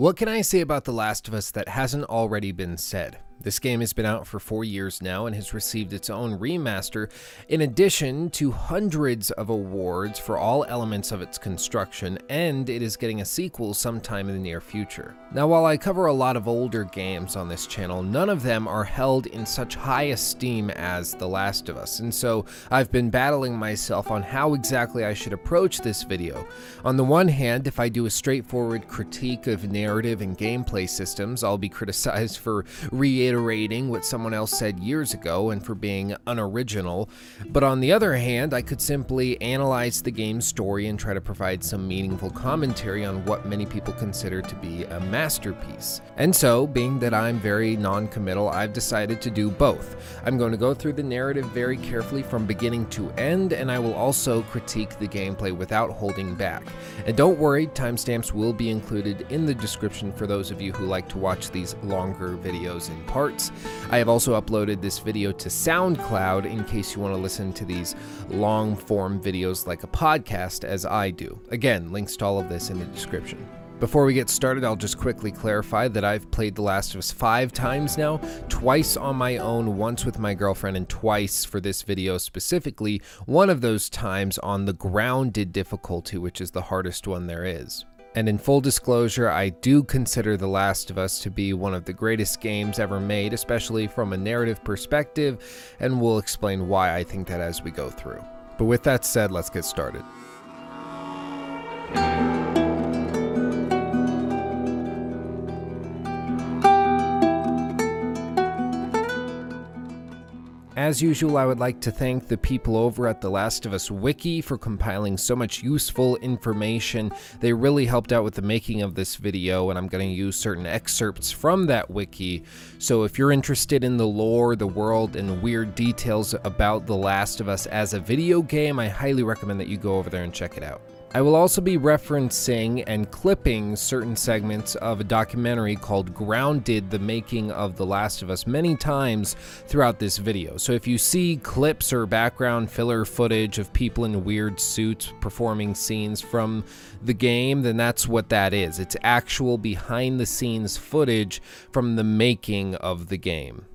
What can I say about The Last of Us that hasn't already been said? This game has been out for four years now and has received its own remaster, in addition to hundreds of awards for all elements of its construction, and it is getting a sequel sometime in the near future. Now, while I cover a lot of older games on this channel, none of them are held in such high esteem as The Last of Us, and so I've been battling myself on how exactly I should approach this video. On the one hand, if I do a straightforward critique of narrative and gameplay systems, I'll be criticized for reiterating reiterating what someone else said years ago and for being unoriginal. But on the other hand, I could simply analyze the game's story and try to provide some meaningful commentary on what many people consider to be a masterpiece. And so, being that I'm very non committal, I've decided to do both. I'm going to go through the narrative very carefully from beginning to end, and I will also critique the gameplay without holding back. And don't worry, timestamps will be included in the description for those of you who like to watch these longer videos in part parts. I have also uploaded this video to SoundCloud in case you want to listen to these long form videos like a podcast as I do. Again, links to all of this in the description. Before we get started, I'll just quickly clarify that I've played The Last of Us five times now, twice on my own, once with my girlfriend, and twice for this video specifically, one of those times on the grounded difficulty, which is the hardest one there is. And in full disclosure, I do consider The Last of Us to be one of the greatest games ever made, especially from a narrative perspective, and we'll explain why I think that as we go through. But with that said, let's get started. As usual, I would like to thank the people over at The Last of Us Wiki for compiling so much useful information. They really helped out with the making of this video, and I'm going to use certain excerpts from that wiki. So if you're interested in the lore, the world, and weird details about The Last of Us as a video game, I highly recommend that you go over there and check it out. I will also be referencing and clipping certain segments of a documentary called Grounded The Making of The Last of Us many times throughout this video. So if you see clips or background filler footage of people in weird suits performing scenes from the game, then that's what that is. It's actual behind the scenes footage from the making of the game.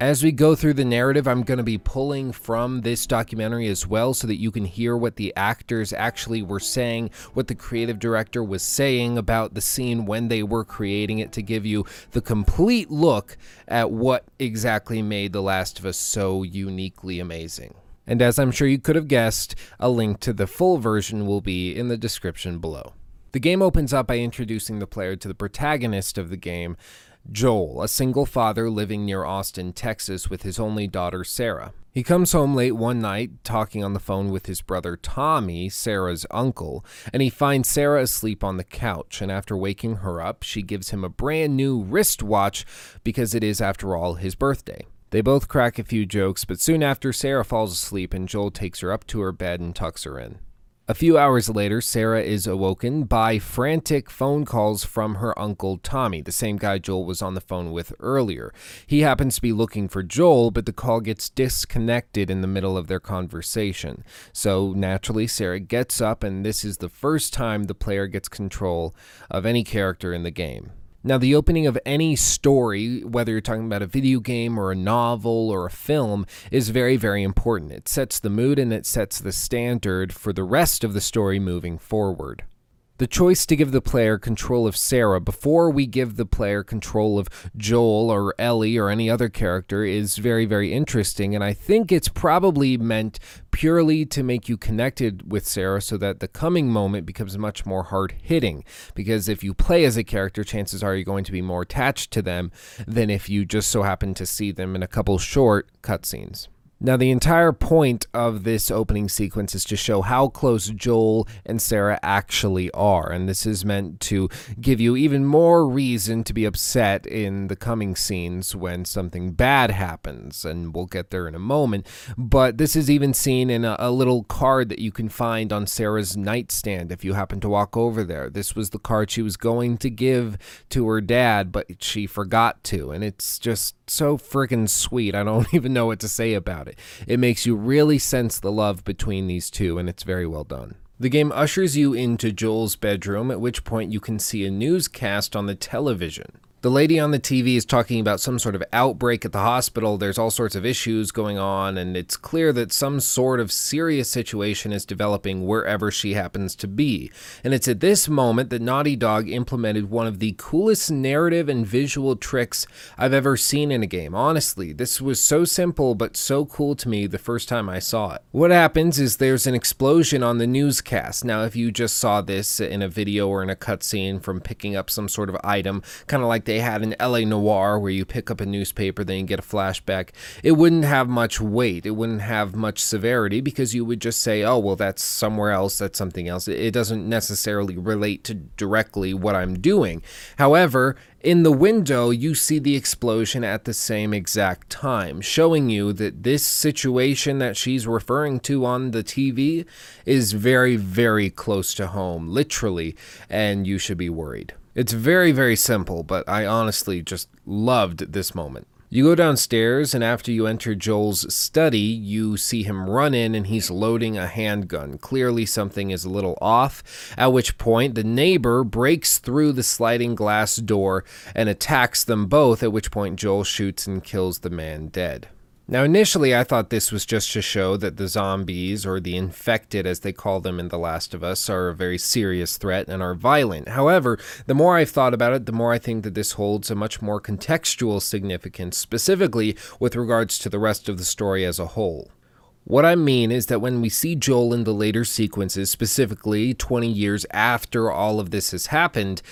As we go through the narrative, I'm going to be pulling from this documentary as well so that you can hear what the actors actually were saying, what the creative director was saying about the scene when they were creating it to give you the complete look at what exactly made The Last of Us so uniquely amazing. And as I'm sure you could have guessed, a link to the full version will be in the description below. The game opens up by introducing the player to the protagonist of the game, Joel, a single father living near Austin, Texas, with his only daughter, Sarah. He comes home late one night, talking on the phone with his brother Tommy, Sarah's uncle, and he finds Sarah asleep on the couch. And after waking her up, she gives him a brand new wristwatch because it is, after all, his birthday. They both crack a few jokes, but soon after, Sarah falls asleep and Joel takes her up to her bed and tucks her in. A few hours later, Sarah is awoken by frantic phone calls from her uncle Tommy, the same guy Joel was on the phone with earlier. He happens to be looking for Joel, but the call gets disconnected in the middle of their conversation. So naturally, Sarah gets up, and this is the first time the player gets control of any character in the game. Now, the opening of any story, whether you're talking about a video game or a novel or a film, is very, very important. It sets the mood and it sets the standard for the rest of the story moving forward. The choice to give the player control of Sarah before we give the player control of Joel or Ellie or any other character is very, very interesting. And I think it's probably meant purely to make you connected with Sarah so that the coming moment becomes much more hard hitting. Because if you play as a character, chances are you're going to be more attached to them than if you just so happen to see them in a couple short cutscenes. Now, the entire point of this opening sequence is to show how close Joel and Sarah actually are. And this is meant to give you even more reason to be upset in the coming scenes when something bad happens. And we'll get there in a moment. But this is even seen in a, a little card that you can find on Sarah's nightstand if you happen to walk over there. This was the card she was going to give to her dad, but she forgot to. And it's just so freaking sweet. I don't even know what to say about it. It makes you really sense the love between these two, and it's very well done. The game ushers you into Joel's bedroom, at which point you can see a newscast on the television. The lady on the TV is talking about some sort of outbreak at the hospital. There's all sorts of issues going on, and it's clear that some sort of serious situation is developing wherever she happens to be. And it's at this moment that Naughty Dog implemented one of the coolest narrative and visual tricks I've ever seen in a game. Honestly, this was so simple but so cool to me the first time I saw it. What happens is there's an explosion on the newscast. Now, if you just saw this in a video or in a cutscene from picking up some sort of item, kind of like they had in LA Noire, where you pick up a newspaper, then you get a flashback, it wouldn't have much weight. It wouldn't have much severity because you would just say, oh, well, that's somewhere else, that's something else. It doesn't necessarily relate to directly what I'm doing. However, in the window, you see the explosion at the same exact time, showing you that this situation that she's referring to on the TV is very, very close to home, literally, and you should be worried. It's very, very simple, but I honestly just loved this moment. You go downstairs, and after you enter Joel's study, you see him run in and he's loading a handgun. Clearly, something is a little off, at which point the neighbor breaks through the sliding glass door and attacks them both, at which point Joel shoots and kills the man dead. Now, initially, I thought this was just to show that the zombies, or the infected as they call them in The Last of Us, are a very serious threat and are violent. However, the more I've thought about it, the more I think that this holds a much more contextual significance, specifically with regards to the rest of the story as a whole. What I mean is that when we see Joel in the later sequences, specifically 20 years after all of this has happened,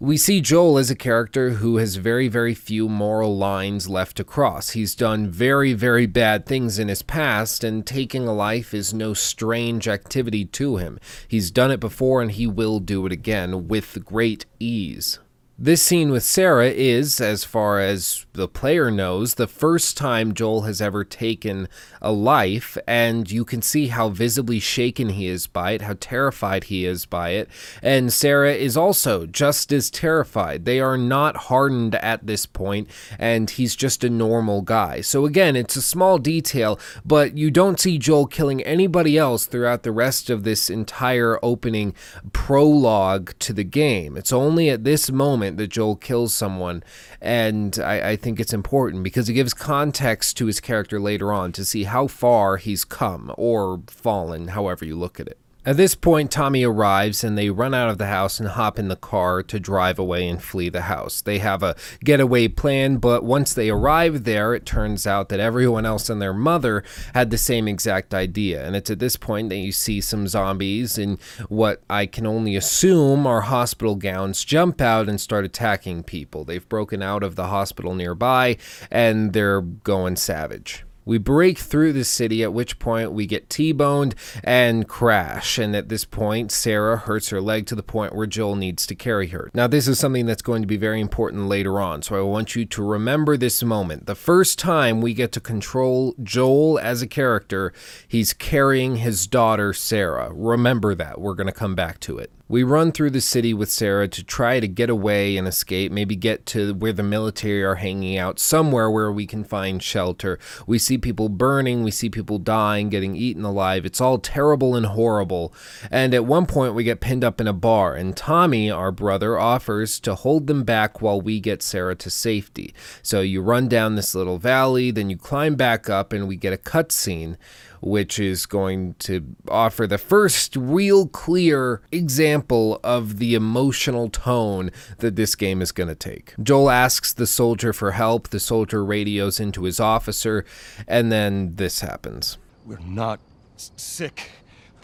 we see Joel as a character who has very, very few moral lines left to cross. He's done very, very bad things in his past, and taking a life is no strange activity to him. He's done it before, and he will do it again with great ease. This scene with Sarah is, as far as the player knows, the first time Joel has ever taken a life, and you can see how visibly shaken he is by it, how terrified he is by it. And Sarah is also just as terrified. They are not hardened at this point, and he's just a normal guy. So, again, it's a small detail, but you don't see Joel killing anybody else throughout the rest of this entire opening prologue to the game. It's only at this moment that Joel kills someone. And I, I think it's important because it gives context to his character later on to see how far he's come or fallen, however you look at it. At this point, Tommy arrives and they run out of the house and hop in the car to drive away and flee the house. They have a getaway plan, but once they arrive there, it turns out that everyone else and their mother had the same exact idea. And it's at this point that you see some zombies in what I can only assume are hospital gowns jump out and start attacking people. They've broken out of the hospital nearby and they're going savage. We break through the city, at which point we get T boned and crash. And at this point, Sarah hurts her leg to the point where Joel needs to carry her. Now, this is something that's going to be very important later on, so I want you to remember this moment. The first time we get to control Joel as a character, he's carrying his daughter, Sarah. Remember that. We're going to come back to it. We run through the city with Sarah to try to get away and escape, maybe get to where the military are hanging out, somewhere where we can find shelter. We see people burning, we see people dying, getting eaten alive. It's all terrible and horrible. And at one point, we get pinned up in a bar, and Tommy, our brother, offers to hold them back while we get Sarah to safety. So you run down this little valley, then you climb back up, and we get a cutscene which is going to offer the first real clear example of the emotional tone that this game is going to take. Joel asks the soldier for help, the soldier radios into his officer, and then this happens. We're not sick.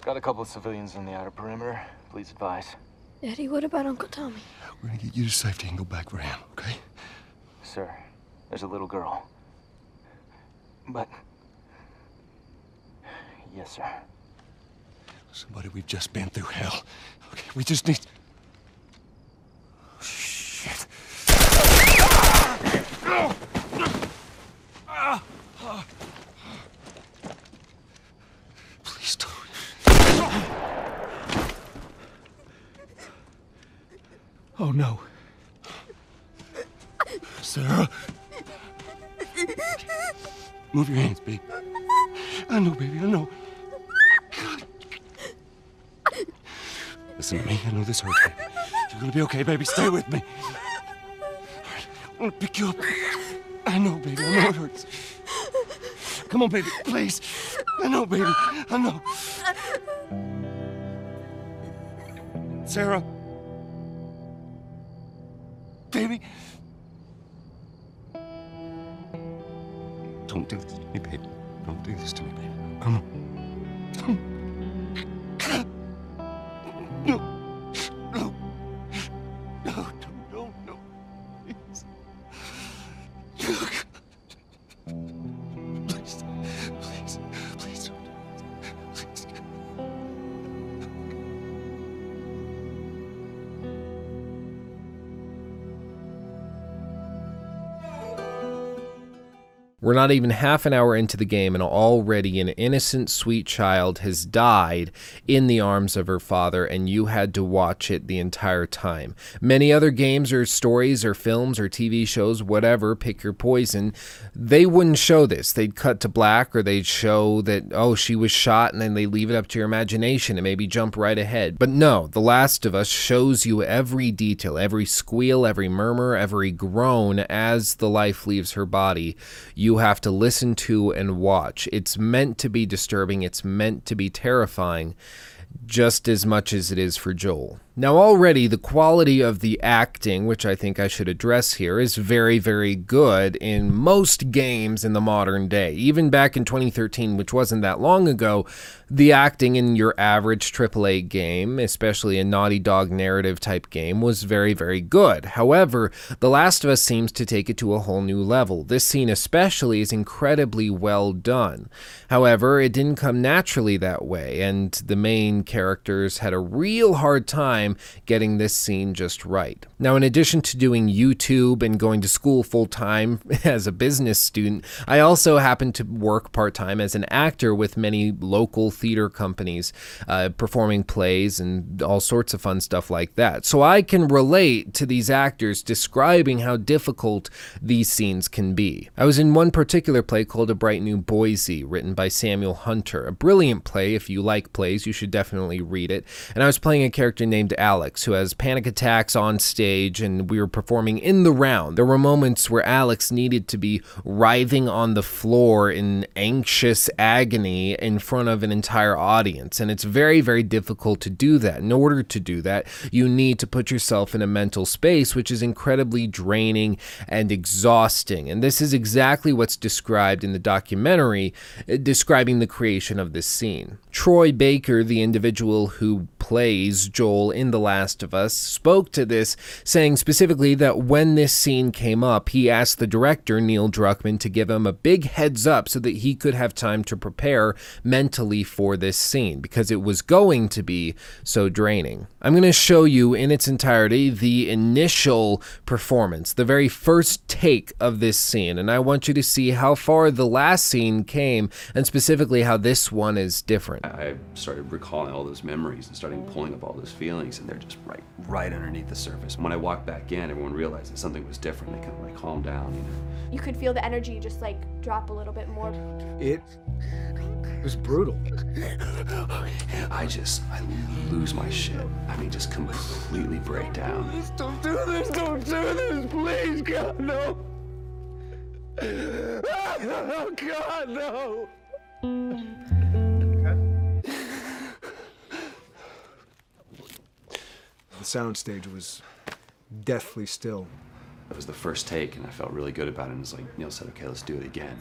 Got a couple of civilians in the outer perimeter. Please advise. Daddy, what about Uncle Tommy? We're gonna get you to safety and go back for him, okay? Sir, there's a little girl. But Yes, sir. Somebody, we've just been through hell. Okay, we just need. shit. Please don't. Oh no. Sarah. Move your hands, babe. I know, baby, I know. Listen to me. I know this hurts, baby. You're gonna be okay, baby. Stay with me. I'm gonna pick you up. I know, baby. I know it hurts. Come on, baby. Please. I know, baby. I know. Sarah. Baby. Don't do this to me, baby. Don't do this to me, baby. Come on. No. We're not even half an hour into the game, and already an innocent, sweet child has died in the arms of her father, and you had to watch it the entire time. Many other games, or stories, or films, or TV shows, whatever, pick your poison, they wouldn't show this. They'd cut to black, or they'd show that, oh, she was shot, and then they leave it up to your imagination and maybe jump right ahead. But no, The Last of Us shows you every detail, every squeal, every murmur, every groan as the life leaves her body. You have to listen to and watch. It's meant to be disturbing, it's meant to be terrifying just as much as it is for Joel. Now, already the quality of the acting, which I think I should address here, is very, very good in most games in the modern day. Even back in 2013, which wasn't that long ago, the acting in your average AAA game, especially a Naughty Dog narrative type game, was very, very good. However, The Last of Us seems to take it to a whole new level. This scene, especially, is incredibly well done. However, it didn't come naturally that way, and the main characters had a real hard time getting this scene just right. Now, in addition to doing YouTube and going to school full time as a business student, I also happen to work part time as an actor with many local theater companies, uh, performing plays and all sorts of fun stuff like that. So I can relate to these actors describing how difficult these scenes can be. I was in one particular play called A Bright New Boise, written by Samuel Hunter. A brilliant play. If you like plays, you should definitely read it. And I was playing a character named Alex, who has panic attacks on stage, and we were performing in the round. There were moments where Alex needed to be writhing on the floor in anxious agony in front of an entire audience, and it's very, very difficult to do that. In order to do that, you need to put yourself in a mental space which is incredibly draining and exhausting. And this is exactly what's described in the documentary uh, describing the creation of this scene. Troy Baker, the individual who plays Joel in The Last of Us, spoke to this, saying specifically that when this scene came up, he asked the director, Neil Druckmann, to give him a big heads up so that he could have time to prepare mentally for this scene because it was going to be so draining. I'm going to show you in its entirety the initial performance, the very first take of this scene, and I want you to see how far the last scene came and specifically how this one is different. I started recalling all those memories and starting pulling up all those feelings, and they're just right, right underneath the surface. When I walked back in, everyone realized that something was different. They kind of like calmed down, you know. You could feel the energy just like drop a little bit more. It was brutal. I just, I lose my shit. I mean, just completely break down. Don't do this! Don't do this! Please, God, no! Oh, God, no! The soundstage was deathly still. It was the first take, and I felt really good about it. And it's like Neil said, okay, let's do it again.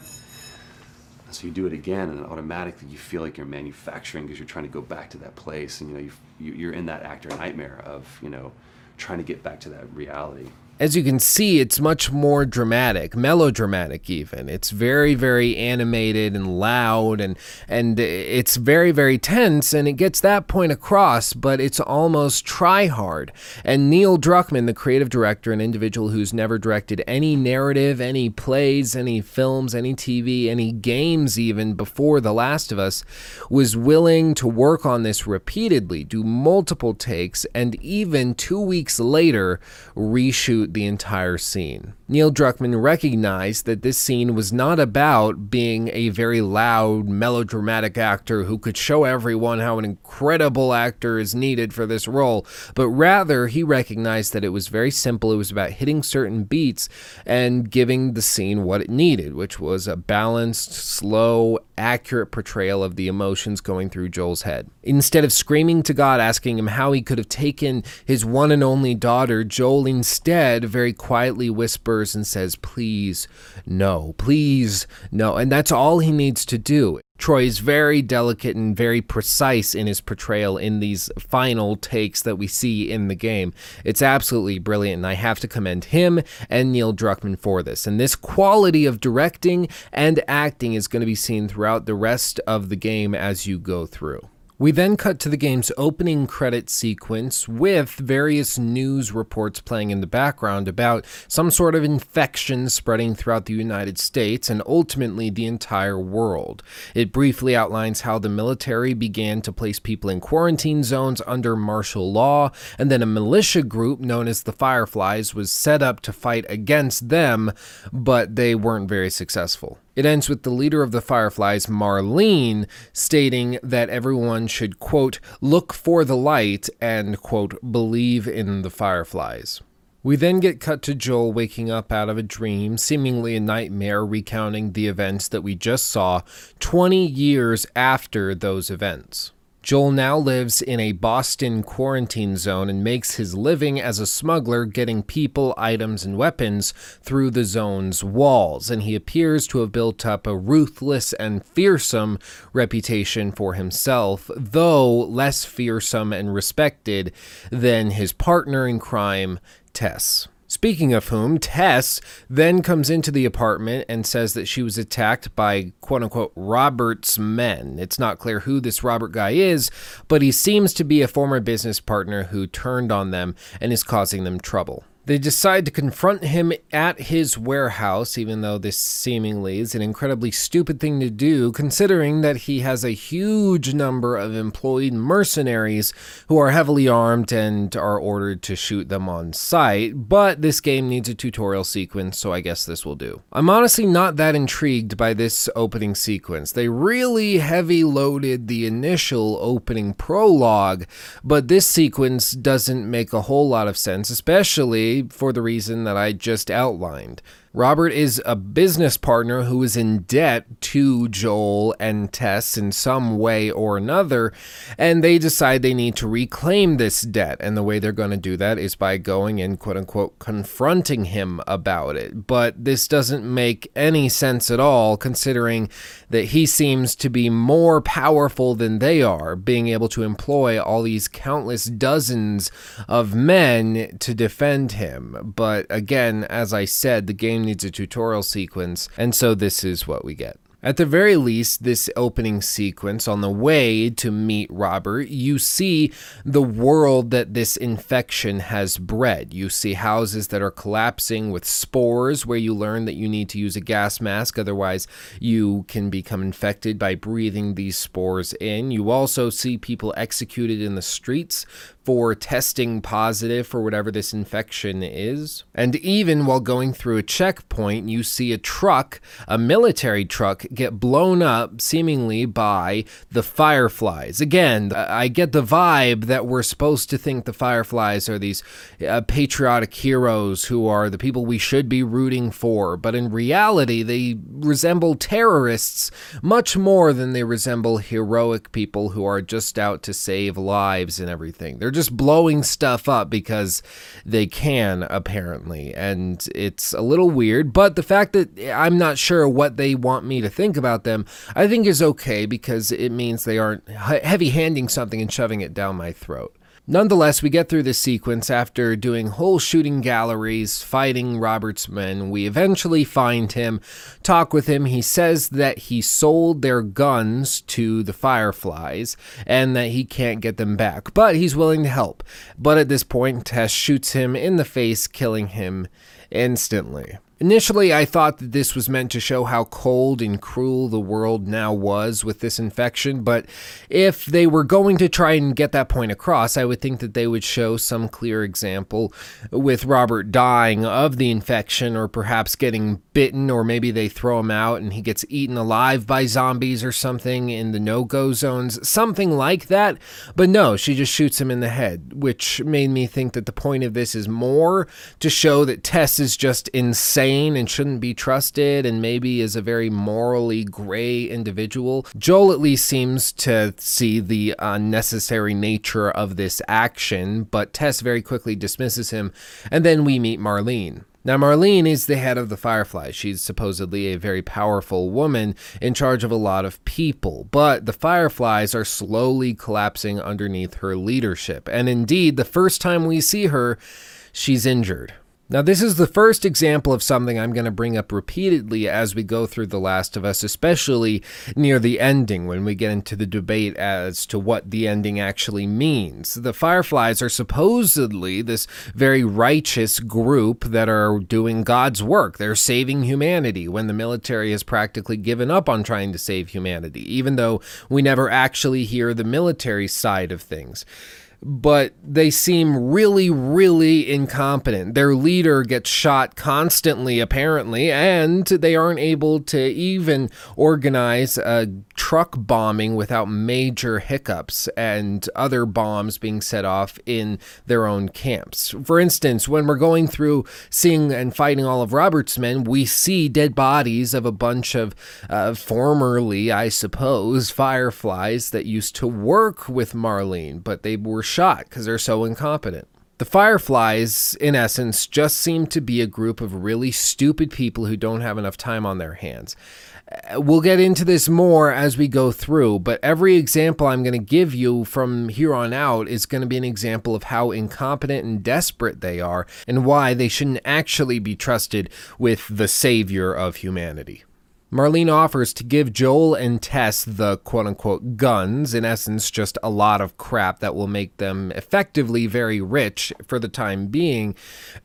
So you do it again, and automatically you feel like you're manufacturing because you're trying to go back to that place, and you know you- you're in that actor nightmare of you know trying to get back to that reality. As you can see, it's much more dramatic, melodramatic even. It's very, very animated and loud and and it's very, very tense and it gets that point across, but it's almost try hard. And Neil Druckmann, the creative director, an individual who's never directed any narrative, any plays, any films, any TV, any games even before The Last of Us, was willing to work on this repeatedly, do multiple takes, and even two weeks later reshoot the entire scene. Neil Druckmann recognized that this scene was not about being a very loud, melodramatic actor who could show everyone how an incredible actor is needed for this role, but rather he recognized that it was very simple. It was about hitting certain beats and giving the scene what it needed, which was a balanced, slow, accurate portrayal of the emotions going through Joel's head. Instead of screaming to God, asking him how he could have taken his one and only daughter, Joel instead very quietly whispers and says, Please, no, please, no. And that's all he needs to do. Troy is very delicate and very precise in his portrayal in these final takes that we see in the game. It's absolutely brilliant, and I have to commend him and Neil Druckmann for this. And this quality of directing and acting is going to be seen throughout the rest of the game as you go through. We then cut to the game's opening credit sequence with various news reports playing in the background about some sort of infection spreading throughout the United States and ultimately the entire world. It briefly outlines how the military began to place people in quarantine zones under martial law, and then a militia group known as the Fireflies was set up to fight against them, but they weren't very successful. It ends with the leader of the Fireflies, Marlene, stating that everyone should, quote, look for the light and, quote, believe in the Fireflies. We then get cut to Joel waking up out of a dream, seemingly a nightmare, recounting the events that we just saw 20 years after those events. Joel now lives in a Boston quarantine zone and makes his living as a smuggler getting people, items, and weapons through the zone's walls, and he appears to have built up a ruthless and fearsome reputation for himself, though less fearsome and respected than his partner in crime, Tess. Speaking of whom, Tess then comes into the apartment and says that she was attacked by quote unquote Robert's men. It's not clear who this Robert guy is, but he seems to be a former business partner who turned on them and is causing them trouble. They decide to confront him at his warehouse, even though this seemingly is an incredibly stupid thing to do, considering that he has a huge number of employed mercenaries who are heavily armed and are ordered to shoot them on sight. But this game needs a tutorial sequence, so I guess this will do. I'm honestly not that intrigued by this opening sequence. They really heavy loaded the initial opening prologue, but this sequence doesn't make a whole lot of sense, especially for the reason that I just outlined. Robert is a business partner who is in debt to Joel and Tess in some way or another, and they decide they need to reclaim this debt. And the way they're going to do that is by going and quote unquote confronting him about it. But this doesn't make any sense at all, considering that he seems to be more powerful than they are, being able to employ all these countless dozens of men to defend him. But again, as I said, the game needs a tutorial sequence, and so this is what we get. At the very least, this opening sequence on the way to meet Robert, you see the world that this infection has bred. You see houses that are collapsing with spores, where you learn that you need to use a gas mask, otherwise, you can become infected by breathing these spores in. You also see people executed in the streets for testing positive for whatever this infection is. And even while going through a checkpoint, you see a truck, a military truck, get blown up seemingly by the Fireflies. Again, I get the vibe that we're supposed to think the Fireflies are these uh, patriotic heroes who are the people we should be rooting for, but in reality, they resemble terrorists much more than they resemble heroic people who are just out to save lives and everything. They're just blowing stuff up because they can, apparently. And it's a little weird, but the fact that I'm not sure what they want me to think about them, I think is okay because it means they aren't heavy handing something and shoving it down my throat. Nonetheless, we get through this sequence after doing whole shooting galleries, fighting Robert's men. We eventually find him, talk with him. He says that he sold their guns to the Fireflies and that he can't get them back, but he's willing to help. But at this point, Tess shoots him in the face, killing him instantly. Initially, I thought that this was meant to show how cold and cruel the world now was with this infection, but if they were going to try and get that point across, I would think that they would show some clear example with Robert dying of the infection or perhaps getting bitten, or maybe they throw him out and he gets eaten alive by zombies or something in the no go zones, something like that. But no, she just shoots him in the head, which made me think that the point of this is more to show that Tess is just insane and shouldn't be trusted and maybe is a very morally gray individual. Joel at least seems to see the unnecessary nature of this action, but Tess very quickly dismisses him, and then we meet Marlene. Now, Marlene is the head of the Fireflies. She's supposedly a very powerful woman in charge of a lot of people, but the Fireflies are slowly collapsing underneath her leadership. And indeed, the first time we see her, she's injured. Now, this is the first example of something I'm going to bring up repeatedly as we go through The Last of Us, especially near the ending when we get into the debate as to what the ending actually means. The Fireflies are supposedly this very righteous group that are doing God's work. They're saving humanity when the military has practically given up on trying to save humanity, even though we never actually hear the military side of things but they seem really, really incompetent. Their leader gets shot constantly, apparently, and they aren't able to even organize a truck bombing without major hiccups and other bombs being set off in their own camps. For instance, when we're going through seeing and fighting all of Robert's men, we see dead bodies of a bunch of uh, formerly, I suppose, fireflies that used to work with Marlene, but they were shot because they're so incompetent. The Fireflies, in essence, just seem to be a group of really stupid people who don't have enough time on their hands. Uh, we'll get into this more as we go through, but every example I'm going to give you from here on out is going to be an example of how incompetent and desperate they are and why they shouldn't actually be trusted with the savior of humanity. Marlene offers to give Joel and Tess the quote unquote guns, in essence, just a lot of crap that will make them effectively very rich for the time being,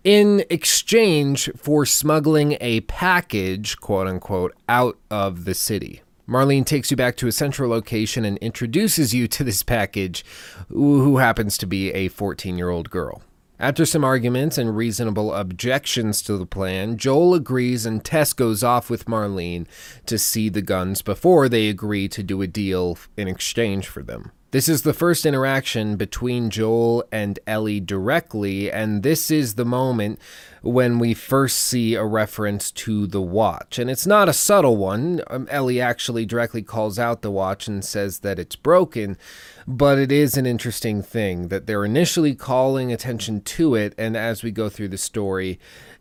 in exchange for smuggling a package, quote unquote, out of the city. Marlene takes you back to a central location and introduces you to this package, who happens to be a 14 year old girl. After some arguments and reasonable objections to the plan, Joel agrees and Tess goes off with Marlene to see the guns before they agree to do a deal in exchange for them. This is the first interaction between Joel and Ellie directly, and this is the moment when we first see a reference to the watch. And it's not a subtle one. Um, Ellie actually directly calls out the watch and says that it's broken, but it is an interesting thing that they're initially calling attention to it, and as we go through the story,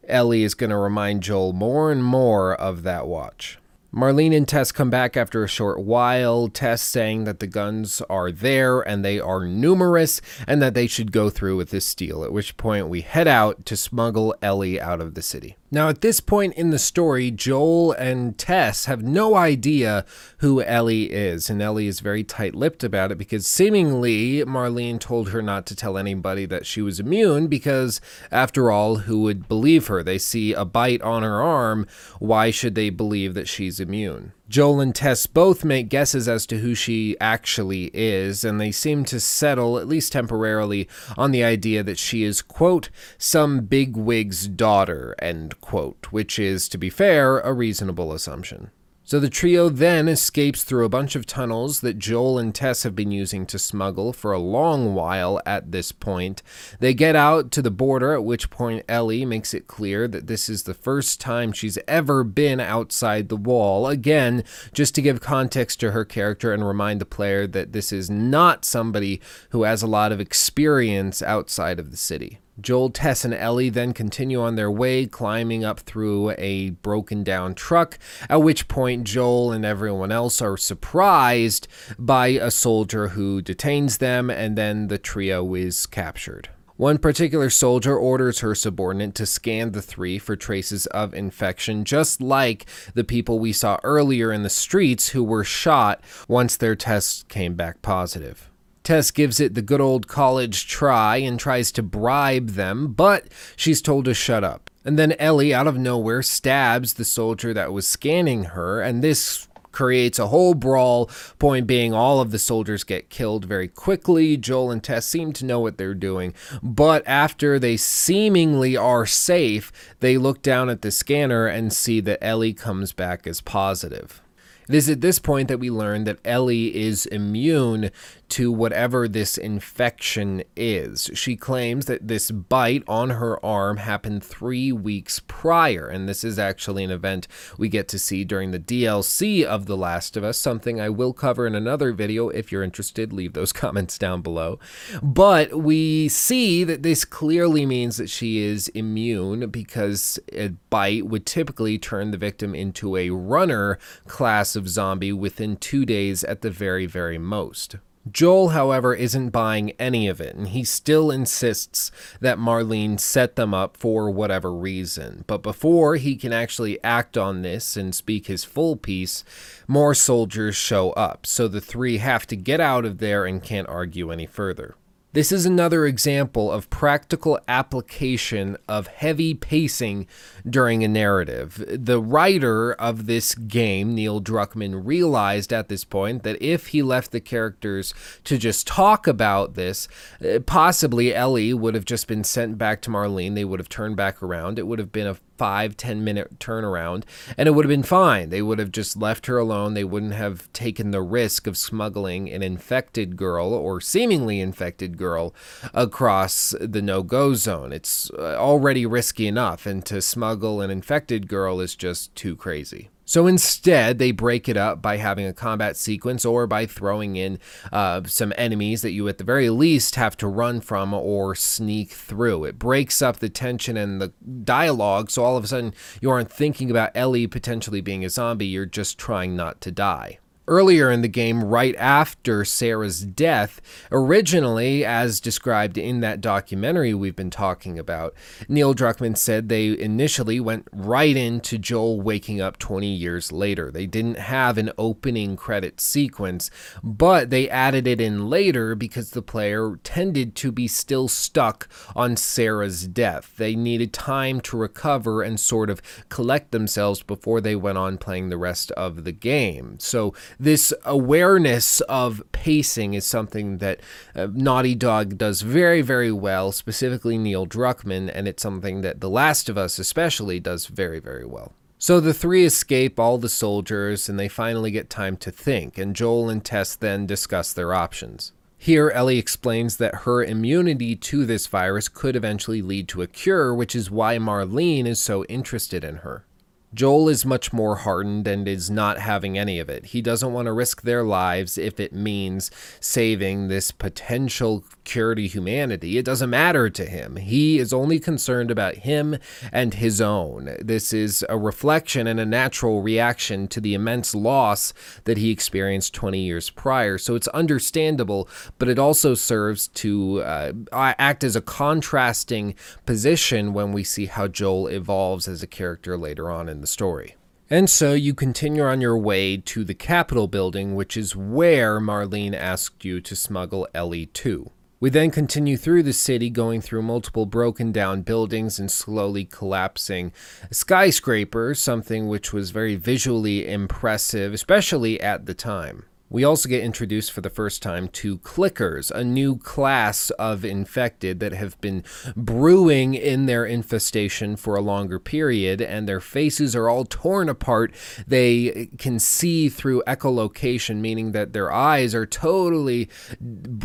Ellie is going to remind Joel more and more of that watch. Marlene and Tess come back after a short while, Tess saying that the guns are there and they are numerous and that they should go through with this deal, at which point we head out to smuggle Ellie out of the city. Now, at this point in the story, Joel and Tess have no idea who Ellie is, and Ellie is very tight lipped about it because seemingly Marlene told her not to tell anybody that she was immune because, after all, who would believe her? They see a bite on her arm. Why should they believe that she's immune? Joel and Tess both make guesses as to who she actually is, and they seem to settle, at least temporarily, on the idea that she is, quote, some bigwig's daughter, end quote, which is, to be fair, a reasonable assumption. So the trio then escapes through a bunch of tunnels that Joel and Tess have been using to smuggle for a long while at this point. They get out to the border, at which point Ellie makes it clear that this is the first time she's ever been outside the wall. Again, just to give context to her character and remind the player that this is not somebody who has a lot of experience outside of the city. Joel, Tess, and Ellie then continue on their way, climbing up through a broken down truck, at which point Joel and everyone else are surprised by a soldier who detains them, and then the trio is captured. One particular soldier orders her subordinate to scan the three for traces of infection, just like the people we saw earlier in the streets who were shot once their tests came back positive. Tess gives it the good old college try and tries to bribe them, but she's told to shut up. And then Ellie, out of nowhere, stabs the soldier that was scanning her, and this creates a whole brawl. Point being, all of the soldiers get killed very quickly. Joel and Tess seem to know what they're doing, but after they seemingly are safe, they look down at the scanner and see that Ellie comes back as positive. It is at this point that we learn that Ellie is immune to whatever this infection is. She claims that this bite on her arm happened three weeks prior, and this is actually an event we get to see during the DLC of The Last of Us, something I will cover in another video. If you're interested, leave those comments down below. But we see that this clearly means that she is immune because a bite would typically turn the victim into a runner class of zombie within two days at the very, very most. Joel, however, isn't buying any of it, and he still insists that Marlene set them up for whatever reason. But before he can actually act on this and speak his full piece, more soldiers show up, so the three have to get out of there and can't argue any further. This is another example of practical application of heavy pacing during a narrative. The writer of this game, Neil Druckmann, realized at this point that if he left the characters to just talk about this, uh, possibly Ellie would have just been sent back to Marlene. They would have turned back around. It would have been a five, ten minute turnaround, and it would have been fine. They would have just left her alone. They wouldn't have taken the risk of smuggling an infected girl or seemingly infected girl across the no go zone. It's uh, already risky enough, and to smuggle an infected girl is just too crazy. So instead, they break it up by having a combat sequence or by throwing in uh, some enemies that you, at the very least, have to run from or sneak through. It breaks up the tension and the dialogue, so all of a sudden you aren't thinking about Ellie potentially being a zombie, you're just trying not to die earlier in the game, right after Sarah's death, originally, as described in that documentary we've been talking about, Neil Druckmann said they initially went right into Joel waking up 20 years later. They didn't have an opening credit sequence, but they added it in later because the player tended to be still stuck on Sarah's death. They needed time to recover and sort of collect themselves before they went on playing the rest of the game. So this awareness of pacing is something that uh, Naughty Dog does very, very well, specifically Neil Druckmann, and it's something that The Last of Us especially does very, very well. So the three escape all the soldiers and they finally get time to think, and Joel and Tess then discuss their options. Here, Ellie explains that her immunity to this virus could eventually lead to a cure, which is why Marlene is so interested in her. Joel is much more hardened and is not having any of it. He doesn't want to risk their lives if it means saving this potential cure to humanity. It doesn't matter to him. He is only concerned about him and his own. This is a reflection and a natural reaction to the immense loss that he experienced 20 years prior. So it's understandable, but it also serves to uh, act as a contrasting position when we see how Joel evolves as a character later on in the story. And so you continue on your way to the Capitol building, which is where Marlene asked you to smuggle Ellie to. We then continue through the city, going through multiple broken down buildings and slowly collapsing skyscrapers, something which was very visually impressive, especially at the time. We also get introduced for the first time to clickers, a new class of infected that have been brewing in their infestation for a longer period, and their faces are all torn apart. They can see through echolocation, meaning that their eyes are totally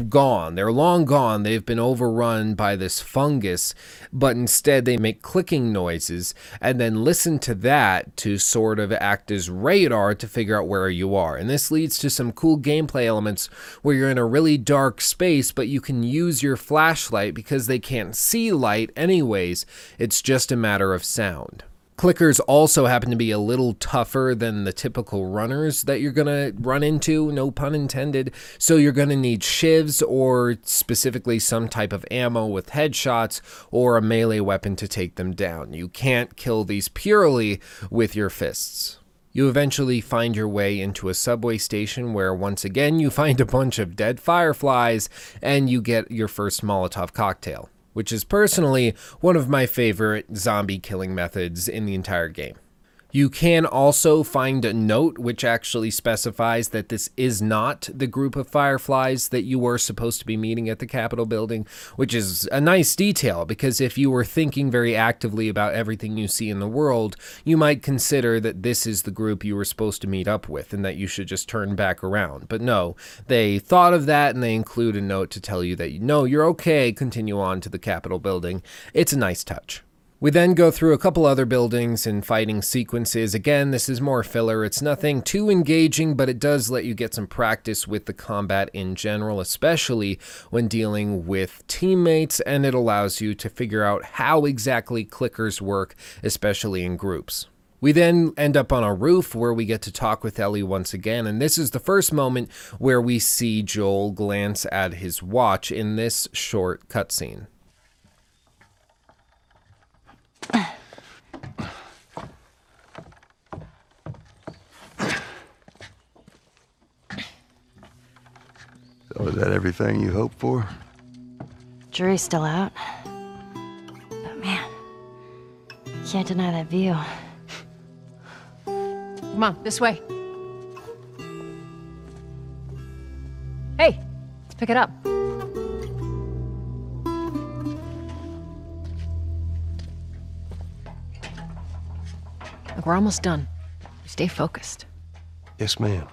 gone. They're long gone. They've been overrun by this fungus, but instead they make clicking noises and then listen to that to sort of act as radar to figure out where you are. And this leads to some cool gameplay elements where you're in a really dark space, but you can use your flashlight because they can't see light anyways. It's just a matter of sound. Clickers also happen to be a little tougher than the typical runners that you're going to run into, no pun intended. So you're going to need shivs or specifically some type of ammo with headshots or a melee weapon to take them down. You can't kill these purely with your fists. You eventually find your way into a subway station where once again you find a bunch of dead fireflies and you get your first Molotov cocktail. which is personally one of my favorite zombie killing methods in the entire game. You can also find a note which actually specifies that this is not the group of fireflies that you were supposed to be meeting at the Capitol building, which is a nice detail because if you were thinking very actively about everything you see in the world, you might consider that this is the group you were supposed to meet up with and that you should just turn back around. But no, they thought of that and they include a note to tell you that no, you're okay, continue on to the Capitol building. It's a nice touch. We then go through a couple other buildings and fighting sequences. Again, this is more filler. It's nothing too engaging, but it does let you get some practice with the combat in general, especially when dealing with teammates, and it allows you to figure out how exactly clickers work, especially in groups. We then end up on a roof where we get to talk with Ellie once again, and this is the first moment where we see Joel glance at his watch in this short cutscene. So is that everything you hoped for? Jury's still out. But man, can't deny that view. Come on, this way. Hey, let's pick it up. Look, we're almost done. Stay focused. Yes, ma'am.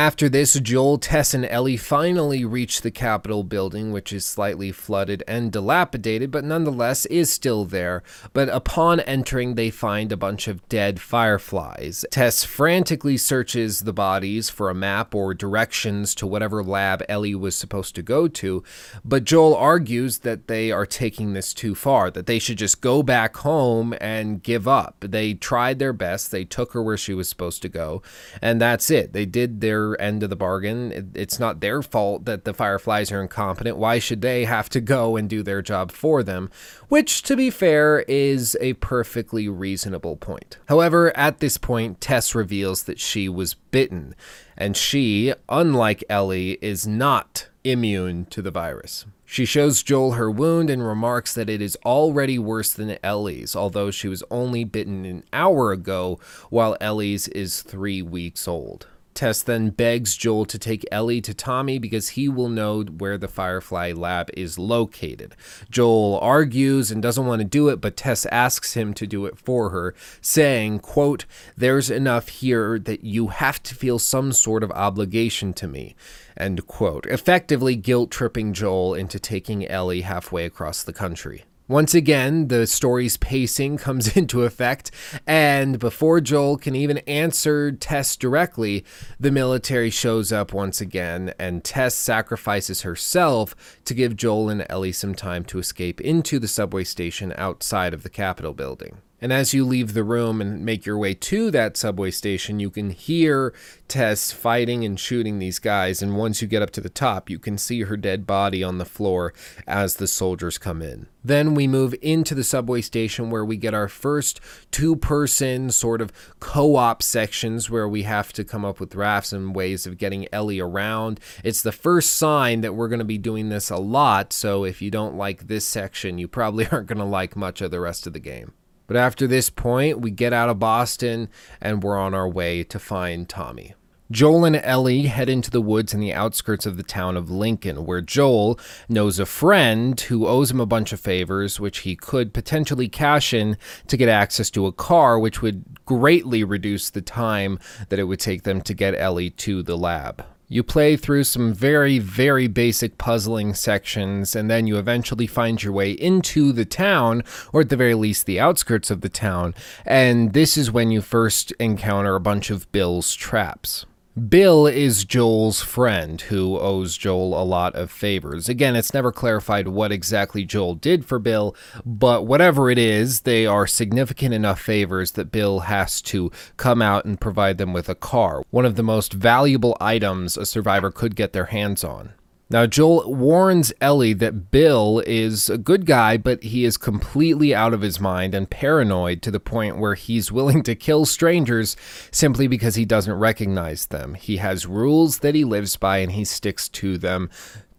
After this, Joel, Tess, and Ellie finally reach the Capitol building, which is slightly flooded and dilapidated, but nonetheless is still there. But upon entering, they find a bunch of dead fireflies. Tess frantically searches the bodies for a map or directions to whatever lab Ellie was supposed to go to, but Joel argues that they are taking this too far, that they should just go back home and give up. They tried their best, they took her where she was supposed to go, and that's it. They did their end of the bargain. It, it's not their fault that the Fireflies are incompetent. Why should they have to go and do their job for them? Which, to be fair, is a perfectly reasonable point. However, at this point, Tess reveals that she was bitten, and she, unlike Ellie, is not immune to the virus. She shows Joel her wound and remarks that it is already worse than Ellie's, although she was only bitten an hour ago, while Ellie's is three weeks old. Tess then begs Joel to take Ellie to Tommy because he will know where the Firefly lab is located. Joel argues and doesn't want to do it, but Tess asks him to do it for her, saying, quote, There's enough here that you have to feel some sort of obligation to me. End quote. Effectively guilt tripping Joel into taking Ellie halfway across the country. Once again, the story's pacing comes into effect, and before Joel can even answer Tess directly, the military shows up once again, and Tess sacrifices herself to give Joel and Ellie some time to escape into the subway station outside of the Capitol building. And as you leave the room and make your way to that subway station, you can hear Tess fighting and shooting these guys. And once you get up to the top, you can see her dead body on the floor as the soldiers come in. Then we move into the subway station where we get our first two person sort of co op sections where we have to come up with rafts and ways of getting Ellie around. It's the first sign that we're going to be doing this a lot. So if you don't like this section, you probably aren't going to like much of the rest of the game. But after this point, we get out of Boston and we're on our way to find Tommy. Joel and Ellie head into the woods in the outskirts of the town of Lincoln, where Joel knows a friend who owes him a bunch of favors, which he could potentially cash in to get access to a car, which would greatly reduce the time that it would take them to get Ellie to the lab. You play through some very, very basic puzzling sections, and then you eventually find your way into the town, or at the very least, the outskirts of the town. And this is when you first encounter a bunch of Bill's traps. Bill is Joel's friend who owes Joel a lot of favors. Again, it's never clarified what exactly Joel did for Bill, but whatever it is, they are significant enough favors that Bill has to come out and provide them with a car, one of the most valuable items a survivor could get their hands on. Now, Joel warns Ellie that Bill is a good guy, but he is completely out of his mind and paranoid to the point where he's willing to kill strangers simply because he doesn't recognize them. He has rules that he lives by and he sticks to them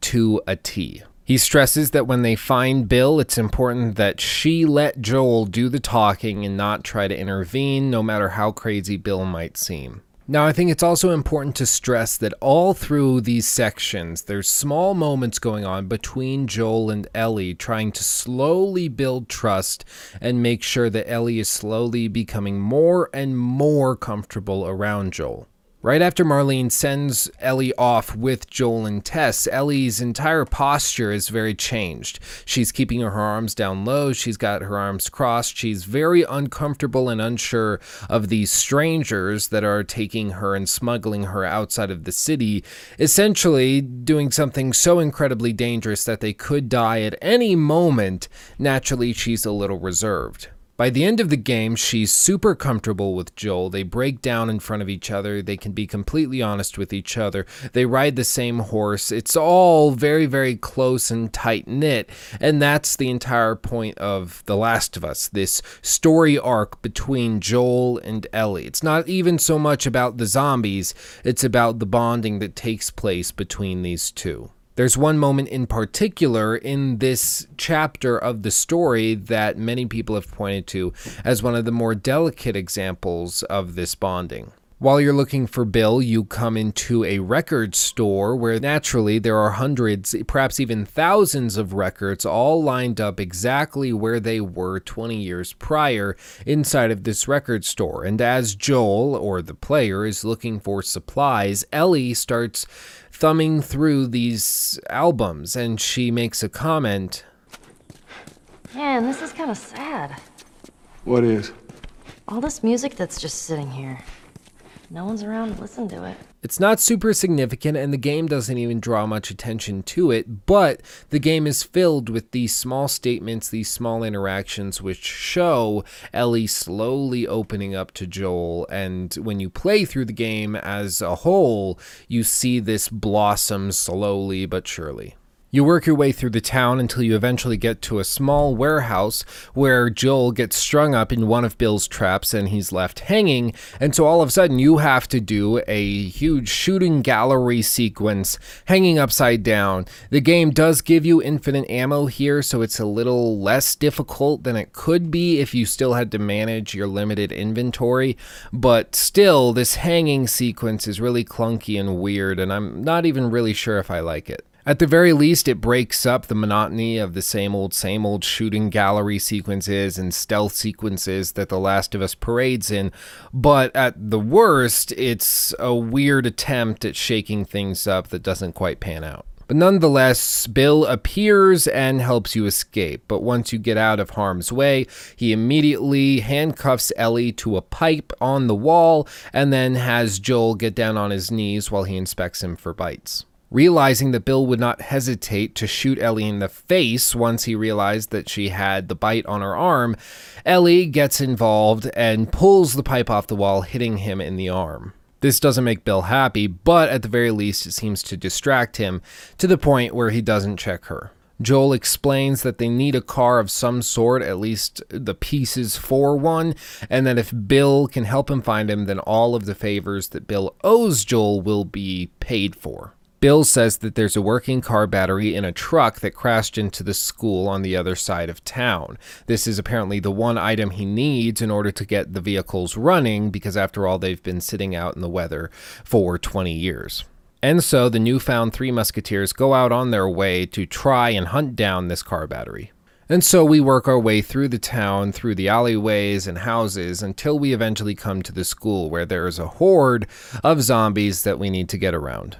to a T. He stresses that when they find Bill, it's important that she let Joel do the talking and not try to intervene, no matter how crazy Bill might seem. Now, I think it's also important to stress that all through these sections, there's small moments going on between Joel and Ellie trying to slowly build trust and make sure that Ellie is slowly becoming more and more comfortable around Joel. Right after Marlene sends Ellie off with Joel and Tess, Ellie's entire posture is very changed. She's keeping her arms down low, she's got her arms crossed, she's very uncomfortable and unsure of these strangers that are taking her and smuggling her outside of the city, essentially doing something so incredibly dangerous that they could die at any moment. Naturally, she's a little reserved. By the end of the game, she's super comfortable with Joel. They break down in front of each other. They can be completely honest with each other. They ride the same horse. It's all very, very close and tight knit. And that's the entire point of The Last of Us this story arc between Joel and Ellie. It's not even so much about the zombies, it's about the bonding that takes place between these two. There's one moment in particular in this chapter of the story that many people have pointed to as one of the more delicate examples of this bonding. While you're looking for Bill, you come into a record store where naturally there are hundreds, perhaps even thousands of records all lined up exactly where they were 20 years prior inside of this record store. And as Joel, or the player, is looking for supplies, Ellie starts thumbing through these albums and she makes a comment. Man, this is kind of sad. What is? All this music that's just sitting here. No one's around to listen to it. It's not super significant, and the game doesn't even draw much attention to it, but the game is filled with these small statements, these small interactions, which show Ellie slowly opening up to Joel. And when you play through the game as a whole, you see this blossom slowly but surely. You work your way through the town until you eventually get to a small warehouse where Joel gets strung up in one of Bill's traps and he's left hanging. And so all of a sudden, you have to do a huge shooting gallery sequence hanging upside down. The game does give you infinite ammo here, so it's a little less difficult than it could be if you still had to manage your limited inventory. But still, this hanging sequence is really clunky and weird, and I'm not even really sure if I like it. At the very least, it breaks up the monotony of the same old, same old shooting gallery sequences and stealth sequences that The Last of Us parades in. But at the worst, it's a weird attempt at shaking things up that doesn't quite pan out. But nonetheless, Bill appears and helps you escape. But once you get out of harm's way, he immediately handcuffs Ellie to a pipe on the wall and then has Joel get down on his knees while he inspects him for bites. Realizing that Bill would not hesitate to shoot Ellie in the face once he realized that she had the bite on her arm, Ellie gets involved and pulls the pipe off the wall, hitting him in the arm. This doesn't make Bill happy, but at the very least, it seems to distract him to the point where he doesn't check her. Joel explains that they need a car of some sort, at least the pieces for one, and that if Bill can help him find him, then all of the favors that Bill owes Joel will be paid for. Bill says that there's a working car battery in a truck that crashed into the school on the other side of town. This is apparently the one item he needs in order to get the vehicles running, because after all, they've been sitting out in the weather for 20 years. And so the newfound Three Musketeers go out on their way to try and hunt down this car battery. And so we work our way through the town, through the alleyways and houses, until we eventually come to the school where there is a horde of zombies that we need to get around.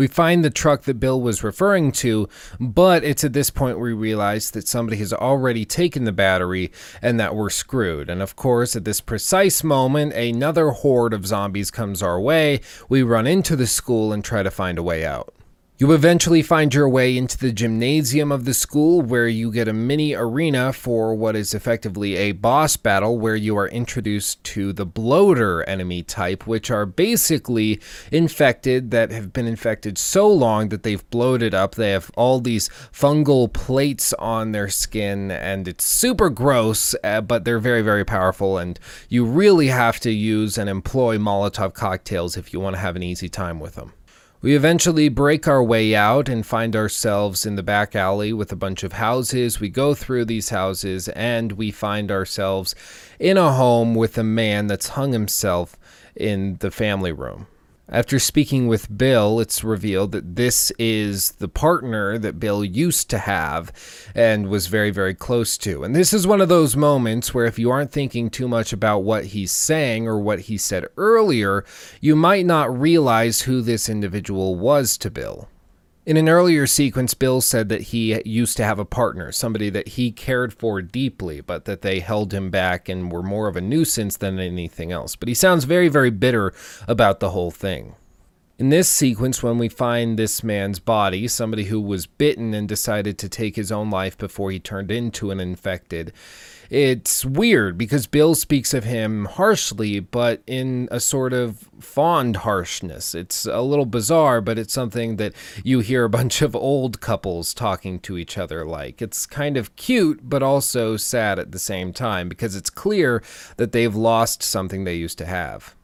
We find the truck that Bill was referring to, but it's at this point we realize that somebody has already taken the battery and that we're screwed. And of course, at this precise moment, another horde of zombies comes our way. We run into the school and try to find a way out. You eventually find your way into the gymnasium of the school where you get a mini arena for what is effectively a boss battle where you are introduced to the bloater enemy type, which are basically infected that have been infected so long that they've bloated up. They have all these fungal plates on their skin and it's super gross, uh, but they're very, very powerful. And you really have to use and employ Molotov cocktails if you want to have an easy time with them. We eventually break our way out and find ourselves in the back alley with a bunch of houses. We go through these houses and we find ourselves in a home with a man that's hung himself in the family room. After speaking with Bill, it's revealed that this is the partner that Bill used to have and was very, very close to. And this is one of those moments where if you aren't thinking too much about what he's saying or what he said earlier, you might not realize who this individual was to Bill. In an earlier sequence, Bill said that he used to have a partner, somebody that he cared for deeply, but that they held him back and were more of a nuisance than anything else. But he sounds very, very bitter about the whole thing. In this sequence, when we find this man's body, somebody who was bitten and decided to take his own life before he turned into an infected, it's weird because Bill speaks of him harshly, but in a sort of fond harshness. It's a little bizarre, but it's something that you hear a bunch of old couples talking to each other like. It's kind of cute, but also sad at the same time because it's clear that they've lost something they used to have.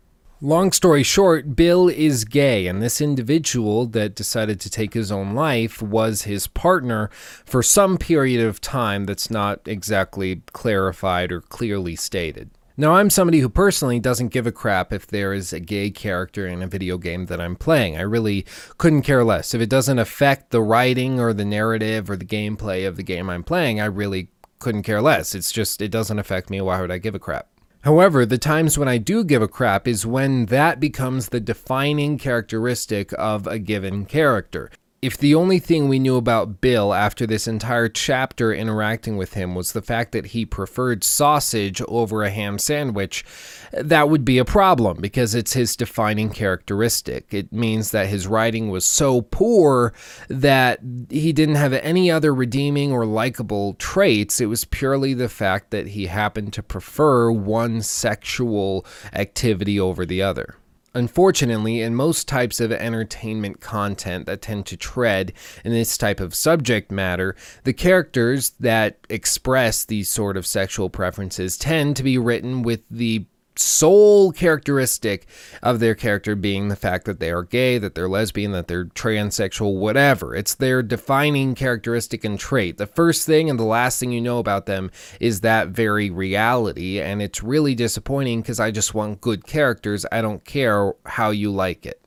Long story short, Bill is gay, and this individual that decided to take his own life was his partner for some period of time that's not exactly clarified or clearly stated. Now, I'm somebody who personally doesn't give a crap if there is a gay character in a video game that I'm playing. I really couldn't care less. If it doesn't affect the writing or the narrative or the gameplay of the game I'm playing, I really couldn't care less. It's just, it doesn't affect me. Why would I give a crap? However, the times when I do give a crap is when that becomes the defining characteristic of a given character. If the only thing we knew about Bill after this entire chapter interacting with him was the fact that he preferred sausage over a ham sandwich, that would be a problem because it's his defining characteristic. It means that his writing was so poor that he didn't have any other redeeming or likable traits. It was purely the fact that he happened to prefer one sexual activity over the other. Unfortunately, in most types of entertainment content that tend to tread in this type of subject matter, the characters that express these sort of sexual preferences tend to be written with the sole characteristic of their character being the fact that they are gay, that they're lesbian, that they're transsexual, whatever. It's their defining characteristic and trait. The first thing and the last thing you know about them is that very reality, and it's really disappointing because I just want good characters. I don't care how you like it.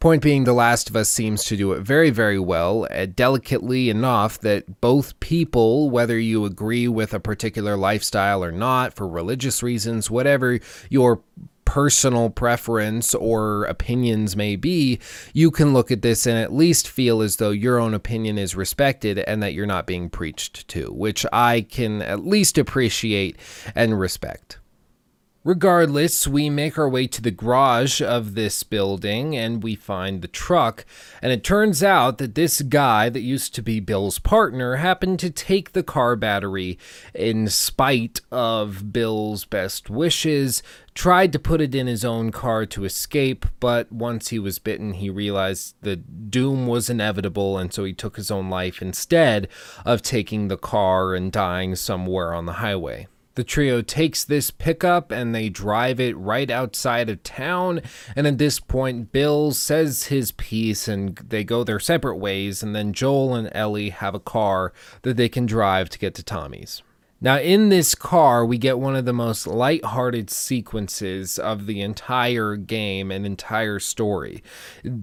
Point being, The Last of Us seems to do it very, very well, uh, delicately enough that both people, whether you agree with a particular lifestyle or not, for religious reasons, whatever your personal preference or opinions may be, you can look at this and at least feel as though your own opinion is respected and that you're not being preached to, which I can at least appreciate and respect. Regardless, we make our way to the garage of this building and we find the truck. And it turns out that this guy that used to be Bill's partner happened to take the car battery in spite of Bill's best wishes, tried to put it in his own car to escape, but once he was bitten, he realized the doom was inevitable, and so he took his own life instead of taking the car and dying somewhere on the highway. The trio takes this pickup and they drive it right outside of town. And at this point, Bill says his piece and they go their separate ways. And then Joel and Ellie have a car that they can drive to get to Tommy's. Now, in this car, we get one of the most light-hearted sequences of the entire game and entire story.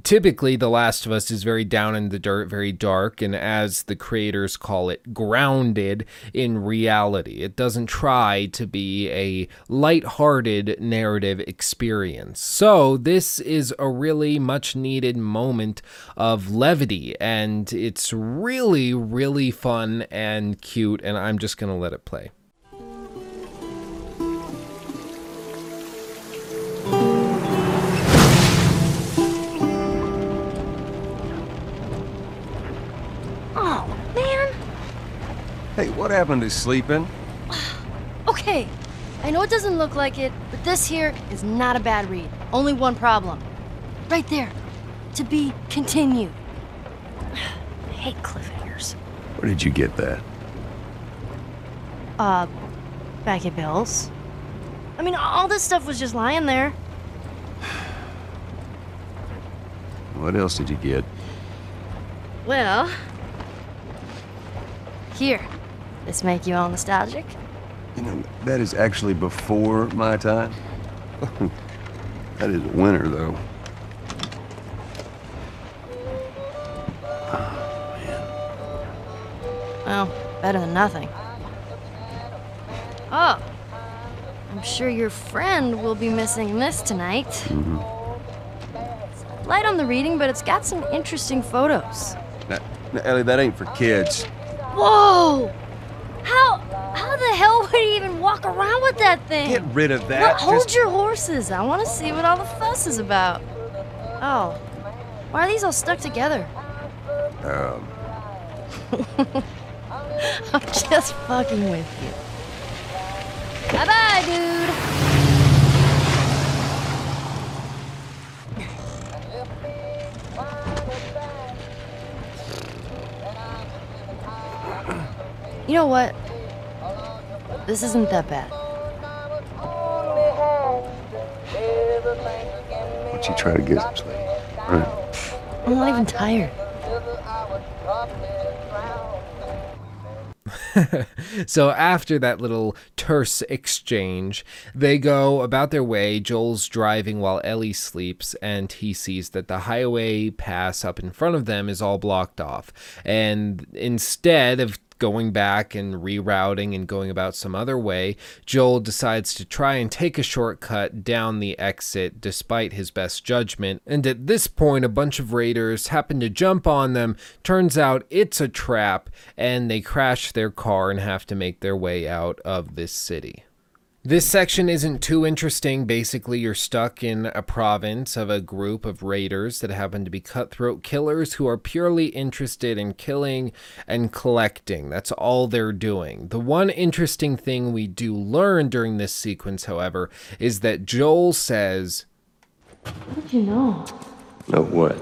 Typically, The Last of Us is very down in the dirt, very dark, and as the creators call it, grounded in reality. It doesn't try to be a light-hearted narrative experience. So, this is a really much needed moment of levity, and it's really, really fun and cute, and I'm just going to let it play. Oh, man. Hey, what happened to sleeping? okay, I know it doesn't look like it, but this here is not a bad read. Only one problem. Right there. To be continued. I hate cliffhangers. Where did you get that? Uh, back at Bill's. I mean, all this stuff was just lying there. What else did you get? Well, here. This make you all nostalgic? You know, that is actually before my time. that is winter, though. Well, better than nothing. Oh, I'm sure your friend will be missing this tonight. It's light on the reading, but it's got some interesting photos. Now, now, Ellie, that ain't for kids. Whoa! How how the hell would he even walk around with that thing? Get rid of that. hold Just- your horses. I want to see what all the fuss is about. Oh, why are these all stuck together? Um, I'm just fucking with you. Bye bye, dude. You know what? This isn't that bad. don't you try to get sleep? Right. I'm not even tired. So after that little terse exchange, they go about their way. Joel's driving while Ellie sleeps, and he sees that the highway pass up in front of them is all blocked off. And instead of going back and rerouting and going about some other way, Joel decides to try and take a shortcut down the exit despite his best judgment. And at this point, a bunch of raiders happen to jump on them. Turns out it's a trap, and they crash their car and have to make their way out of this city. This section isn't too interesting. Basically, you're stuck in a province of a group of raiders that happen to be cutthroat killers who are purely interested in killing and collecting. That's all they're doing. The one interesting thing we do learn during this sequence, however, is that Joel says, What did you know No, what?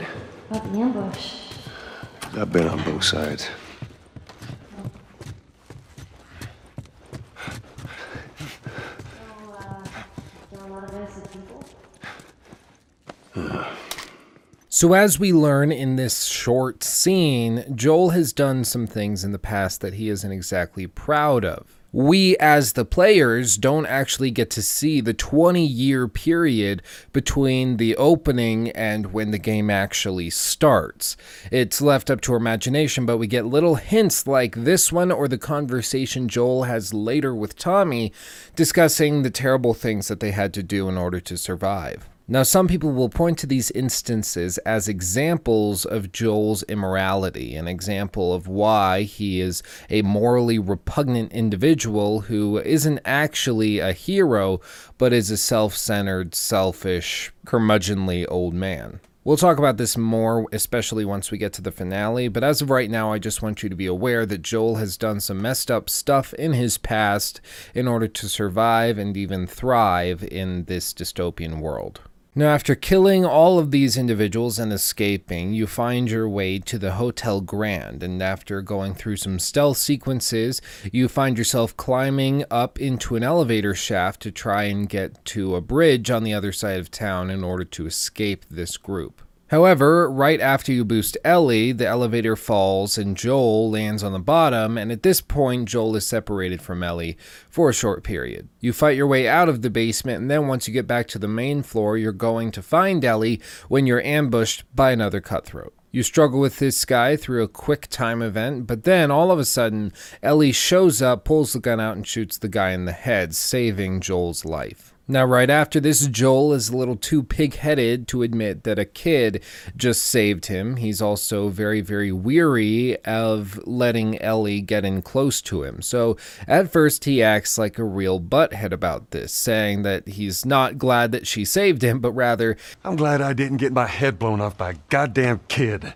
about the ambush? I've been on both sides. So, as we learn in this short scene, Joel has done some things in the past that he isn't exactly proud of. We, as the players, don't actually get to see the 20 year period between the opening and when the game actually starts. It's left up to our imagination, but we get little hints like this one or the conversation Joel has later with Tommy discussing the terrible things that they had to do in order to survive. Now, some people will point to these instances as examples of Joel's immorality, an example of why he is a morally repugnant individual who isn't actually a hero, but is a self centered, selfish, curmudgeonly old man. We'll talk about this more, especially once we get to the finale, but as of right now, I just want you to be aware that Joel has done some messed up stuff in his past in order to survive and even thrive in this dystopian world. Now, after killing all of these individuals and escaping, you find your way to the Hotel Grand, and after going through some stealth sequences, you find yourself climbing up into an elevator shaft to try and get to a bridge on the other side of town in order to escape this group. However, right after you boost Ellie, the elevator falls and Joel lands on the bottom, and at this point, Joel is separated from Ellie for a short period. You fight your way out of the basement, and then once you get back to the main floor, you're going to find Ellie when you're ambushed by another cutthroat. You struggle with this guy through a quick time event, but then all of a sudden, Ellie shows up, pulls the gun out, and shoots the guy in the head, saving Joel's life. Now, right after this, Joel is a little too pig headed to admit that a kid just saved him. He's also very, very weary of letting Ellie get in close to him. So, at first, he acts like a real butthead about this, saying that he's not glad that she saved him, but rather, I'm glad I didn't get my head blown off by a goddamn kid.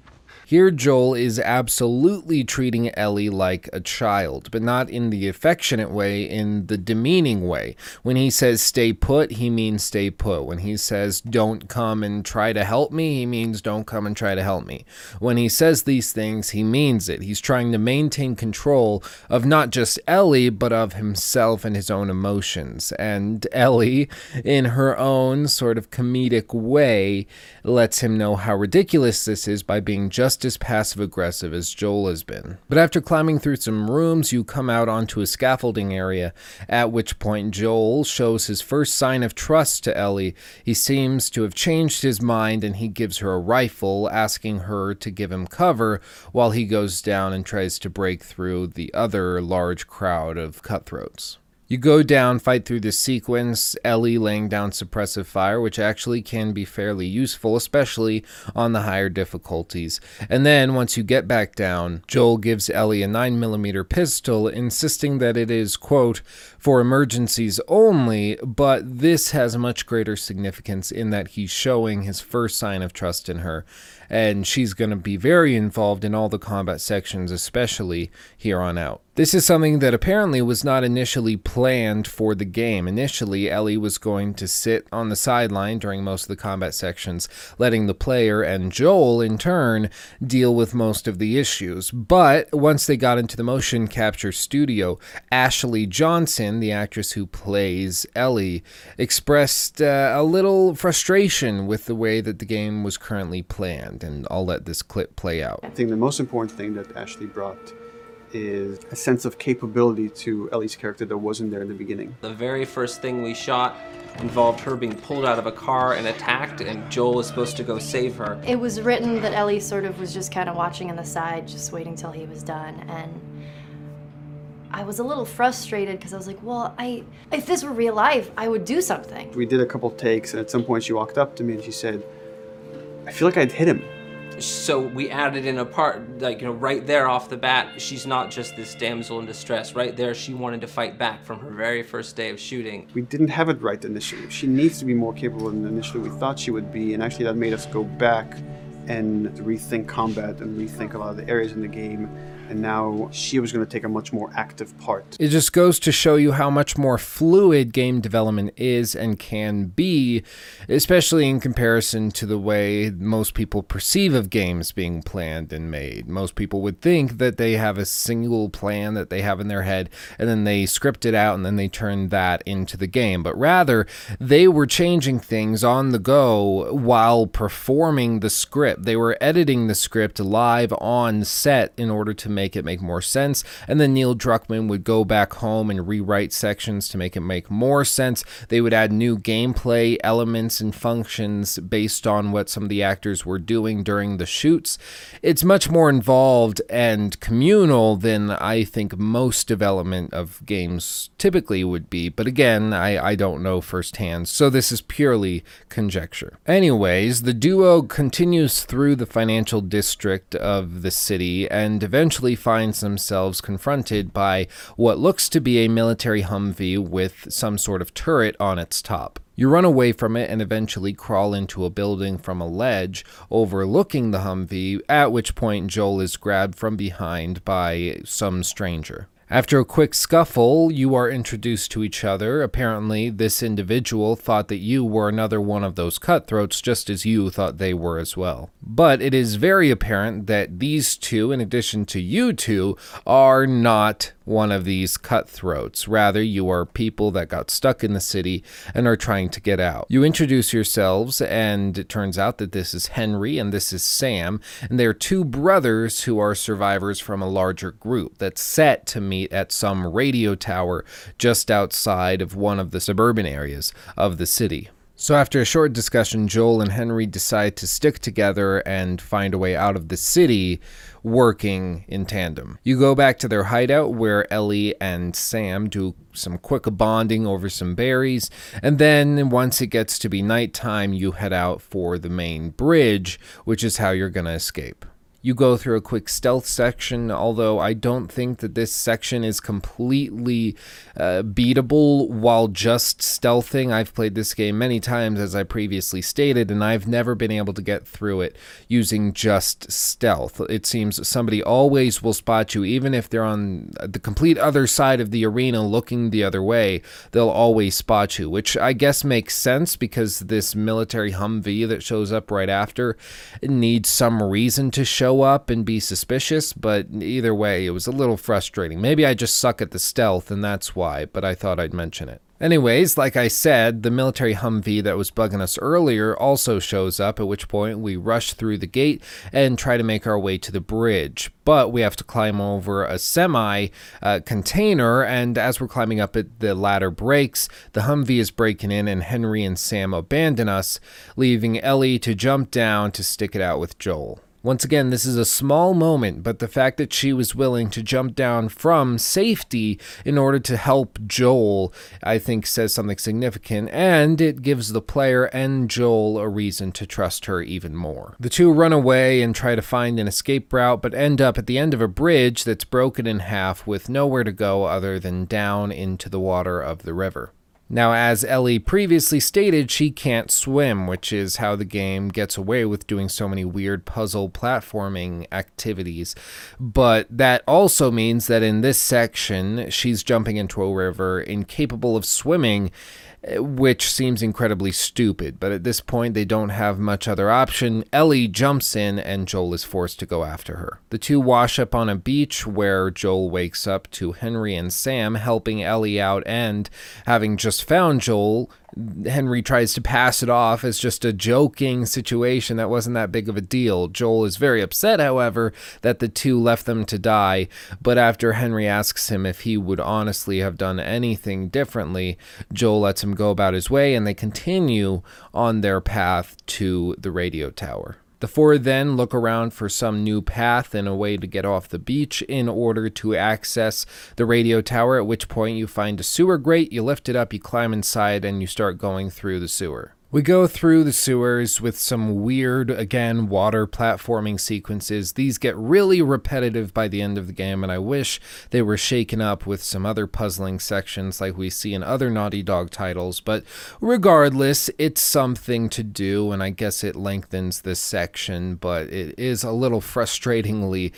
Here, Joel is absolutely treating Ellie like a child, but not in the affectionate way, in the demeaning way. When he says stay put, he means stay put. When he says don't come and try to help me, he means don't come and try to help me. When he says these things, he means it. He's trying to maintain control of not just Ellie, but of himself and his own emotions. And Ellie, in her own sort of comedic way, lets him know how ridiculous this is by being just as passive aggressive as Joel has been. But after climbing through some rooms, you come out onto a scaffolding area, at which point Joel shows his first sign of trust to Ellie. He seems to have changed his mind and he gives her a rifle, asking her to give him cover while he goes down and tries to break through the other large crowd of cutthroats. You go down, fight through this sequence, Ellie laying down suppressive fire, which actually can be fairly useful, especially on the higher difficulties. And then, once you get back down, Joel gives Ellie a 9mm pistol, insisting that it is, quote, for emergencies only, but this has much greater significance in that he's showing his first sign of trust in her and she's going to be very involved in all the combat sections, especially here on out. This is something that apparently was not initially planned for the game. Initially, Ellie was going to sit on the sideline during most of the combat sections, letting the player and Joel, in turn, deal with most of the issues. But once they got into the motion capture studio, Ashley Johnson, the actress who plays Ellie, expressed uh, a little frustration with the way that the game was currently planned, and I'll let this clip play out. I think the most important thing that Ashley brought is a sense of capability to Ellie's character that wasn't there in the beginning. The very first thing we shot involved her being pulled out of a car and attacked, and Joel was supposed to go save her. It was written that Ellie sort of was just kind of watching on the side, just waiting till he was done, and I was a little frustrated because I was like, well, I if this were real life, I would do something. We did a couple takes, and at some point she walked up to me and she said, I feel like I'd hit him. So we added in a part, like, you know, right there off the bat, she's not just this damsel in distress. Right there, she wanted to fight back from her very first day of shooting. We didn't have it right initially. She needs to be more capable than initially we thought she would be, and actually that made us go back and rethink combat and rethink a lot of the areas in the game and now she was going to take a much more active part. It just goes to show you how much more fluid game development is and can be, especially in comparison to the way most people perceive of games being planned and made. Most people would think that they have a single plan that they have in their head and then they script it out and then they turn that into the game, but rather they were changing things on the go while performing the script. They were editing the script live on set in order to make it make more sense. And then Neil Druckmann would go back home and rewrite sections to make it make more sense. They would add new gameplay elements and functions based on what some of the actors were doing during the shoots. It's much more involved and communal than I think most development of games typically would be. But again, I, I don't know firsthand, so this is purely conjecture. Anyways, the duo continues through the financial district of the city and eventually finds themselves confronted by what looks to be a military Humvee with some sort of turret on its top. You run away from it and eventually crawl into a building from a ledge overlooking the Humvee, at which point Joel is grabbed from behind by some stranger. After a quick scuffle, you are introduced to each other. Apparently, this individual thought that you were another one of those cutthroats, just as you thought they were as well. But it is very apparent that these two, in addition to you two, are not one of these cutthroats. Rather, you are people that got stuck in the city and are trying to get out. You introduce yourselves, and it turns out that this is Henry and this is Sam, and they're two brothers who are survivors from a larger group that's set to meet at some radio tower just outside of one of the suburban areas of the city. So, after a short discussion, Joel and Henry decide to stick together and find a way out of the city working in tandem. You go back to their hideout where Ellie and Sam do some quick bonding over some berries, and then once it gets to be nighttime, you head out for the main bridge, which is how you're going to escape. You go through a quick stealth section, although I don't think that this section is completely uh, beatable while just stealthing. I've played this game many times, as I previously stated, and I've never been able to get through it using just stealth. It seems somebody always will spot you, even if they're on the complete other side of the arena looking the other way, they'll always spot you, which I guess makes sense because this military Humvee that shows up right after needs some reason to show up and be suspicious, but either way, it was a little frustrating. Maybe I just suck at the stealth and that's why, but I thought I'd mention it. Anyways, like I said, the military Humvee that was bugging us earlier also shows up, at which point we rush through the gate and try to make our way to the bridge. But we have to climb over a semi uh, container, and as we're climbing up it, the ladder breaks. The Humvee is breaking in, and Henry and Sam abandon us, leaving Ellie to jump down to stick it out with Joel. Once again, this is a small moment, but the fact that she was willing to jump down from safety in order to help Joel, I think says something significant, and it gives the player and Joel a reason to trust her even more. The two run away and try to find an escape route, but end up at the end of a bridge that's broken in half with nowhere to go other than down into the water of the river. Now, as Ellie previously stated, she can't swim, which is how the game gets away with doing so many weird puzzle platforming activities. But that also means that in this section, she's jumping into a river incapable of swimming which seems incredibly stupid. But at this point, they don't have much other option. Ellie jumps in, and Joel is forced to go after her. The two wash up on a beach where Joel wakes up to Henry and Sam helping Ellie out, and having just found Joel, Henry tries to pass it off as just a joking situation that wasn't that big of a deal. Joel is very upset, however, that the two left them to die, but after Henry asks him if he would honestly have done anything differently, Joel lets him go about his way and they continue on their path to the radio tower. The four then look around for some new path and a way to get off the beach in order to access the radio tower, at which point you find a sewer grate, you lift it up, you climb inside, and you start going through the sewer. We go through the sewers with some weird, again, water platforming sequences. These get really repetitive by the end of the game, and I wish they were shaken up with some other puzzling sections like we see in other Naughty Dog titles. But regardless, it's something to do, and I guess it lengthens this section, but it is a little frustratingly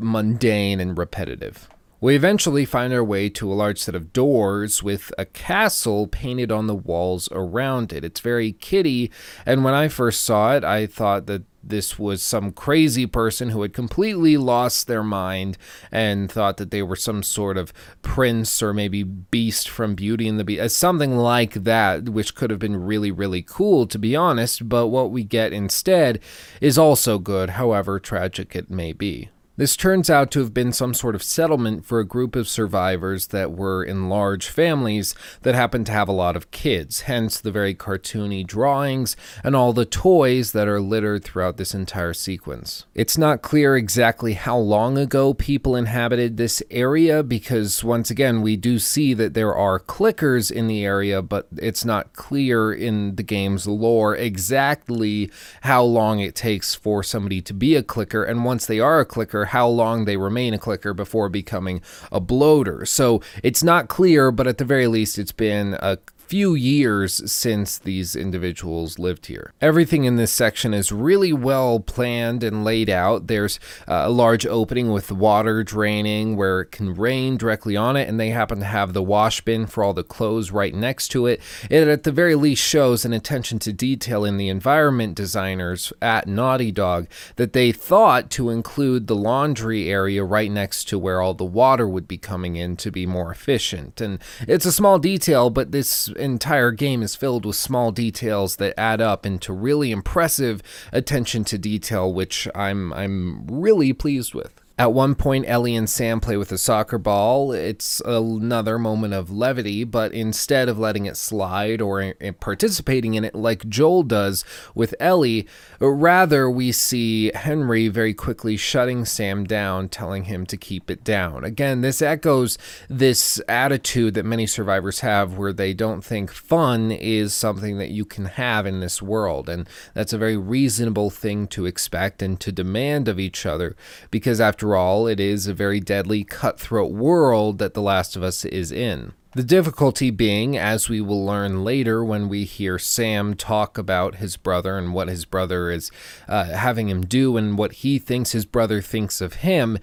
mundane and repetitive. We eventually find our way to a large set of doors with a castle painted on the walls around it. It's very kitty, and when I first saw it, I thought that this was some crazy person who had completely lost their mind and thought that they were some sort of prince or maybe beast from Beauty and the Beast, uh, something like that, which could have been really, really cool, to be honest. But what we get instead is also good, however tragic it may be. This turns out to have been some sort of settlement for a group of survivors that were in large families that happened to have a lot of kids, hence the very cartoony drawings and all the toys that are littered throughout this entire sequence. It's not clear exactly how long ago people inhabited this area because, once again, we do see that there are clickers in the area, but it's not clear in the game's lore exactly how long it takes for somebody to be a clicker, and once they are a clicker, how long they remain a clicker before becoming a bloater. So it's not clear, but at the very least, it's been a few years since these individuals lived here. Everything in this section is really well planned and laid out. There's uh, a large opening with water draining where it can rain directly on it, and they happen to have the wash bin for all the clothes right next to it. It at the very least shows an attention to detail in the environment designers at Naughty Dog that they thought to include the laundry area right next to where all the water would be coming in to be more efficient. And it's a small detail, but this entire game is filled with small details that add up into really impressive attention to detail, which I'm I'm really pleased with. At one point, Ellie and Sam play with a soccer ball. It's another moment of levity, but instead of letting it slide or participating in it like Joel does with Ellie, rather we see Henry very quickly shutting Sam down, telling him to keep it down. Again, this echoes this attitude that many survivors have where they don't think fun is something that you can have in this world. And that's a very reasonable thing to expect and to demand of each other because, after after all, it is a very deadly, cutthroat world that The Last of Us is in. The difficulty being, as we will learn later when we hear Sam talk about his brother and what his brother is uh, having him do and what he thinks his brother thinks of him,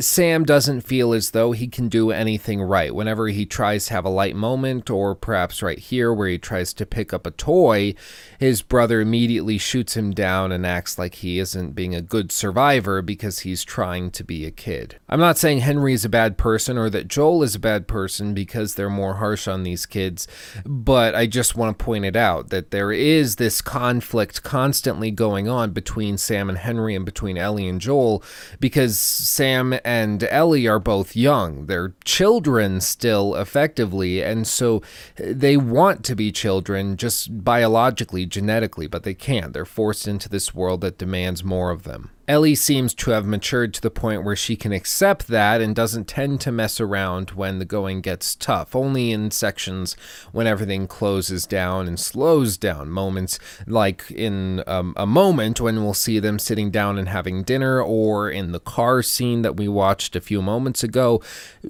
Sam doesn't feel as though he can do anything right. Whenever he tries to have a light moment, or perhaps right here where he tries to pick up a toy, his brother immediately shoots him down and acts like he isn't being a good survivor because he's trying to be a kid. I'm not saying Henry is a bad person or that Joel is a bad person because they're more harsh on these kids, but I just want to point it out that there is this conflict constantly going on between Sam and Henry and between Ellie and Joel because Sam and Ellie are both young. They're children still, effectively, and so they want to be children just biologically, genetically, but they can't. They're forced into this world that demands more of them. Ellie seems to have matured to the point where she can accept that and doesn't tend to mess around when the going gets tough, only in sections when everything closes down and slows down. Moments like in um, a moment when we'll see them sitting down and having dinner, or in the car scene that we watched a few moments ago.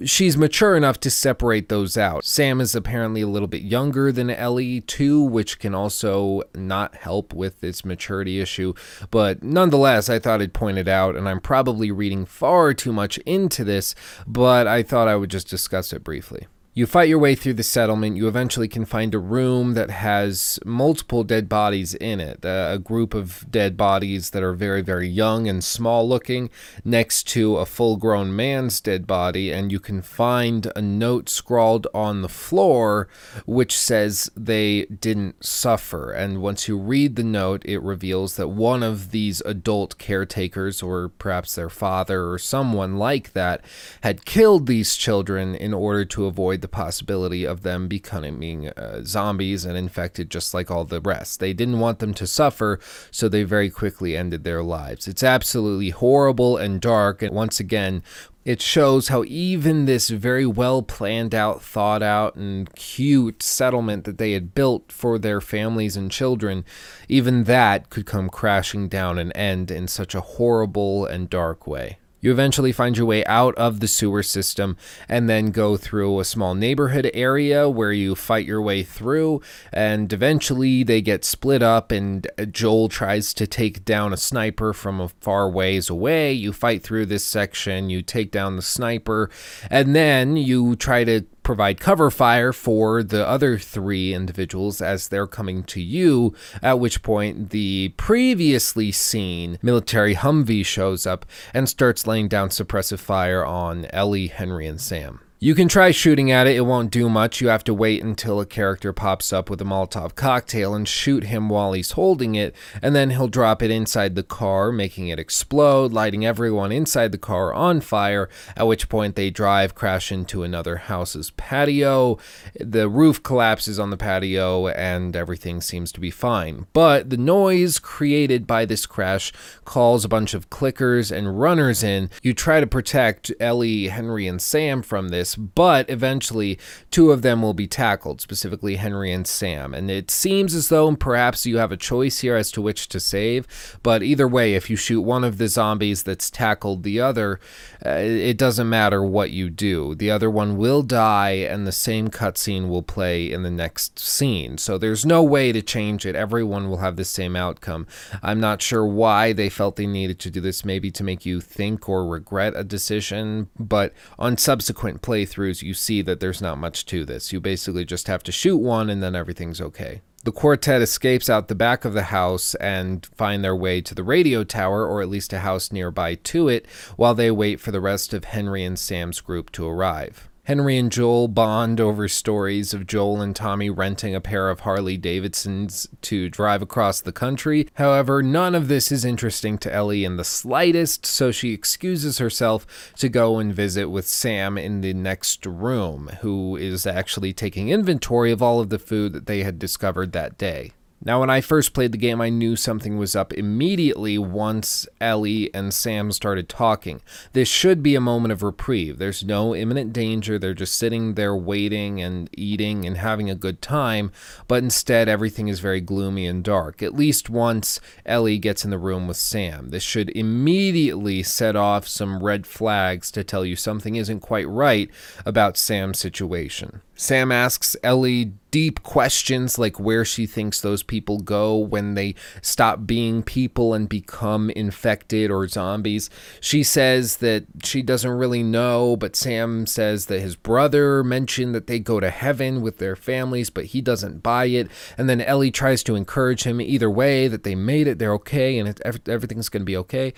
She's mature enough to separate those out. Sam is apparently a little bit younger than Ellie, too, which can also not help with this maturity issue, but nonetheless, I thought it pointed out, and I'm probably reading far too much into this, but I thought I would just discuss it briefly. You fight your way through the settlement. You eventually can find a room that has multiple dead bodies in it. Uh, a group of dead bodies that are very, very young and small looking, next to a full grown man's dead body. And you can find a note scrawled on the floor which says they didn't suffer. And once you read the note, it reveals that one of these adult caretakers, or perhaps their father or someone like that, had killed these children in order to avoid the possibility of them becoming uh, zombies and infected just like all the rest. They didn't want them to suffer, so they very quickly ended their lives. It's absolutely horrible and dark, and once again, it shows how even this very well planned out, thought out, and cute settlement that they had built for their families and children, even that could come crashing down and end in such a horrible and dark way. You eventually find your way out of the sewer system and then go through a small neighborhood area where you fight your way through. And eventually they get split up, and uh, Joel tries to take down a sniper from a far ways away. You fight through this section, you take down the sniper, and then you try to provide cover fire for the other three individuals as they're coming to you, at which point the previously seen military Humvee shows up and starts laying down suppressive fire on Ellie, Henry, and Sam. You can try shooting at it, it won't do much. You have to wait until a character pops up with a Molotov cocktail and shoot him while he's holding it, and then he'll drop it inside the car, making it explode, lighting everyone inside the car on fire, at which point they drive, crash into another house's patio. The roof collapses on the patio, and everything seems to be fine. But the noise created by this crash calls a bunch of clickers and runners in. You try to protect Ellie, Henry, and Sam from this but eventually two of them will be tackled, specifically Henry and Sam. And it seems as though perhaps you have a choice here as to which to save, but either way, if you shoot one of the zombies that's tackled the other, uh, it doesn't matter what you do. The other one will die, and the same cutscene will play in the next scene. So there's no way to change it. Everyone will have the same outcome. I'm not sure why they felt they needed to do this, maybe to make you think or regret a decision, but on subsequent plays, playthroughs, you see that there's not much to this. You basically just have to shoot one and then everything's okay. The quartet escapes out the back of the house and find their way to the radio tower, or at least a house nearby to it, while they wait for the rest of Henry and Sam's group to arrive. Henry and Joel bond over stories of Joel and Tommy renting a pair of Harley Davidsons to drive across the country. However, none of this is interesting to Ellie in the slightest, so she excuses herself to go and visit with Sam in the next room, who is actually taking inventory of all of the food that they had discovered that day. Now, when I first played the game, I knew something was up immediately once Ellie and Sam started talking. This should be a moment of reprieve. There's no imminent danger. They're just sitting there waiting and eating and having a good time, but instead, everything is very gloomy and dark. At least once Ellie gets in the room with Sam. This should immediately set off some red flags to tell you something isn't quite right about Sam's situation. Sam asks Ellie deep questions like where she thinks those people go when they stop being people and become infected or zombies. She says that she doesn't really know, but Sam says that his brother mentioned that they go to heaven with their families, but he doesn't buy it. And then Ellie tries to encourage him either way that they made it, they're okay, and it, everything's going to be okay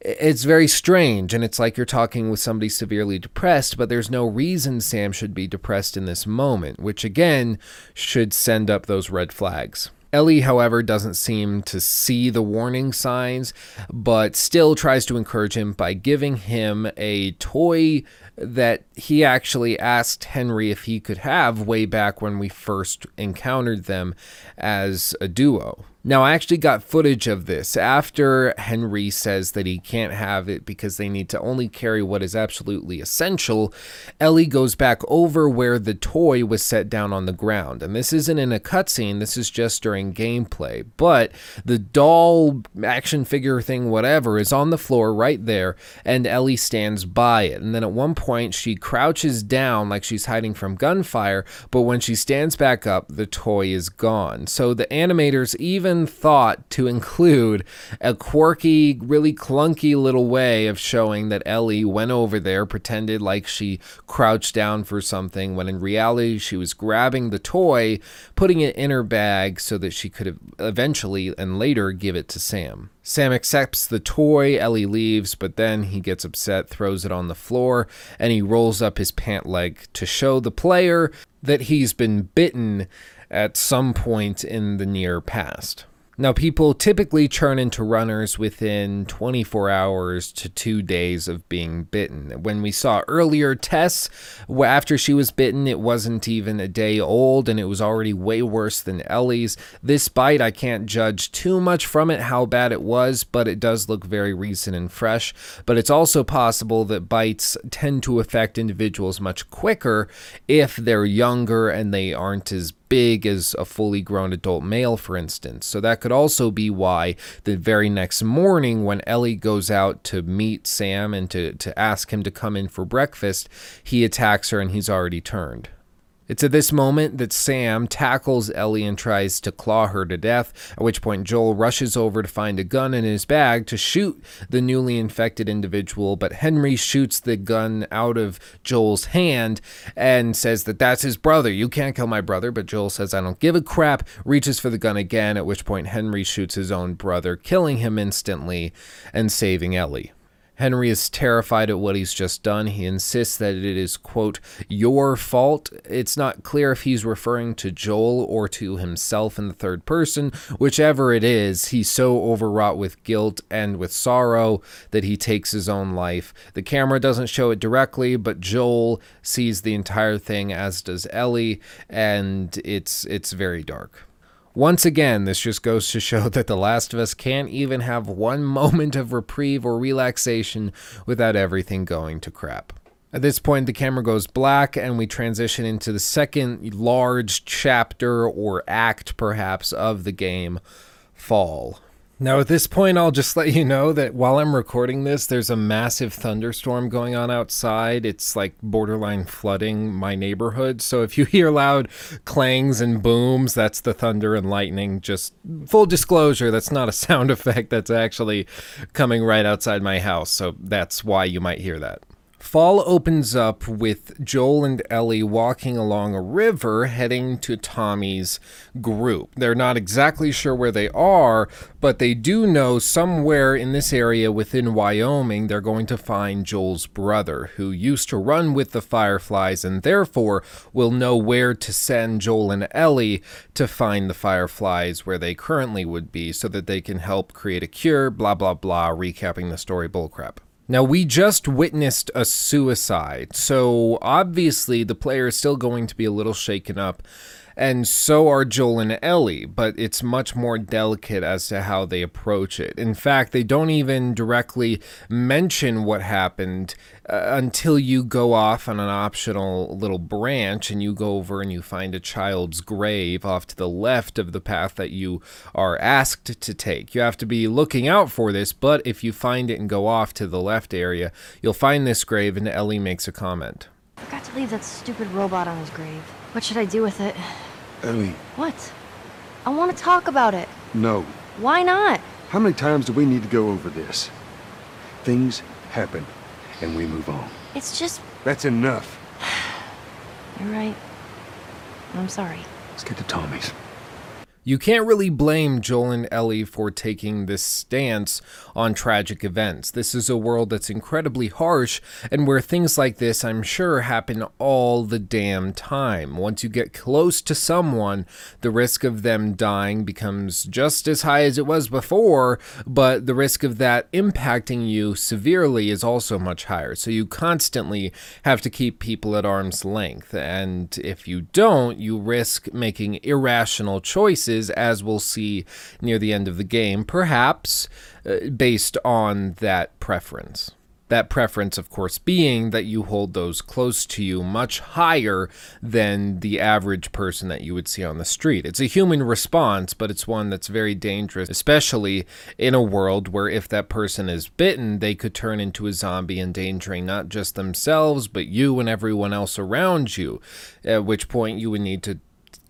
it's very strange and it's like you're talking with somebody severely depressed but there's no reason sam should be depressed in this moment which again should send up those red flags Ellie, however, doesn't seem to see the warning signs, but still tries to encourage him by giving him a toy that he actually asked Henry if he could have way back when we first encountered them as a duo. Now, I actually got footage of this after Henry says that he can't have it because they need to only carry what is absolutely essential. Ellie goes back over where the toy was set down on the ground. And this isn't in a cutscene, this is just during gameplay. But the doll action figure thing, whatever, is on the floor right there, and Ellie stands by it. And then at one point, she crouches down like she's hiding from gunfire, but when she stands back up, the toy is gone. So the animators even thought to include a quirky, really clunky little way of showing that Ellie went over there, pretended like she crouched down for something, when in reality she was grabbing the toy, putting it in her bag so that she could eventually and later give it to Sam. Sam accepts the toy, Ellie leaves, but then he gets upset, throws it on the floor, and he rolls up his pant leg to show the player that he's been bitten at some point in the near past. Now, people typically churn into runners within 24 hours to two days of being bitten. When we saw earlier Tess, after she was bitten, it wasn't even a day old and it was already way worse than Ellie's. This bite, I can't judge too much from it how bad it was, but it does look very recent and fresh. But it's also possible that bites tend to affect individuals much quicker if they're younger and they aren't as big as a fully grown adult male, for instance. So that could also be why the very next morning, when Ellie goes out to meet Sam and to, to ask him to come in for breakfast, he attacks her and he's already turned. It's at this moment that Sam tackles Ellie and tries to claw her to death, at which point Joel rushes over to find a gun in his bag to shoot the newly infected individual, but Henry shoots the gun out of Joel's hand and says that that's his brother. You can't kill my brother, but Joel says, I don't give a crap, reaches for the gun again, at which point Henry shoots his own brother, killing him instantly and saving Ellie. Henry is terrified at what he's just done. He insists that it is, quote, your fault. It's not clear if he's referring to Joel or to himself in the third person. Whichever it is, he's so overwrought with guilt and with sorrow that he takes his own life. The camera doesn't show it directly, but Joel sees the entire thing, as does Ellie, and it's it's very dark. Once again, this just goes to show that The Last of Us can't even have one moment of reprieve or relaxation without everything going to crap. At this point, the camera goes black and we transition into the second large chapter or act, perhaps, of the game, Fall. Now, at this point, I'll just let you know that while I'm recording this, there's a massive thunderstorm going on outside. It's like borderline flooding my neighborhood. So if you hear loud clangs and booms, that's the thunder and lightning. Just full disclosure, that's not a sound effect. That's actually coming right outside my house. So that's why you might hear that. Fall opens up with Joel and Ellie walking along a river heading to Tommy's group. They're not exactly sure where they are, but they do know somewhere in this area within Wyoming they're going to find Joel's brother, who used to run with the Fireflies and therefore will know where to send Joel and Ellie to find the Fireflies where they currently would be so that they can help create a cure, blah, blah, blah, recapping the story bullcrap. Now, we just witnessed a suicide, so obviously the player is still going to be a little shaken up, and so are Joel and Ellie, but it's much more delicate as to how they approach it. In fact, they don't even directly mention what happened uh, until you go off on an optional little branch and you go over and you find a child's grave off to the left of the path that you are asked to take. You have to be looking out for this, but if you find it and go off to the left area, you'll find this grave, and Ellie makes a comment. Forgot to leave that stupid robot on his grave. What should I do with it? Ellie, What? I want to talk about it. no. Why not? How many times do we need to go over this? Things happen, and we move on. It's just. That's enough. You're right. I'm sorry. Let's get to Tommy's. You can't really blame Joel and Ellie for taking this stance on tragic events. This is a world that's incredibly harsh and where things like this, I'm sure, happen all the damn time. Once you get close to someone, the risk of them dying becomes just as high as it was before, but the risk of that impacting you severely is also much higher. So you constantly have to keep people at arm's length. And if you don't, you risk making irrational choices as we'll see near the end of the game, perhaps uh, based on that preference. That preference, of course, being that you hold those close to you much higher than the average person that you would see on the street. It's a human response, but it's one that's very dangerous, especially in a world where if that person is bitten, they could turn into a zombie, endangering not just themselves, but you and everyone else around you. At which point you would need to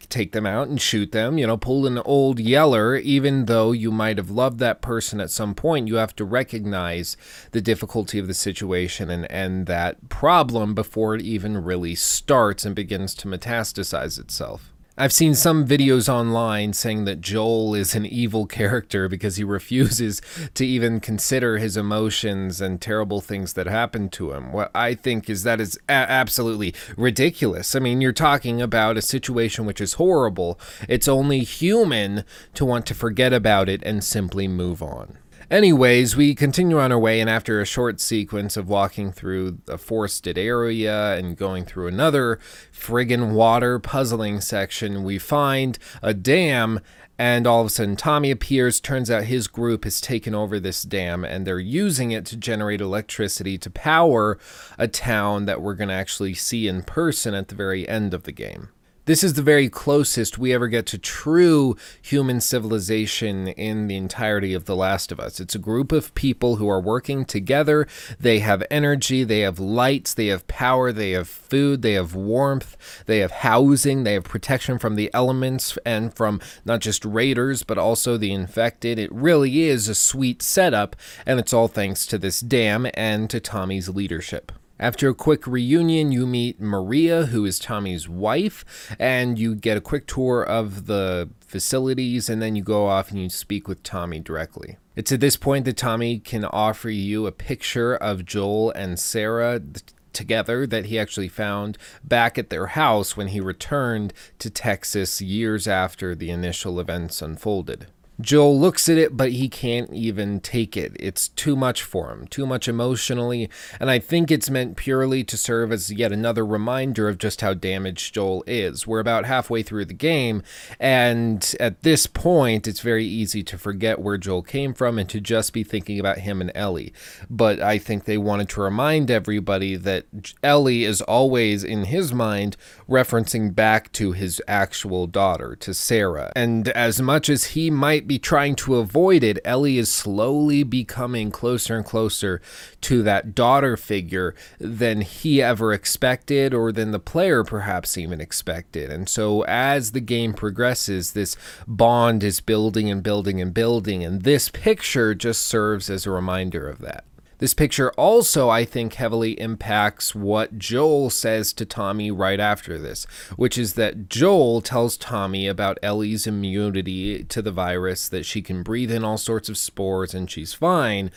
take them out and shoot them, you know, pull an old yeller, even though you might have loved that person at some point, you have to recognize the difficulty of the situation and end that problem before it even really starts and begins to metastasize itself. I've seen some videos online saying that Joel is an evil character because he refuses to even consider his emotions and terrible things that happen to him. What I think is that is a- absolutely ridiculous. I mean, you're talking about a situation which is horrible. It's only human to want to forget about it and simply move on. Anyways, we continue on our way, and after a short sequence of walking through a forested area and going through another friggin' water puzzling section, we find a dam. And all of a sudden, Tommy appears. Turns out his group has taken over this dam and they're using it to generate electricity to power a town that we're going to actually see in person at the very end of the game. This is the very closest we ever get to true human civilization in the entirety of The Last of Us. It's a group of people who are working together. They have energy, they have lights, they have power, they have food, they have warmth, they have housing, they have protection from the elements and from not just raiders, but also the infected. It really is a sweet setup, and it's all thanks to this dam and to Tommy's leadership. After a quick reunion, you meet Maria, who is Tommy's wife, and you get a quick tour of the facilities, and then you go off and you speak with Tommy directly. It's at this point that Tommy can offer you a picture of Joel and Sarah th- together that he actually found back at their house when he returned to Texas years after the initial events unfolded. Joel looks at it, but he can't even take it. It's too much for him, too much emotionally, and I think it's meant purely to serve as yet another reminder of just how damaged Joel is. We're about halfway through the game, and at this point, it's very easy to forget where Joel came from and to just be thinking about him and Ellie. But I think they wanted to remind everybody that Ellie is always, in his mind, referencing back to his actual daughter, to Sarah. And as much as he might be trying to avoid it, Ellie is slowly becoming closer and closer to that daughter figure than he ever expected, or than the player perhaps even expected. And so, as the game progresses, this bond is building and building and building, and this picture just serves as a reminder of that. This picture also, I think, heavily impacts what Joel says to Tommy right after this, which is that Joel tells Tommy about Ellie's immunity to the virus, that she can breathe in all sorts of spores and she's fine.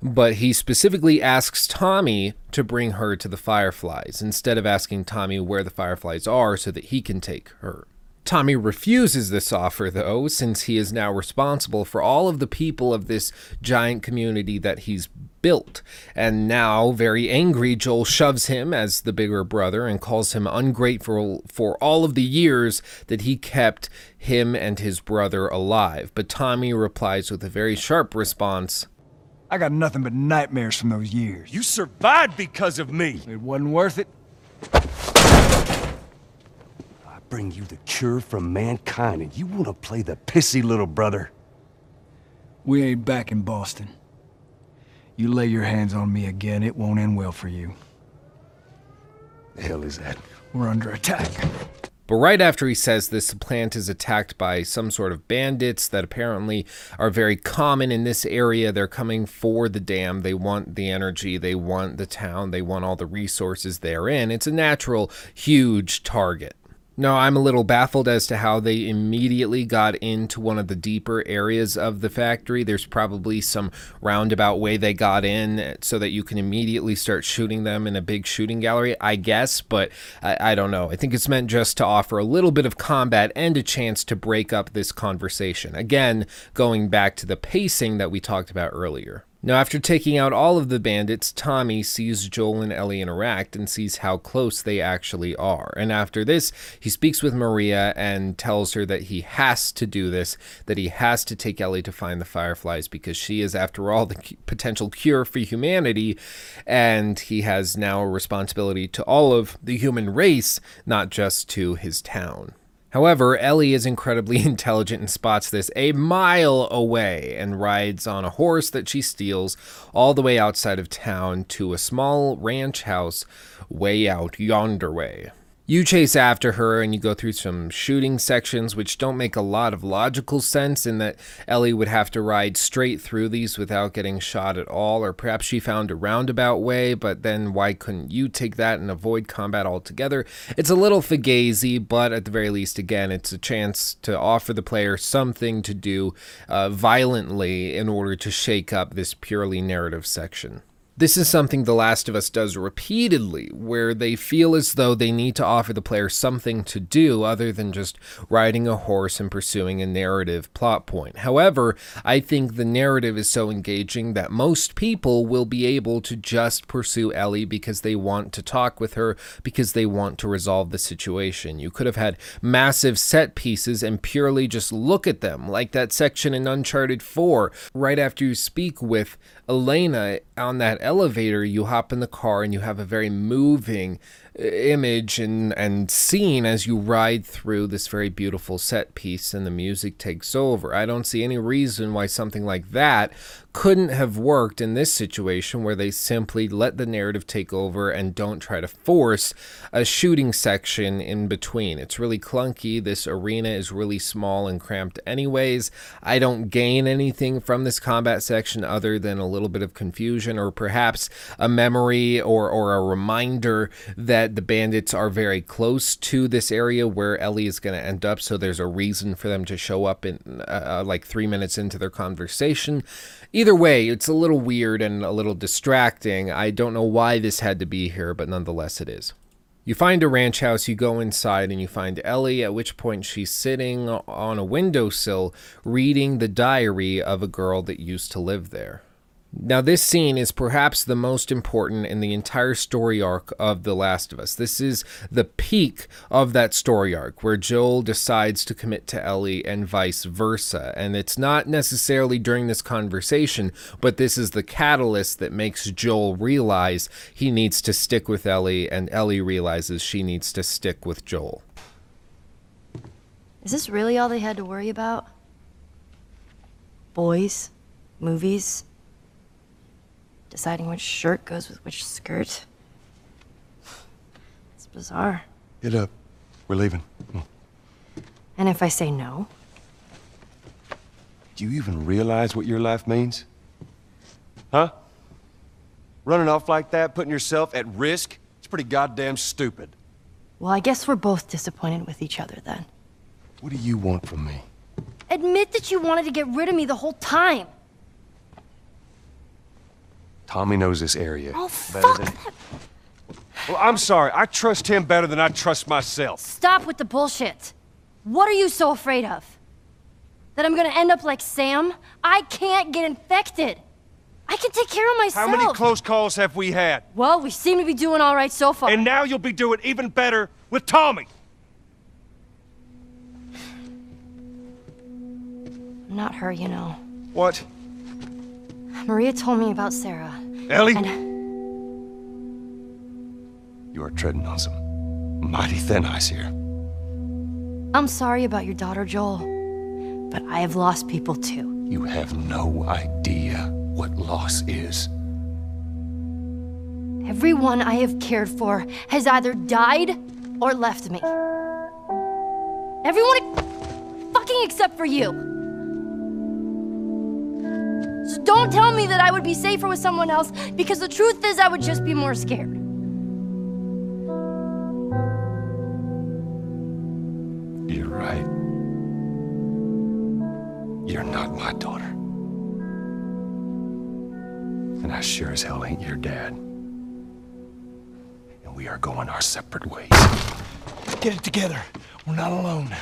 But he specifically asks Tommy to bring her to the Fireflies instead of asking Tommy where the Fireflies are so that he can take her. Tommy refuses this offer, though, since he is now responsible for all of the people of this giant community that he's built. And now, very angry, Joel shoves him as the bigger brother and calls him ungrateful for all of the years that he kept him and his brother alive. But Tommy replies with a very sharp response I got nothing but nightmares from those years. You survived because of me. It wasn't worth it. I bring you the cure from mankind, and you want to play the pissy little brother. We ain't back in Boston. You lay your hands on me again, it won't end well for you. The hell is that? We're under attack. But right after he says this, the plant is attacked by some sort of bandits that apparently are very common in this area. They're coming for the dam. They want the energy. They want the town. They want all the resources therein. It's a natural, huge target. No, I'm a little baffled as to how they immediately got into one of the deeper areas of the factory. There's probably some roundabout way they got in so that you can immediately start shooting them in a big shooting gallery, I guess, but I, I don't know. I think it's meant just to offer a little bit of combat and a chance to break up this conversation. Again, going back to the pacing that we talked about earlier. Now, after taking out all of the bandits, Tommy sees Joel and Ellie interact and sees how close they actually are. And after this, he speaks with Maria and tells her that he has to do this, that he has to take Ellie to find the Fireflies because she is, after all, the potential cure for humanity. And he has now a responsibility to all of the human race, not just to his town. However, Ellie is incredibly intelligent and spots this a mile away and rides on a horse that she steals all the way outside of town to a small ranch house way out yonder way. You chase after her and you go through some shooting sections, which don't make a lot of logical sense in that Ellie would have to ride straight through these without getting shot at all, or perhaps she found a roundabout way, but then why couldn't you take that and avoid combat altogether? It's a little fugazi, but at the very least, again, it's a chance to offer the player something to do uh, violently in order to shake up this purely narrative section. This is something The Last of Us does repeatedly, where they feel as though they need to offer the player something to do other than just riding a horse and pursuing a narrative plot point. However, I think the narrative is so engaging that most people will be able to just pursue Ellie because they want to talk with her, because they want to resolve the situation. You could have had massive set pieces and purely just look at them, like that section in Uncharted 4, right after you speak with Elena on that elevator, you hop in the car and you have a very moving image and, and scene as you ride through this very beautiful set piece and the music takes over. I don't see any reason why something like that couldn't have worked in this situation where they simply let the narrative take over and don't try to force a shooting section in between. It's really clunky. This arena is really small and cramped, anyways. I don't gain anything from this combat section other than a little bit of confusion or perhaps a memory or, or a reminder that the bandits are very close to this area where Ellie is going to end up. So there's a reason for them to show up in uh, like three minutes into their conversation. Either way, it's a little weird and a little distracting. I don't know why this had to be here, but nonetheless it is. You find a ranch house, you go inside, and you find Ellie, at which point she's sitting on a windowsill reading the diary of a girl that used to live there. Now, this scene is perhaps the most important in the entire story arc of The Last of Us. This is the peak of that story arc where Joel decides to commit to Ellie and vice versa. And it's not necessarily during this conversation, but this is the catalyst that makes Joel realize he needs to stick with Ellie, and Ellie realizes she needs to stick with Joel. Is this really all they had to worry about? Boys? Movies? Deciding which shirt goes with which skirt. It's bizarre. Get up. We're leaving. Hmm. And if I say no? Do you even realize what your life means? Huh? Running off like that, putting yourself at risk, it's pretty goddamn stupid. Well, I guess we're both disappointed with each other then. What do you want from me? Admit that you wanted to get rid of me the whole time. Tommy knows this area Oh, better fuck than. Well, I'm sorry. I trust him better than I trust myself. Stop with the bullshit. What are you so afraid of? That I'm gonna end up like Sam? I can't get infected. I can take care of myself. How many close calls have we had? Well, we seem to be doing all right so far. And now you'll be doing even better with Tommy. Not her, you know. What? Maria told me about Sarah. Ellie? And You are treading on some mighty thin ice here. I'm sorry about your daughter, Joel. But I have lost people too. You have no idea what loss is. Everyone I have cared for has either died or left me. Everyone fucking except for you. So don't tell me that I would be safer with someone else because the truth is I would just be more scared. You're right. You're not my daughter. And I sure as hell ain't your dad. And we are going our separate ways. Get it together. We're not alone.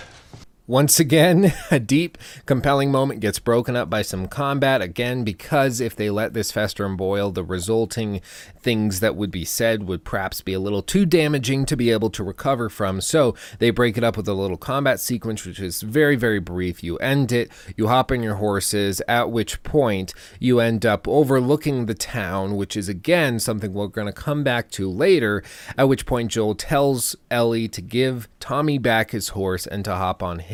Once again, a deep, compelling moment gets broken up by some combat. Again, because if they let this fester and boil, the resulting things that would be said would perhaps be a little too damaging to be able to recover from. So they break it up with a little combat sequence, which is very, very brief. You end it, you hop on your horses, at which point you end up overlooking the town, which is again something we're going to come back to later. At which point Joel tells Ellie to give Tommy back his horse and to hop on his.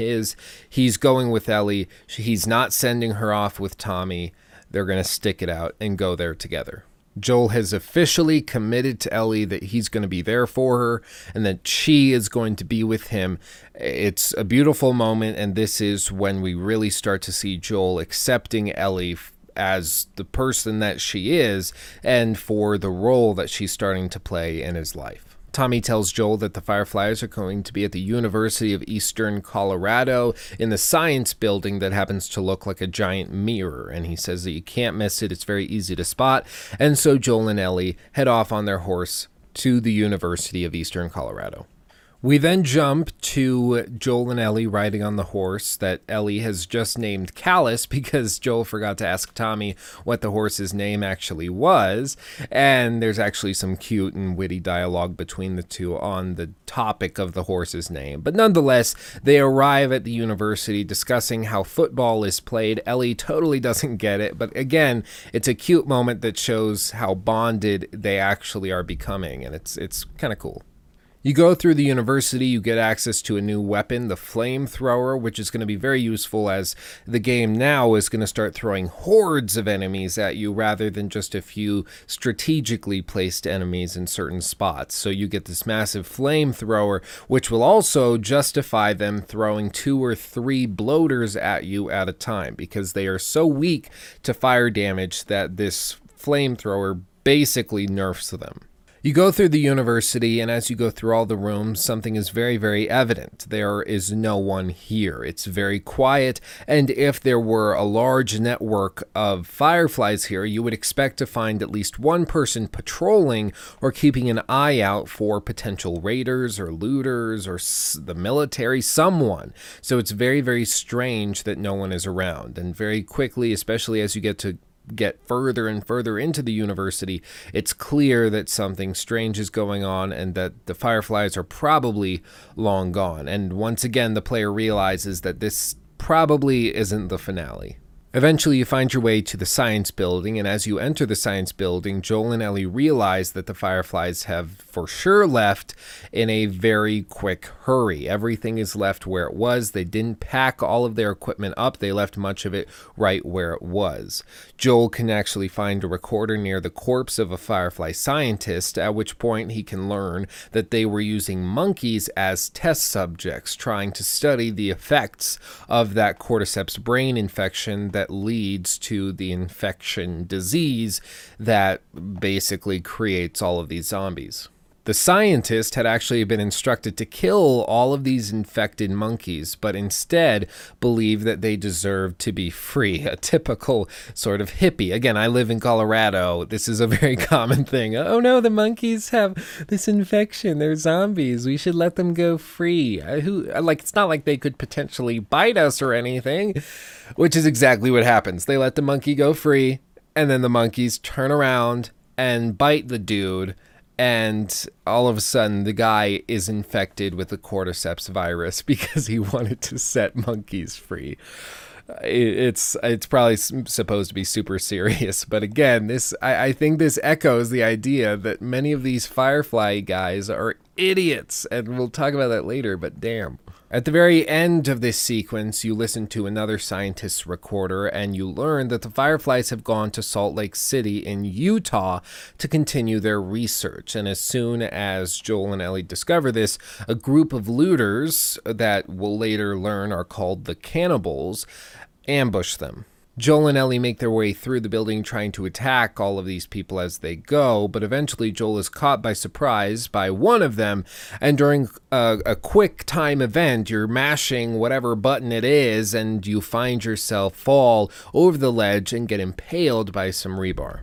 He's going with Ellie. He's not sending her off with Tommy. They're going to stick it out and go there together. Joel has officially committed to Ellie that he's going to be there for her and that she is going to be with him. It's a beautiful moment, and this is when we really start to see Joel accepting Ellie as the person that she is and for the role that she's starting to play in his life. Tommy tells Joel that the Fireflies are going to be at the University of Eastern Colorado in the science building that happens to look like a giant mirror. And he says that you can't miss it, it's very easy to spot. And so Joel and Ellie head off on their horse to the University of Eastern Colorado. We then jump to Joel and Ellie riding on the horse that Ellie has just named Callus because Joel forgot to ask Tommy what the horse's name actually was. And there's actually some cute and witty dialogue between the two on the topic of the horse's name. But nonetheless, they arrive at the university discussing how football is played. Ellie totally doesn't get it, but again, it's a cute moment that shows how bonded they actually are becoming, and it's it's kind of cool. You go through the university, you get access to a new weapon, the flamethrower, which is going to be very useful as the game now is going to start throwing hordes of enemies at you rather than just a few strategically placed enemies in certain spots. So you get this massive flamethrower, which will also justify them throwing two or three bloaters at you at a time because they are so weak to fire damage that this flamethrower basically nerfs them. You go through the university, and as you go through all the rooms, something is very, very evident. There is no one here. It's very quiet, and if there were a large network of fireflies here, you would expect to find at least one person patrolling or keeping an eye out for potential raiders or looters or the military, someone. So it's very, very strange that no one is around. And very quickly, especially as you get to get further and further into the university, it's clear that something strange is going on and that the fireflies are probably long gone. And once again, the player realizes that this probably isn't the finale. Eventually, you find your way to the science building, and as you enter the science building, Joel and Ellie realize that the Fireflies have for sure left in a very quick hurry. Everything is left where it was. They didn't pack all of their equipment up, they left much of it right where it was. Joel can actually find a recorder near the corpse of a Firefly scientist, at which point he can learn that they were using monkeys as test subjects, trying to study the effects of that cordyceps brain infection that that leads to the infection disease that basically creates all of these zombies. The scientist had actually been instructed to kill all of these infected monkeys, but instead believed that they deserved to be free. A typical sort of hippie. Again, I live in Colorado. This is a very common thing. Oh no, the monkeys have this infection. They're zombies. We should let them go free. Uh, who like it's not like they could potentially bite us or anything, which is exactly what happens. They let the monkey go free, and then the monkeys turn around and bite the dude and all of a sudden the guy is infected with the cordyceps virus because he wanted to set monkeys free. Uh, it's it's probably supposed to be super serious but again this I, I think this echoes the idea that many of these firefly guys are idiots and we'll talk about that later but damn at the very end of this sequence, you listen to another scientist's recorder and you learn that the Fireflies have gone to Salt Lake City in Utah to continue their research. And as soon as Joel and Ellie discover this, a group of looters that we'll later learn are called the Cannibals ambush them. Joel and Ellie make their way through the building trying to attack all of these people as they go, but eventually Joel is caught by surprise by one of them, and during a, a, quick time event, you're mashing whatever button it is, and you find yourself fall over the ledge and get impaled by some rebar.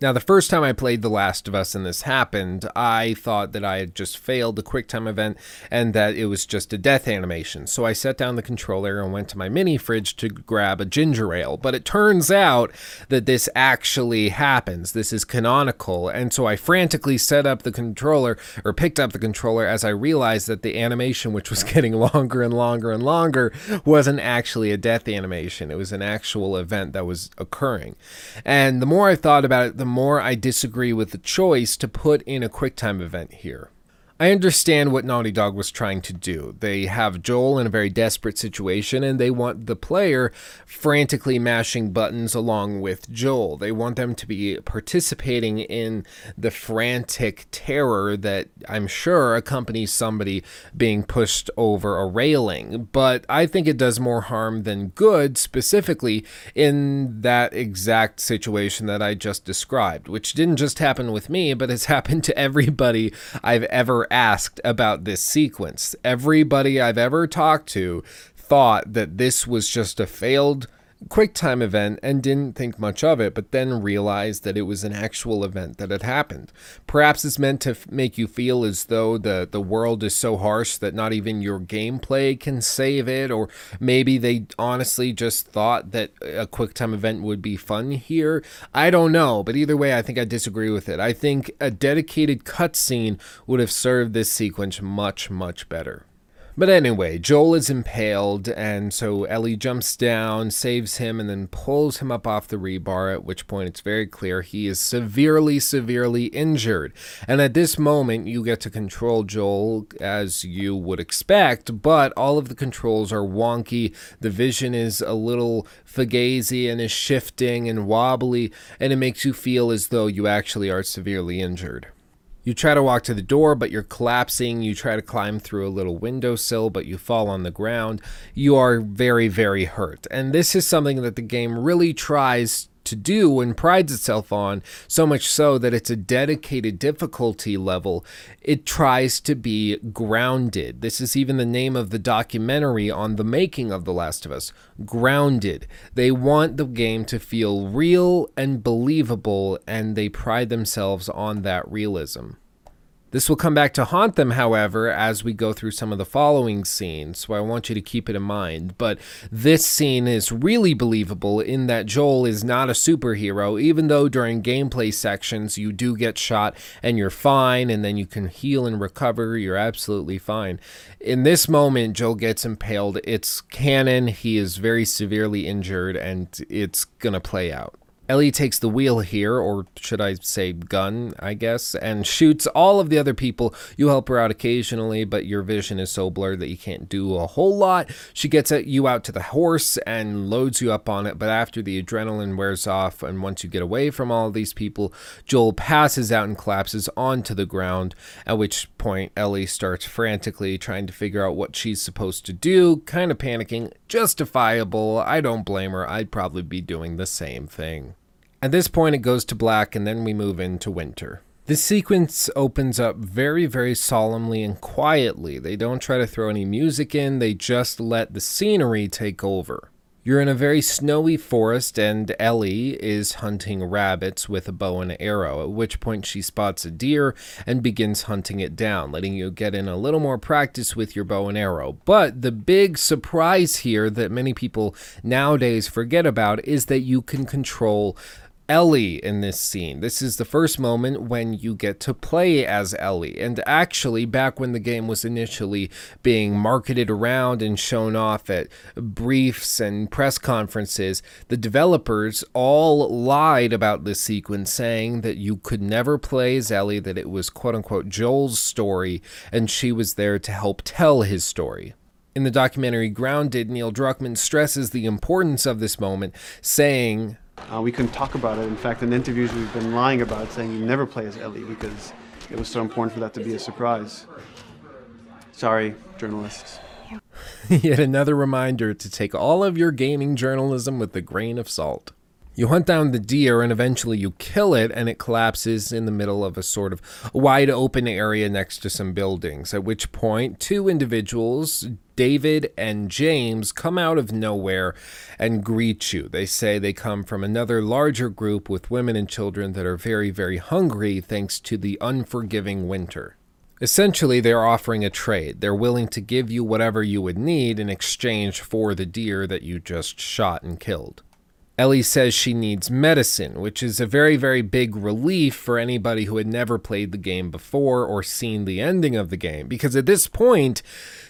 Now, the first time I played The Last of Us and this happened, I thought that I had just failed the QuickTime event and that it was just a death animation. So I set down the controller and went to my mini fridge to grab a ginger ale. But it turns out that this actually happens. This is canonical. And so I frantically set up the controller or picked up the controller as I realized that the animation, which was getting longer and longer and longer, wasn't actually a death animation. It was an actual event that was occurring. And the more I thought about it, the more I disagree with the choice to put in a QuickTime event here. I understand what Naughty Dog was trying to do. They have Joel in a very desperate situation and they want the player frantically mashing buttons along with Joel. They want them to be participating in the frantic terror that I'm sure accompanies somebody being pushed over a railing. But I think it does more harm than good, specifically in that exact situation that I just described, which didn't just happen with me, but has happened to everybody I've ever asked about this sequence. Everybody I've ever talked to thought that this was just a failed QuickTime event and didn't think much of it, but then realized that it was an actual event that had happened. Perhaps it's meant to f- make you feel as though the, the world is so harsh that not even your gameplay can save it, or maybe they honestly just thought that a QuickTime event would be fun here. I don't know, but either way, I think I disagree with it. I think a dedicated cutscene would have served this sequence much, much better. But anyway, Joel is impaled, and so Ellie jumps down, saves him, and then pulls him up off the rebar, at which point it's very clear he is severely, severely injured. And at this moment, you get to control Joel as you would expect, but all of the controls are wonky. The vision is a little fugazi and is shifting and wobbly, and it makes you feel as though you actually are severely injured. You try to walk to the door, but you're collapsing. You try to climb through a little windowsill, but you fall on the ground. You are very, very hurt. And this is something that the game really tries to do and prides itself on, so much so that it's a dedicated difficulty level. It tries to be grounded. This is even the name of the documentary on the making of The Last of Us Grounded. They want the game to feel real and believable, and they pride themselves on that realism. This will come back to haunt them, however, as we go through some of the following scenes, so I want you to keep it in mind. But this scene is really believable in that Joel is not a superhero, even though during gameplay sections you do get shot and you're fine, and then you can heal and recover, you're absolutely fine. In this moment, Joel gets impaled. It's canon, he is very severely injured, and it's gonna play out. Ellie takes the wheel here, or should I say gun, I guess, and shoots all of the other people. You help her out occasionally, but your vision is so blurred that you can't do a whole lot. She gets you out to the horse and loads you up on it, but after the adrenaline wears off and once you get away from all of these people, Joel passes out and collapses onto the ground, at which point Ellie starts frantically trying to figure out what she's supposed to do, kind of panicking. justifiable. I don't blame her. I'd probably be doing the same thing. At this point, it goes to black, and then we move into winter. This sequence opens up very, very solemnly and quietly. They don't try to throw any music in, they just let the scenery take over. You're in a very snowy forest, and Ellie is hunting rabbits with a bow and arrow, at which point she spots a deer and begins hunting it down, letting you get in a little more practice with your bow and arrow. But the big surprise here that many people nowadays forget about is that you can control Ellie in this scene. This is the first moment when you get to play as Ellie. And actually, back when the game was initially being marketed around and shown off at briefs and press conferences, the developers all lied about this sequence, saying that you could never play as Ellie, that it was quote unquote Joel's story, and she was there to help tell his story. In the documentary Grounded, Neil Druckmann stresses the importance of this moment, saying, uh, we couldn't talk about it. In fact, in interviews, we've been lying about saying you never play as Ellie because it was so important for that to be a surprise. Sorry, journalists. Yet another reminder to take all of your gaming journalism with a grain of salt. You hunt down the deer and eventually you kill it, and it collapses in the middle of a sort of wide open area next to some buildings. At which point, two individuals, David and James, come out of nowhere and greet you. They say they come from another larger group with women and children that are very, very hungry thanks to the unforgiving winter. Essentially, they're offering a trade. They're willing to give you whatever you would need in exchange for the deer that you just shot and killed. Ellie says she needs medicine, which is a very, very big relief for anybody who had never played the game before or seen the ending of the game, because at this point,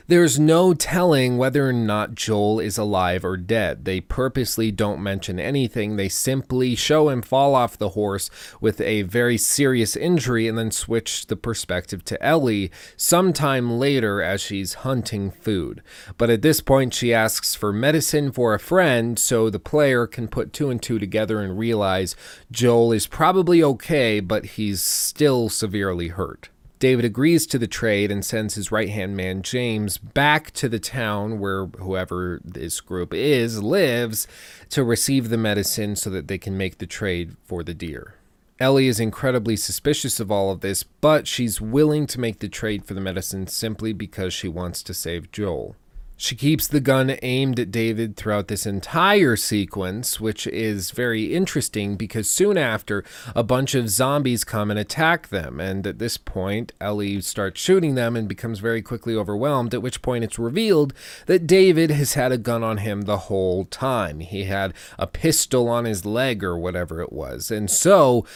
there's no telling whether or not Joel is alive or dead. They purposely don't mention anything. They simply show him fall off the horse with a very serious injury and then switch the perspective to Ellie sometime later as she's hunting food. But at this point, she asks for medicine for a friend so the player can put two and two together and realize Joel is probably okay, but he's still severely hurt. David agrees to the trade and sends his right hand man, James, back to the town where whoever this group is lives to receive the medicine so that they can make the trade for the deer. Ellie is incredibly suspicious of all of this, but she's willing to make the trade for the medicine simply because she wants to save Joel. She keeps the gun aimed at David throughout this entire sequence, which is very interesting because soon after, a bunch of zombies come and attack them. And at this point, Ellie starts shooting them and becomes very quickly overwhelmed, at which point it's revealed that David has had a gun on him the whole time. He had a pistol on his leg or whatever it was. And so,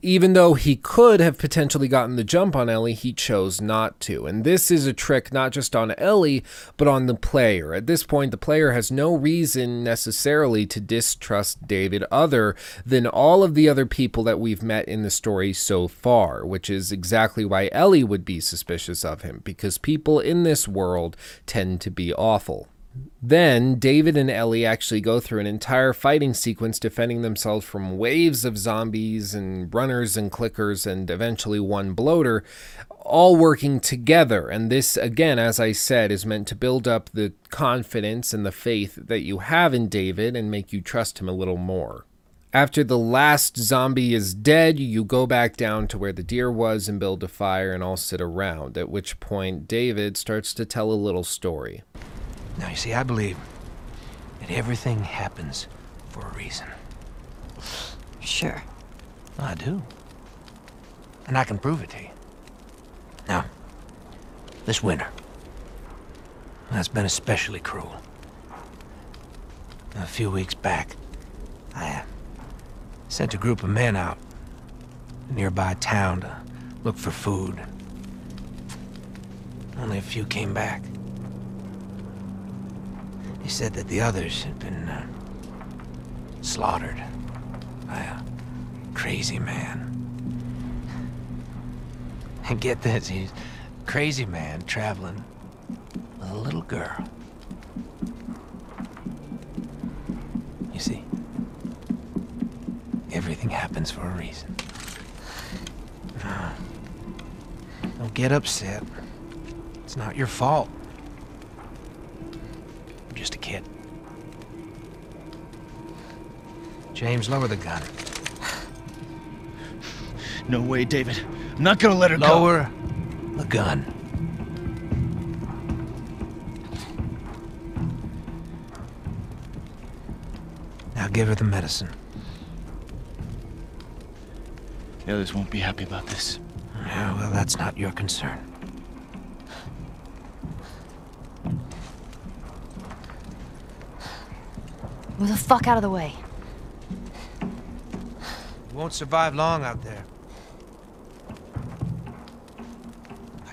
even though he could have potentially gotten the jump on Ellie, he chose not to. And this is a trick not just on Ellie, but on the player. At this point, the player has no reason necessarily to distrust David other than all of the other people that we've met in the story so far, which is exactly why Ellie would be suspicious of him, because people in this world tend to be awful. Then David and Ellie actually go through an entire fighting sequence defending themselves from waves of zombies and runners and clickers and eventually one bloater, all working together. And this, again, as I said, is meant to build up the confidence and the faith that you have in David and make you trust him a little more. After the last zombie is dead, you go back down to where the deer was and build a fire and all sit around, at which point David starts to tell a little story. Now, you see, I believe that everything happens for a reason. Sure. I do. And I can prove it to you. Now, this winter, that's been especially cruel. A few weeks back, I uh, sent a group of men out a nearby town to look for food. Only a few came back. He said that the others had been uh, slaughtered by a crazy man. And get this, he's crazy man traveling with a little girl. You see, everything happens for a reason. Don't get upset. It's not your fault. I'm just a kid. James, lower the gun. No way, David. I'm not gonna let her go. Lower the gun. Now give her the medicine. The others won't be happy about this. Yeah, well, that's not your concern. Move the fuck out of the way. You won't survive long out there.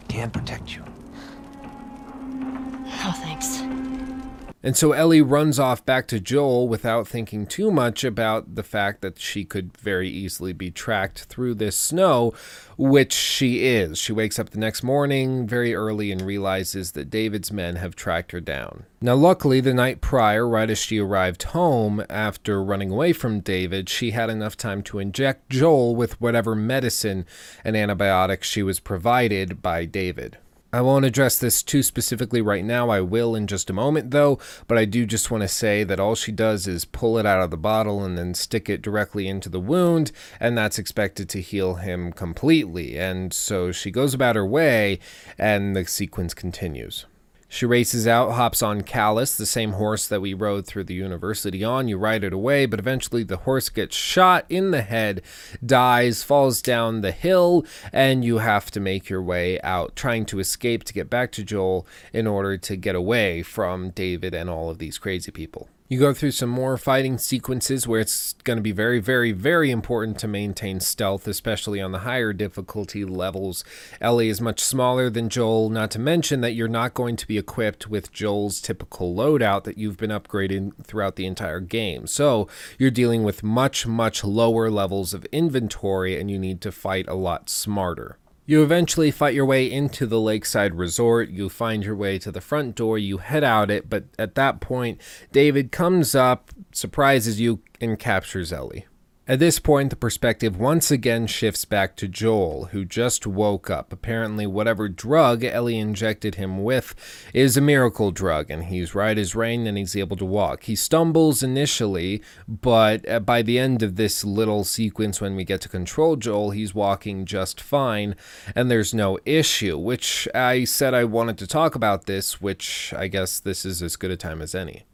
Can protect you. Oh, thanks. And so Ellie runs off back to Joel without thinking too much about the fact that she could very easily be tracked through this snow, which she is. She wakes up the next morning very early and realizes that David's men have tracked her down. Now, luckily, the night prior, right as she arrived home after running away from David, she had enough time to inject Joel with whatever medicine and antibiotics she was provided by David. I won't address this too specifically right now. I will in just a moment, though. But I do just want to say that all she does is pull it out of the bottle and then stick it directly into the wound, and that's expected to heal him completely. And so she goes about her way, and the sequence continues. She races out, hops on Callus, the same horse that we rode through the university on. You ride it away, but eventually the horse gets shot in the head, dies, falls down the hill, and you have to make your way out, trying to escape to get back to Joel in order to get away from David and all of these crazy people. You go through some more fighting sequences where it's going to be very, very, very important to maintain stealth, especially on the higher difficulty levels. Ellie is much smaller than Joel, not to mention that you're not going to be equipped with Joel's typical loadout that you've been upgrading throughout the entire game. So you're dealing with much, much lower levels of inventory and you need to fight a lot smarter. You eventually fight your way into the lakeside resort. You find your way to the front door. You head out it, but at that point, David comes up, surprises you, and captures Ellie. At this point, the perspective once again shifts back to Joel, who just woke up. Apparently, whatever drug Ellie injected him with is a miracle drug, and he's right as rain and he's able to walk. He stumbles initially, but uh, by the end of this little sequence, when we get to control Joel, he's walking just fine, and there's no issue. Which I said I wanted to talk about this, which I guess this is as good a time as any.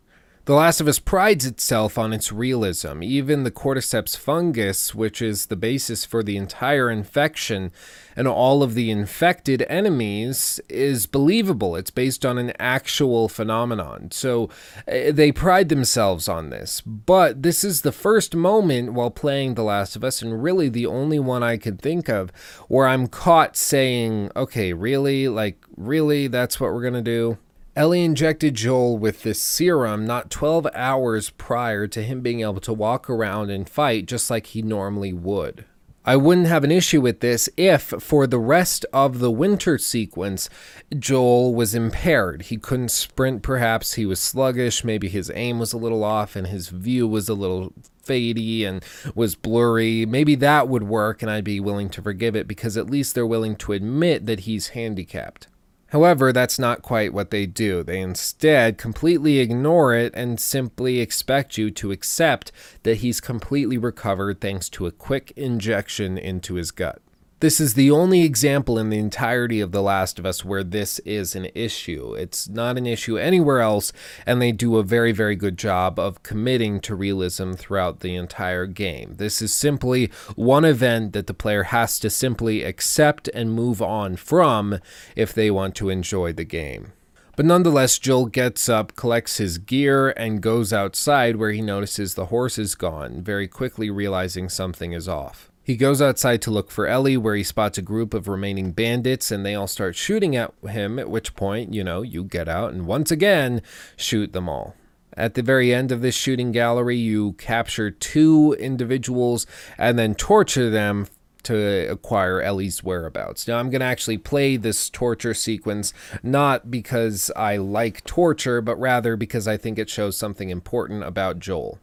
The Last of Us prides itself on its realism. Even the cordyceps fungus, which is the basis for the entire infection and all of the infected enemies, is believable. It's based on an actual phenomenon. So uh, they pride themselves on this. But this is the first moment while playing The Last of Us, and really the only one I could think of, where I'm caught saying, okay, really? Like, really? That's what we're going to do? Ellie injected Joel with this serum not 12 hours prior to him being able to walk around and fight just like he normally would. I wouldn't have an issue with this if, for the rest of the winter sequence, Joel was impaired. He couldn't sprint, perhaps. He was sluggish. Maybe his aim was a little off and his view was a little fadey and was blurry. Maybe that would work and I'd be willing to forgive it because at least they're willing to admit that he's handicapped. However, that's not quite what they do. They instead completely ignore it and simply expect you to accept that he's completely recovered thanks to a quick injection into his gut. This is the only example in the entirety of The Last of Us where this is an issue. It's not an issue anywhere else, and they do a very, very good job of committing to realism throughout the entire game. This is simply one event that the player has to simply accept and move on from if they want to enjoy the game. But nonetheless, Joel gets up, collects his gear, and goes outside where he notices the horse is gone, very quickly realizing something is off. He goes outside to look for Ellie, where he spots a group of remaining bandits, and they all start shooting at him, at which point, you know, you get out and once again shoot them all. At the very end of this shooting gallery, you capture two individuals and then torture them to acquire Ellie's whereabouts. Now, I'm going to actually play this torture sequence not because I like torture, but rather because I think it shows something important about Joel.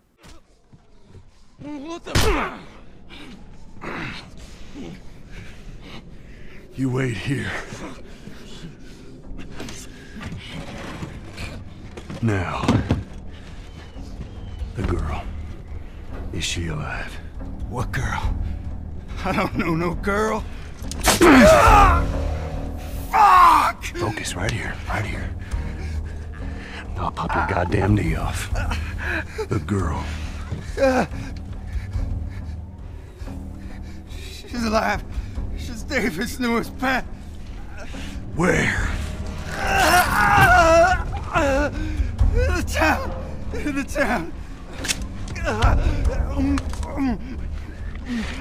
What the? You wait here. Now, the girl. Is she alive? What girl? I don't know no girl. Fuck! Focus right here, right here. I'll pop your goddamn knee off. The girl. She's alive. She's David's newest pet. Where? In the town. In the town.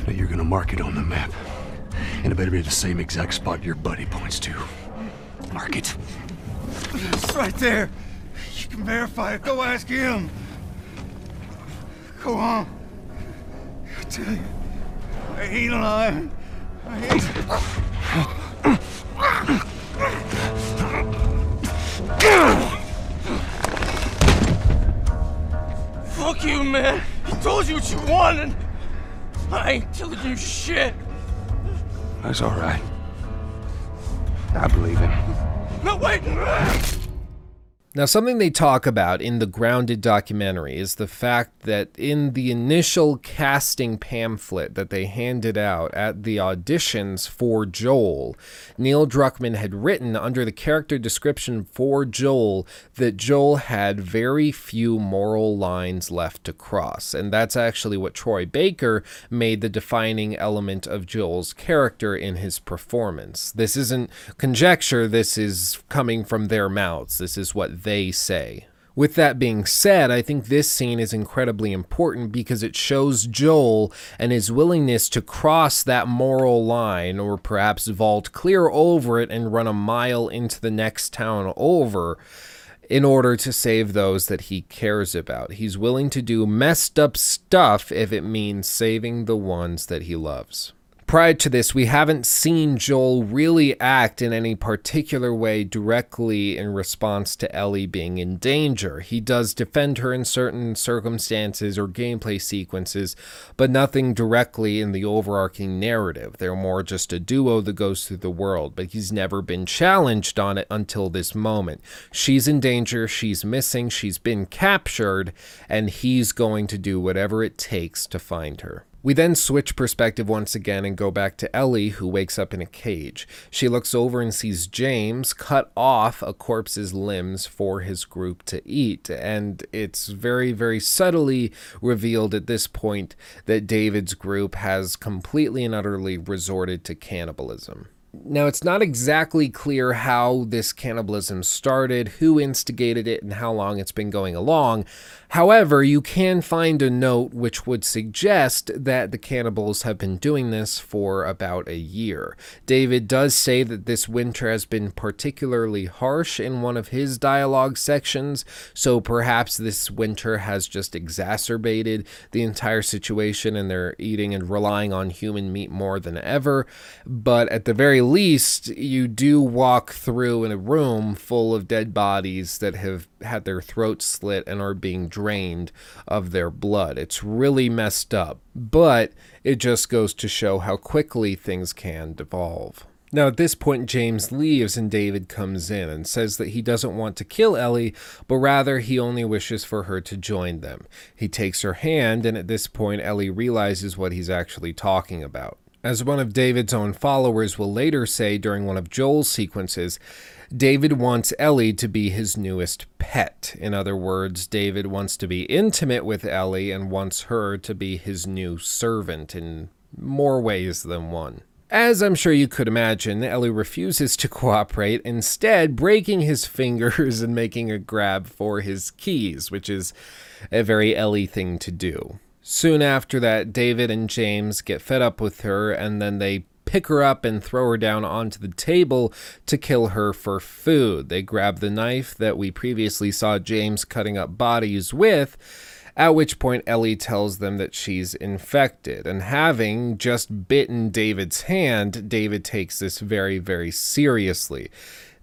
Now you're gonna mark it on the map. And it better be the same exact spot your buddy points to. Mark it. It's right there. You can verify it. Go ask him. Go on. I tell you, I ain't lying. I. Fuck you, man. He told you what you wanted. I ain't telling you shit. That's all right. I believe him. No, wait. Now, something they talk about in the Grounded documentary is the fact that in the initial casting pamphlet that they handed out at the auditions for Joel, Neil Druckmann had written under the character description for Joel that Joel had very few moral lines left to cross. And that's actually what Troy Baker made the defining element of Joel's character in his performance. This isn't conjecture, this is coming from their mouths. This is what they say. With that being said, I think this scene is incredibly important because it shows Joel and his willingness to cross that moral line or perhaps vault clear over it and run a mile into the next town over in order to save those that he cares about. He's willing to do messed up stuff if it means saving the ones that he loves. Prior to this, we haven't seen Joel really act in any particular way directly in response to Ellie being in danger. He does defend her in certain circumstances or gameplay sequences, but nothing directly in the overarching narrative. They're more just a duo that goes through the world, but he's never been challenged on it until this moment. She's in danger, she's missing, she's been captured, and he's going to do whatever it takes to find her. We then switch perspective once again and go back to Ellie, who wakes up in a cage. She looks over and sees James cut off a corpse's limbs for his group to eat. And it's very, very subtly revealed at this point that David's group has completely and utterly resorted to cannibalism. Now, it's not exactly clear how this cannibalism started, who instigated it, and how long it's been going along. However, you can find a note which would suggest that the cannibals have been doing this for about a year. David does say that this winter has been particularly harsh in one of his dialogue sections, so perhaps this winter has just exacerbated the entire situation and they're eating and relying on human meat more than ever. But at the very least, you do walk through in a room full of dead bodies that have had their throats slit and are being drained of their blood. It's really messed up, but it just goes to show how quickly things can devolve. Now, at this point, James leaves and David comes in and says that he doesn't want to kill Ellie, but rather he only wishes for her to join them. He takes her hand, and at this point, Ellie realizes what he's actually talking about. As one of David's own followers will later say during one of Joel's sequences, David wants Ellie to be his newest pet. In other words, David wants to be intimate with Ellie and wants her to be his new servant in more ways than one. As I'm sure you could imagine, Ellie refuses to cooperate, instead, breaking his fingers and making a grab for his keys, which is a very Ellie thing to do. Soon after that, David and James get fed up with her and then they pick her up and throw her down onto the table to kill her for food. They grab the knife that we previously saw James cutting up bodies with. At which point, Ellie tells them that she's infected. And having just bitten David's hand, David takes this very, very seriously.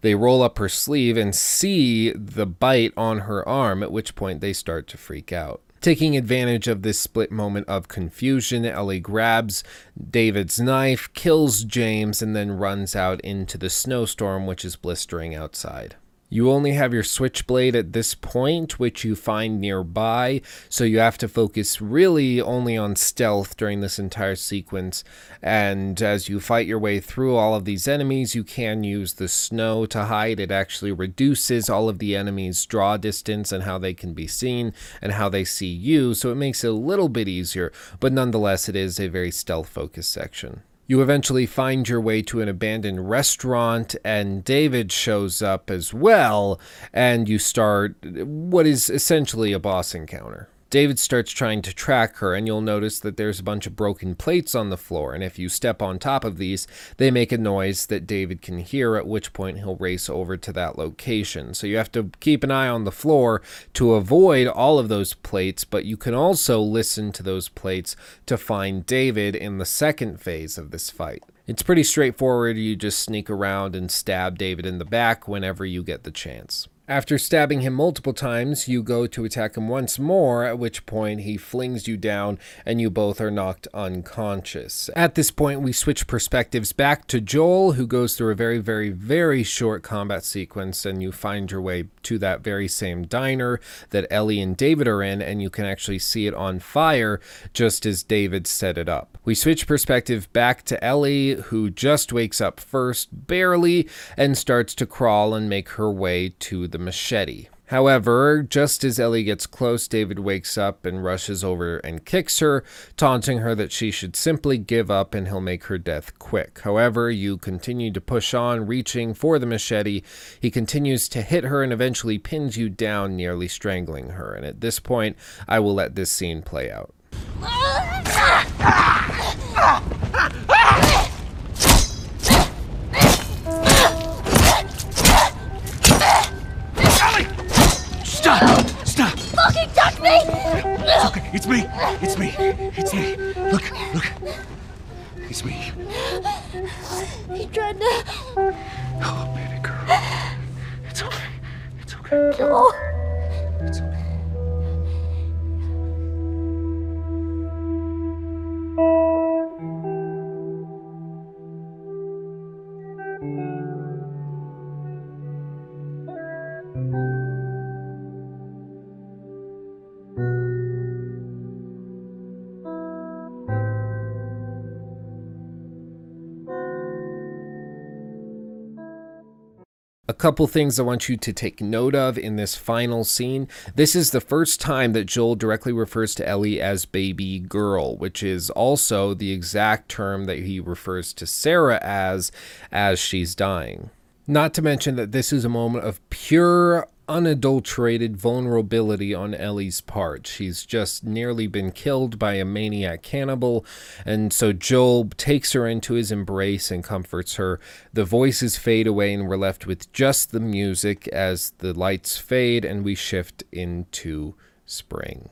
They roll up her sleeve and see the bite on her arm, at which point they start to freak out. Taking advantage of this split moment of confusion, Ellie grabs David's knife, kills James, and then runs out into the snowstorm, which is blistering outside. You only have your switchblade at this point, which you find nearby, so you have to focus really only on stealth during this entire sequence. And as you fight your way through all of these enemies, you can use the snow to hide. It actually reduces all of the enemies' draw distance and how they can be seen and how they see you, so it makes it a little bit easier, but nonetheless, it is a very stealth focused section. You eventually find your way to an abandoned restaurant, and David shows up as well, and you start what is essentially a boss encounter. David starts trying to track her, and you'll notice that there's a bunch of broken plates on the floor. And if you step on top of these, they make a noise that David can hear, at which point he'll race over to that location. So you have to keep an eye on the floor to avoid all of those plates, but you can also listen to those plates to find David in the second phase of this fight. It's pretty straightforward. You just sneak around and stab David in the back whenever you get the chance. After stabbing him multiple times, you go to attack him once more, at which point he flings you down and you both are knocked unconscious. At this point, we switch perspectives back to Joel, who goes through a very, very, very short combat sequence, and you find your way to that very same diner that Ellie and David are in, and you can actually see it on fire just as David set it up. We switch perspective back to Ellie, who just wakes up first, barely, and starts to crawl and make her way to the machete. However, just as Ellie gets close, David wakes up and rushes over and kicks her, taunting her that she should simply give up and he'll make her death quick. However, you continue to push on, reaching for the machete. He continues to hit her and eventually pins you down, nearly strangling her. And at this point, I will let this scene play out. me! It's okay. It's me. It's me. It's me. Look, look. It's me. He tried to. Oh, baby girl. It's okay. It's okay. No. It's okay. A couple things I want you to take note of in this final scene. This is the first time that Joel directly refers to Ellie as baby girl, which is also the exact term that he refers to Sarah as as she's dying. Not to mention that this is a moment of pure unadulterated vulnerability on Ellie's part. She's just nearly been killed by a maniac cannibal, and so Joel takes her into his embrace and comforts her. The voices fade away, and we're left with just the music as the lights fade and we shift into spring.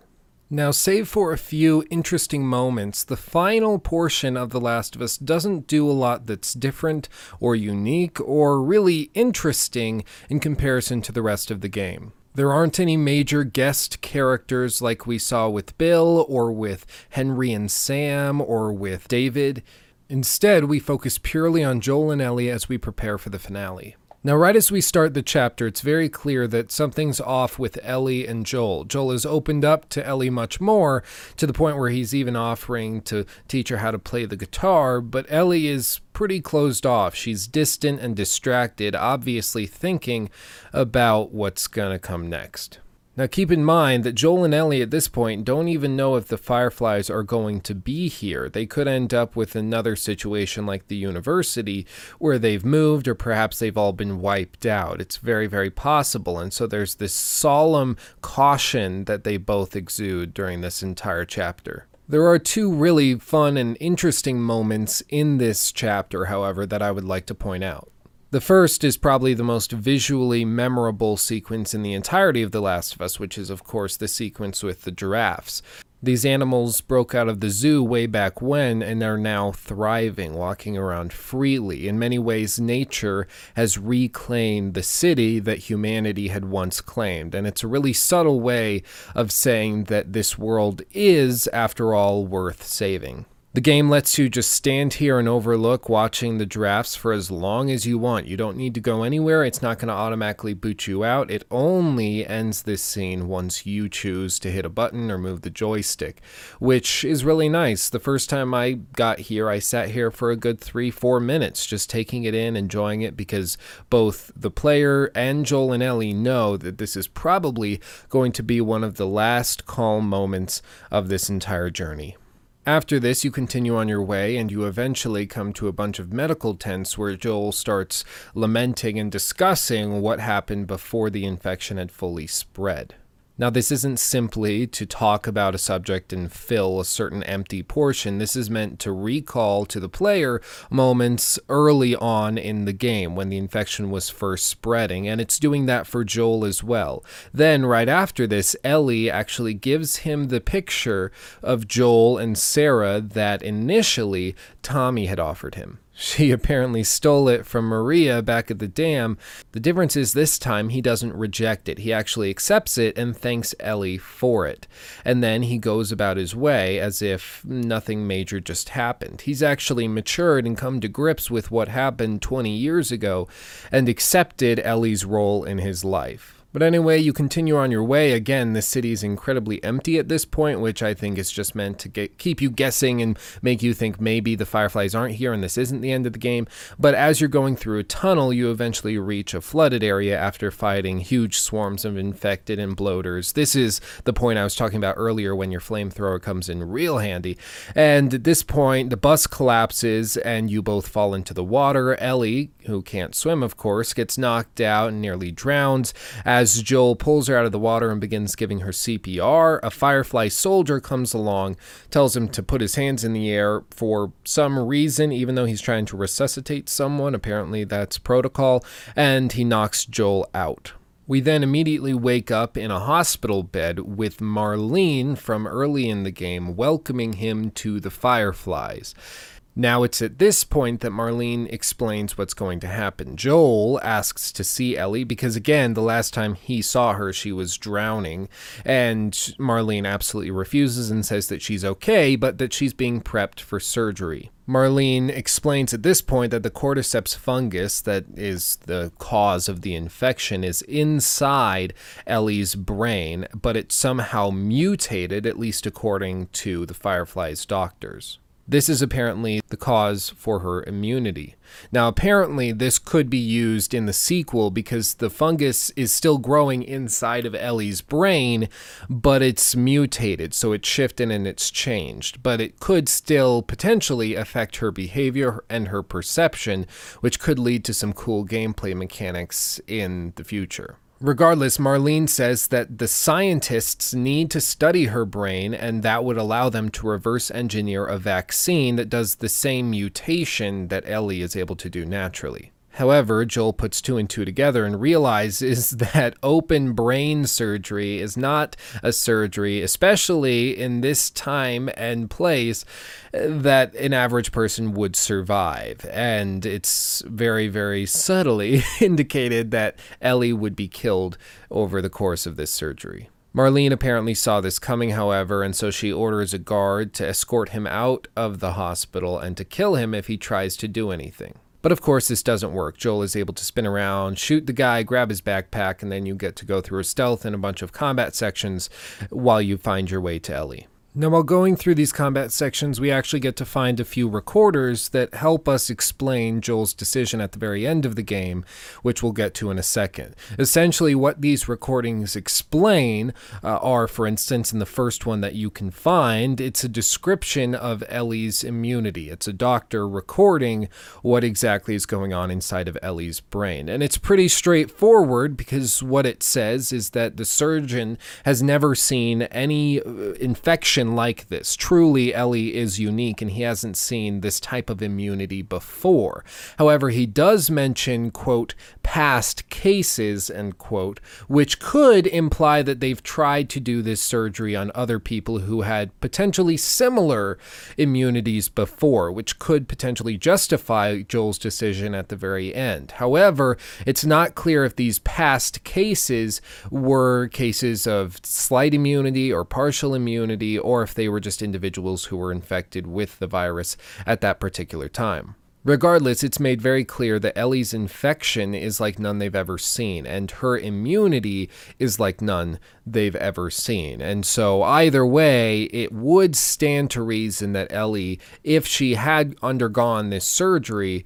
Now, save for a few interesting moments, the final portion of The Last of Us doesn't do a lot that's different or unique or really interesting in comparison to the rest of the game. There aren't any major guest characters like we saw with Bill or with Henry and Sam or with David. Instead, we focus purely on Joel and Ellie as we prepare for the finale. Now, right as we start the chapter, it's very clear that something's off with Ellie and Joel. Joel has opened up to Ellie much more to the point where he's even offering to teach her how to play the guitar, but Ellie is pretty closed off. She's distant and distracted, obviously thinking about what's going to come next. Now, keep in mind that Joel and Ellie at this point don't even know if the Fireflies are going to be here. They could end up with another situation like the university where they've moved or perhaps they've all been wiped out. It's very, very possible. And so there's this solemn caution that they both exude during this entire chapter. There are two really fun and interesting moments in this chapter, however, that I would like to point out. The first is probably the most visually memorable sequence in the entirety of The Last of Us, which is, of course, the sequence with the giraffes. These animals broke out of the zoo way back when and are now thriving, walking around freely. In many ways, nature has reclaimed the city that humanity had once claimed. And it's a really subtle way of saying that this world is, after all, worth saving. The game lets you just stand here and overlook watching the drafts for as long as you want. You don't need to go anywhere. It's not going to automatically boot you out. It only ends this scene once you choose to hit a button or move the joystick, which is really nice. The first time I got here, I sat here for a good three, four minutes just taking it in, enjoying it because both the player and Joel and Ellie know that this is probably going to be one of the last calm moments of this entire journey. After this, you continue on your way and you eventually come to a bunch of medical tents where Joel starts lamenting and discussing what happened before the infection had fully spread. Now, this isn't simply to talk about a subject and fill a certain empty portion. This is meant to recall to the player moments early on in the game when the infection was first spreading, and it's doing that for Joel as well. Then, right after this, Ellie actually gives him the picture of Joel and Sarah that initially Tommy had offered him. She apparently stole it from Maria back at the dam. The difference is this time he doesn't reject it. He actually accepts it and thanks Ellie for it. And then he goes about his way as if nothing major just happened. He's actually matured and come to grips with what happened 20 years ago and accepted Ellie's role in his life. But anyway, you continue on your way. Again, the city is incredibly empty at this point, which I think is just meant to get, keep you guessing and make you think maybe the Fireflies aren't here and this isn't the end of the game. But as you're going through a tunnel, you eventually reach a flooded area after fighting huge swarms of infected and bloaters. This is the point I was talking about earlier when your flamethrower comes in real handy. And at this point, the bus collapses and you both fall into the water. Ellie, who can't swim, of course, gets knocked out and nearly drowns. As as Joel pulls her out of the water and begins giving her CPR, a Firefly soldier comes along, tells him to put his hands in the air for some reason, even though he's trying to resuscitate someone. Apparently, that's protocol, and he knocks Joel out. We then immediately wake up in a hospital bed with Marlene from early in the game welcoming him to the Fireflies. Now it's at this point that Marlene explains what's going to happen. Joel asks to see Ellie because, again, the last time he saw her, she was drowning, and Marlene absolutely refuses and says that she's okay, but that she's being prepped for surgery. Marlene explains at this point that the cordyceps fungus that is the cause of the infection is inside Ellie's brain, but it somehow mutated, at least according to the Firefly's doctors. This is apparently the cause for her immunity. Now, apparently, this could be used in the sequel because the fungus is still growing inside of Ellie's brain, but it's mutated, so it's shifted and it's changed. But it could still potentially affect her behavior and her perception, which could lead to some cool gameplay mechanics in the future. Regardless, Marlene says that the scientists need to study her brain, and that would allow them to reverse engineer a vaccine that does the same mutation that Ellie is able to do naturally. However, Joel puts two and two together and realizes that open brain surgery is not a surgery, especially in this time and place, eh, that an average person would survive. And it's very, very subtly indicated that Ellie would be killed over the course of this surgery. Marlene apparently saw this coming, however, and so she orders a guard to escort him out of the hospital and to kill him if he tries to do anything. But of course, this doesn't work. Joel is able to spin around, shoot the guy, grab his backpack, and then you get to go through a stealth and a bunch of combat sections while you find your way to Ellie. Now, while going through these combat sections, we actually get to find a few recorders that help us explain Joel's decision at the very end of the game, which we'll get to in a second. Essentially, what these recordings explain uh, are, for instance, in the first one that you can find, it's a description of Ellie's immunity. It's a doctor recording what exactly is going on inside of Ellie's brain. And it's pretty straightforward because what it says is that the surgeon has never seen any uh, like this. Truly, Ellie is unique and he hasn't seen this type of immunity before. However, he does mention, quote, past cases, end quote, which could imply that they've tried to do this surgery on other people who had potentially similar immunities before, which could potentially justify Joel's decision at the very end. However, it's not clear if these past cases were cases of slight immunity or partial immunity or or if they were just individuals who were infected with the virus at that particular time. Regardless, it's made very clear that Ellie's infection is like none they've ever seen, and her immunity is like none they've ever seen. And so, either way, it would stand to reason that Ellie, if she had undergone this surgery,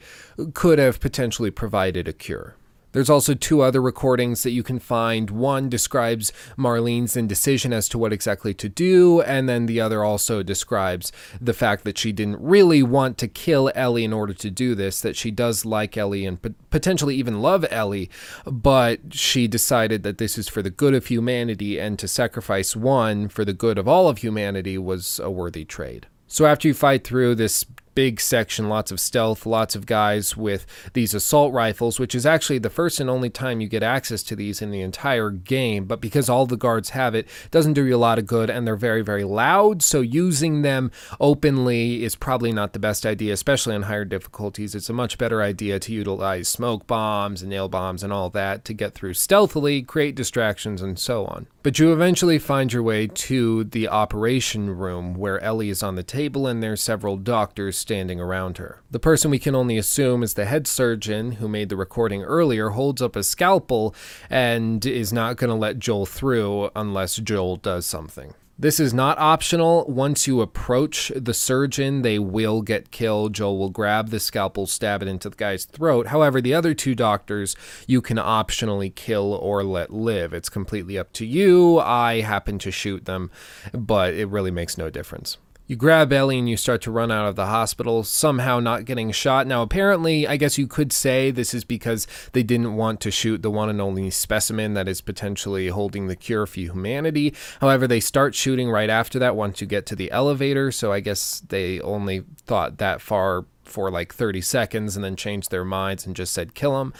could have potentially provided a cure. There's also two other recordings that you can find. One describes Marlene's indecision as to what exactly to do, and then the other also describes the fact that she didn't really want to kill Ellie in order to do this, that she does like Ellie and potentially even love Ellie, but she decided that this is for the good of humanity, and to sacrifice one for the good of all of humanity was a worthy trade. So after you fight through this big section, lots of stealth, lots of guys with these assault rifles, which is actually the first and only time you get access to these in the entire game. But because all the guards have it, it doesn't do you a lot of good, and they're very, very loud. So using them openly is probably not the best idea, especially on higher difficulties. It's a much better idea to utilize smoke bombs and nail bombs and all that to get through stealthily, create distractions, and so on. But you eventually find your way to the operation room where Ellie is on the table and there's several doctors standing around her. The person we can only assume is the head surgeon who made the recording earlier holds up a scalpel and is not going to let Joel through unless Joel does something. This is not optional. Once you approach the surgeon, they will get killed. Joel will grab the scalpel, stab it into the guy's throat. However, the other two doctors you can optionally kill or let live. It's completely up to you. I happen to shoot them, but it really makes no difference. You grab Ellie and you start to run out of the hospital, somehow not getting shot. Now, apparently, I guess you could say this is because they didn't want to shoot the one and only specimen that is potentially holding the cure for humanity. However, they start shooting right after that once you get to the elevator, so I guess they only thought that far for like 30 seconds and then changed their minds and just said kill him.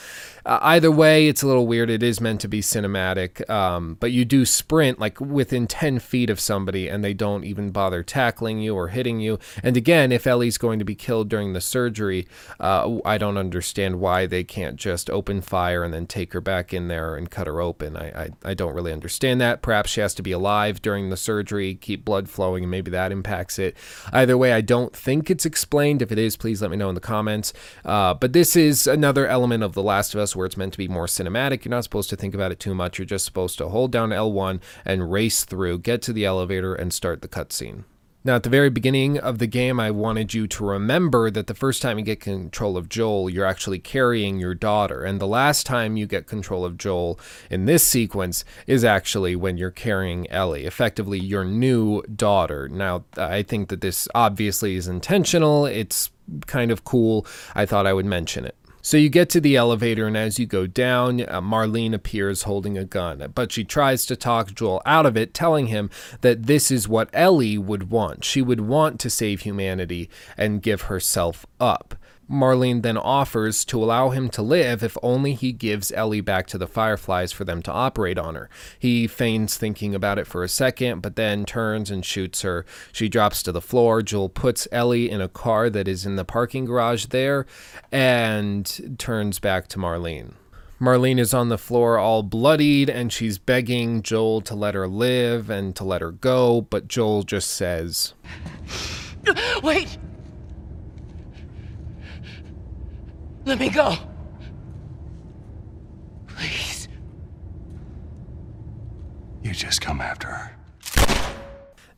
Uh, either way, it's a little weird. It is meant to be cinematic, um, but you do sprint like within 10 feet of somebody and they don't even bother tackling you or hitting you. And again, if Ellie's going to be killed during the surgery, uh, I don't understand why they can't just open fire and then take her back in there and cut her open. I, I, I don't really understand that. Perhaps she has to be alive during the surgery, keep blood flowing, and maybe that impacts it. Either way, I don't think it's explained. If it is, please let me know in the comments. Uh, but this is another element of The Last of Us where it's meant to be more cinematic. You're not supposed to think about it too much. You're just supposed to hold down L1 and race through, get to the elevator, and start the cutscene. Now, at the very beginning of the game, I wanted you to remember that the first time you get control of Joel, you're actually carrying your daughter. And the last time you get control of Joel in this sequence is actually when you're carrying Ellie, effectively your new daughter. Now, I think that this obviously is intentional. It's kind of cool. I thought I would mention it. So you get to the elevator, and as you go down, uh, Marlene appears holding a gun. But she tries to talk Joel out of it, telling him that this is what Ellie would want. She would want to save humanity and give herself up. Marlene then offers to allow him to live if only he gives Ellie back to the Fireflies for them to operate on her. He feigns thinking about it for a second, but then turns and shoots her. She drops to the floor. Joel puts Ellie in a car that is in the parking garage there and turns back to Marlene. Marlene is on the floor all bloodied and she's begging Joel to let her live and to let her go, but Joel just says, Wait! Let me go. Please. You just come after her.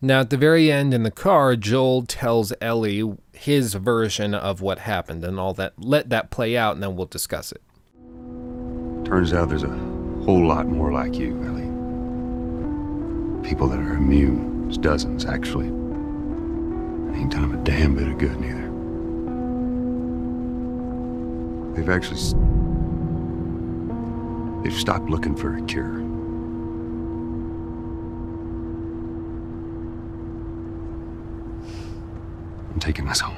Now, at the very end in the car, Joel tells Ellie his version of what happened and all that. Let that play out and then we'll discuss it. Turns out there's a whole lot more like you, Ellie. People that are immune. There's dozens, actually. Ain't done them a damn bit of good, neither. They've actually. They've stopped looking for a cure. I'm taking us home.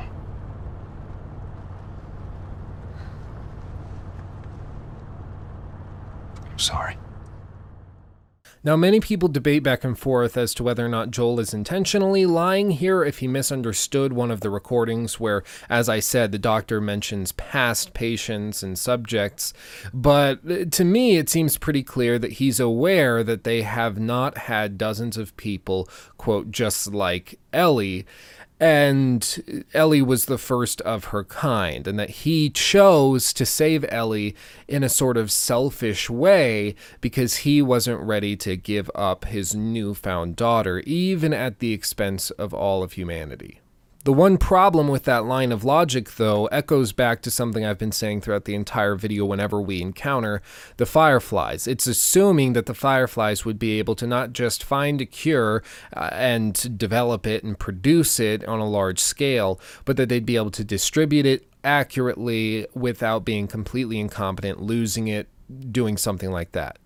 I'm sorry. Now, many people debate back and forth as to whether or not Joel is intentionally lying here, if he misunderstood one of the recordings, where, as I said, the doctor mentions past patients and subjects. But uh, to me, it seems pretty clear that he's aware that they have not had dozens of people, quote, just like Ellie and Ellie was the first of her kind, and that he chose to save Ellie in a sort of selfish way because he wasn't ready to give up his newfound daughter, even at the expense of all of humanity. The one problem with that line of logic, though, echoes back to something I've been saying throughout the entire video whenever we encounter the Fireflies. It's assuming that the Fireflies would be able to not just find a cure uh, and develop it and produce it on a large scale, but that they'd be able to distribute it accurately without being completely incompetent, losing it, doing something like that.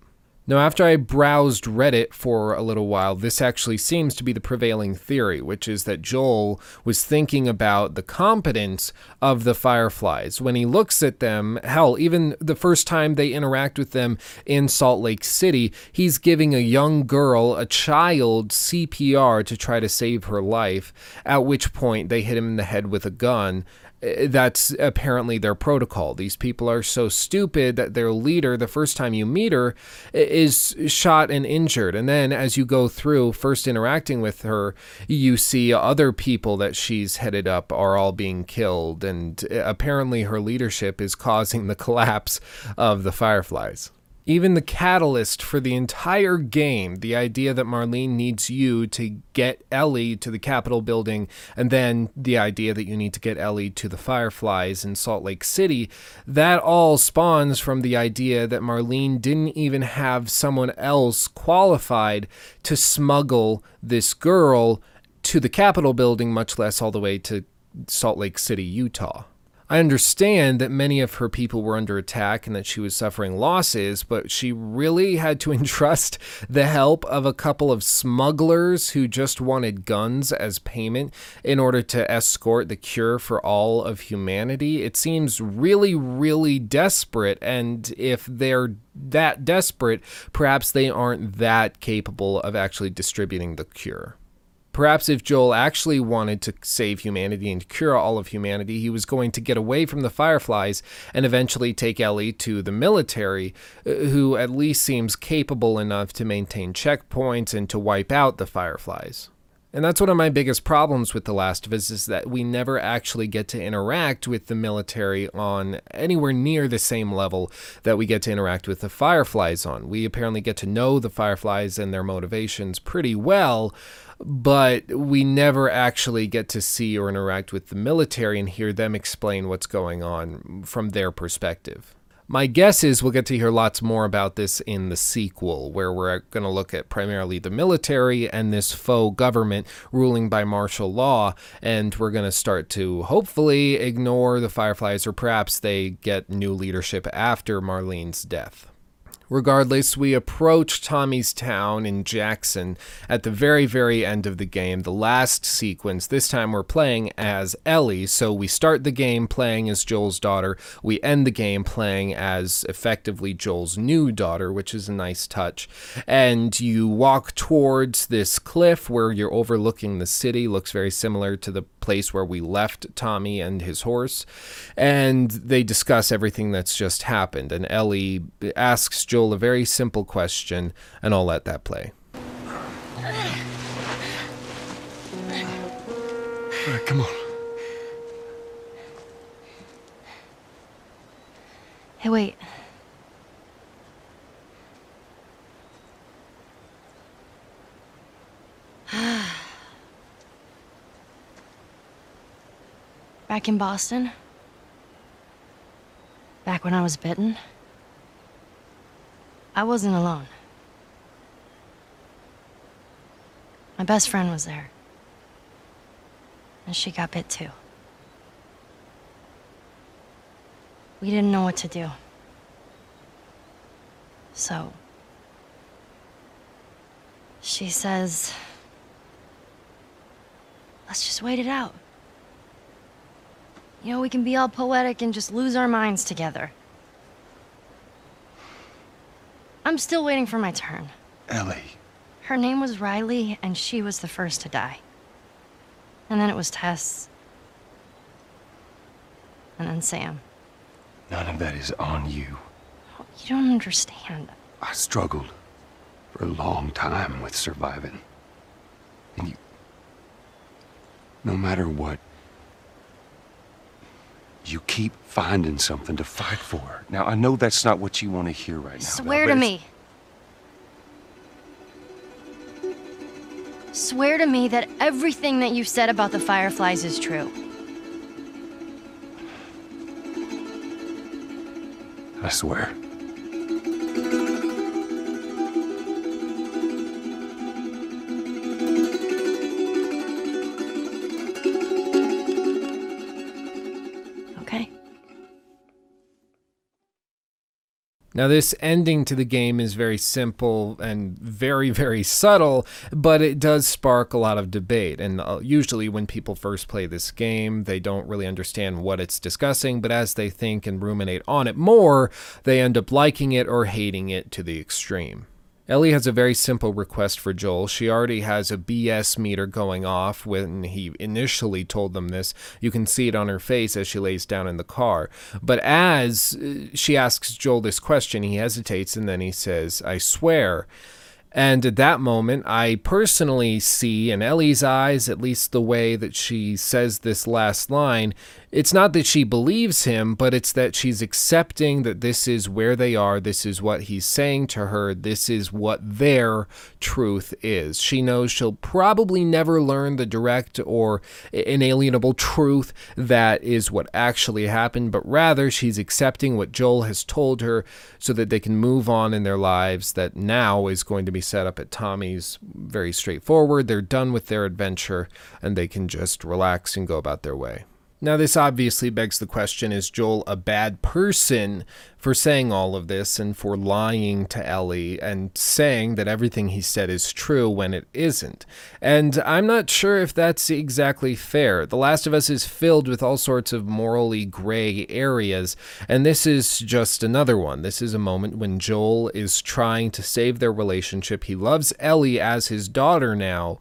Now, after I browsed Reddit for a little while, this actually seems to be the prevailing theory, which is that Joel was thinking about the competence of the Fireflies. When he looks at them, hell, even the first time they interact with them in Salt Lake City, he's giving a young girl, a child, CPR to try to save her life, at which point they hit him in the head with a gun that's apparently their protocol. These people are so stupid that their leader, the first time you meet her, is shot and injured. And then as you go through, first interacting with her, you see other people that she's headed up are all being killed. And uh, apparently her leadership is causing the collapse of the Fireflies even the catalyst for the entire game, the idea that Marlene needs you to get Ellie to the Capitol building, and then the idea that you need to get Ellie to the Fireflies in Salt Lake City, that all spawns from the idea that Marlene didn't even have someone else qualified to smuggle this girl to the Capitol building, much less all the way to Salt Lake City, Utah. I understand that many of her people were under attack and that she was suffering losses, but she really had to entrust the help of a couple of smugglers who just wanted guns as payment in order to escort the cure for all of humanity. It seems really, really desperate, and if they're that desperate, perhaps they aren't that capable of actually distributing the cure. Perhaps if Joel actually wanted to save humanity and cure all of humanity, he was going to get away from the Fireflies and eventually take Ellie to the military, uh, who at least seems capable enough to maintain checkpoints and to wipe out the Fireflies. And that's one of my biggest problems with The Last of Us is that we never actually get to interact with the military on anywhere near the same level that we get to interact with the Fireflies on. We apparently get to know the Fireflies and their motivations pretty well, but we never actually get to see or interact with the military and hear them explain what's going on from their perspective. My guess is we'll get to hear lots more about this in the sequel, where we're going to look at primarily the military and this faux government ruling by martial law, and we're going to start to hopefully ignore the Fireflies, or perhaps they get new leadership after Marlene's death. Regardless, we approach Tommy's town in Jackson at the very, very end of the game, the last sequence. This time we're playing as Ellie, so we start the game playing as Joel's daughter. We end the game playing as effectively Joel's new daughter, which is a nice touch. And you walk towards this cliff where you're overlooking the city, looks very similar to the place where we left Tommy and his horse. And they discuss everything that's just happened. And Ellie asks Joel a very simple question, and I'll let that play. All right, come on. Hey, wait. Back in Boston? Back when I was bitten? I wasn't alone. My best friend was there. And she got bit too. We didn't know what to do. So... She says... Let's just wait it out. You know, we can be all poetic and just lose our minds together. I'm still waiting for my turn. Ellie. Her name was Riley, and she was the first to die. And then it was Tess. And then Sam. None of that is on you. You don't understand. I struggled for a long time with surviving. And you. No matter what, you keep finding something to fight for. Now, I know that's not what you want to hear right now. Swear to me. Swear to me that everything that you've said about the Fireflies is true. I swear. Now, this ending to the game is very simple and very, very subtle, but it does spark a lot of debate. And uh, usually, when people first play this game, they don't really understand what it's discussing, but as they think and ruminate on it more, they end up liking it or hating it to the extreme. Ellie has a very simple request for Joel. She already has a BS meter going off when he initially told them this. You can see it on her face as she lays down in the car. But as uh, she asks Joel this question, he hesitates and then he says, I swear. And at that moment, I personally see in Ellie's eyes, at least the way that she says this last line, it's not that she believes him, but it's that she's accepting that this is where they are, this is what he's saying to her, this is what their truth is. She knows she'll probably never learn the direct or inalienable truth that is what actually happened, but rather she's accepting what Joel has told her so that they can move on in their lives that now is going to be set up at Tommy's very straightforward. They're done with their adventure and they can just relax and go about their way. Now, this obviously begs the question is Joel a bad person for saying all of this and for lying to Ellie and saying that everything he said is true when it isn't? And I'm not sure if that's exactly fair. The Last of Us is filled with all sorts of morally gray areas, and this is just another one. This is a moment when Joel is trying to save their relationship. He loves Ellie as his daughter now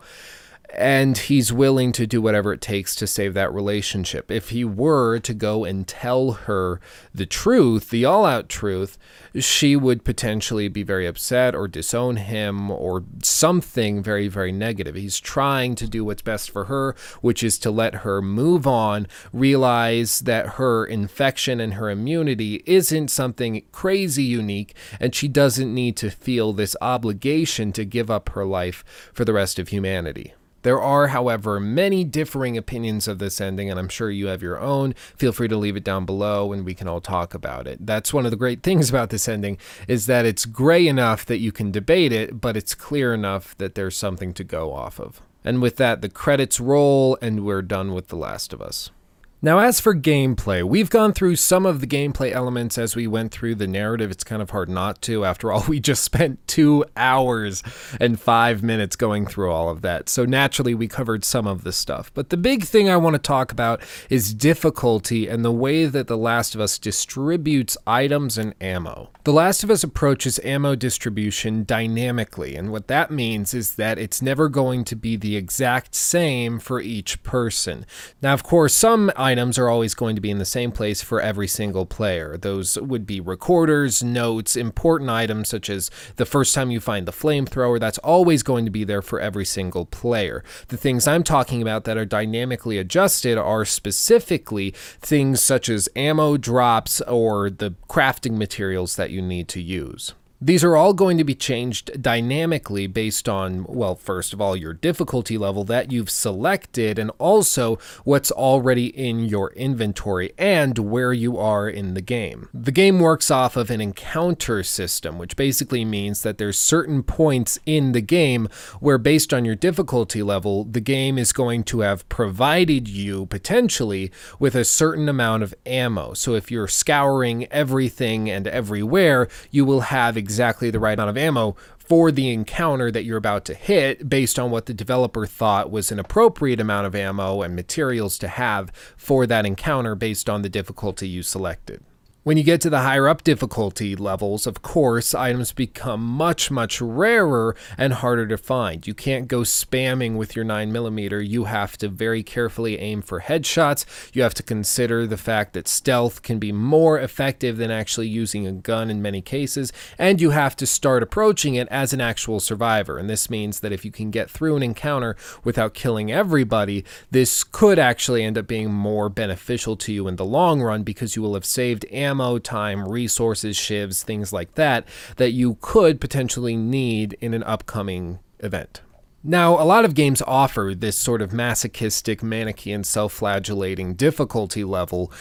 and he's willing to do whatever it takes to save that relationship. If he were to go and tell her the truth, the all out truth, she would potentially be very upset or disown him or something very, very negative. He's trying to do what's best for her, which is to let her move on, realize that her infection and her immunity isn't something crazy unique, and she doesn't need to feel this obligation to give up her life for the rest of humanity. There are, however, many differing opinions of this ending, and I'm sure you have your own. Feel free to leave it down below and we can all talk about it. That's one of the great things about this ending is that it's gray enough that you can debate it, but it's clear enough that there's something to go off of. And with that, the credits roll and we're done with The Last of Us. Now, as for gameplay, we've gone through some of the gameplay elements as we went through the narrative. It's kind of hard not to. After all, we just spent two hours and five minutes going through all of that. So naturally, we covered some of the stuff. But the big thing I want to talk about is difficulty and the way that The Last of Us distributes items and ammo. The Last of Us approaches ammo distribution dynamically, and what that means is that it's never going to be the exact same for each person. Now, of course, some items are always going to be in the same place for every single player. Those would be recorders, notes, important items such as the first time you find the flamethrower, that's always going to be there for every single player. The things I'm talking about that are dynamically adjusted are specifically things such as ammo drops or the crafting materials that you need to use. These are all going to be changed dynamically based on, well, first of all, your difficulty level that you've selected, and also what's already in your inventory and where you are in the game. The game works off of an encounter system, which basically means that there's certain points in the game where, based on your difficulty level, the game is going to have provided you potentially with a certain amount of ammo. So if you're scouring everything and everywhere, you will have exactly the right amount of ammo for the encounter that you're about to hit based on what the developer thought was an appropriate amount of ammo and materials to have for that encounter based on the difficulty you selected. When you get to the higher up difficulty levels, of course, items become much, much rarer and harder to find. You can't go spamming with your 9mm. You have to very carefully aim for headshots. You have to consider the fact that stealth can be more effective than actually using a gun in many cases. And you have to start approaching it as an actual survivor. And this means that if you can get through an encounter without killing everybody, this could actually end up being more beneficial to you in the long run because you will have saved ammo time, resources, shivs, things like that, that you could potentially need in an upcoming event. Now, a lot of games offer this sort of masochistic, Manichean, self flagellating difficulty level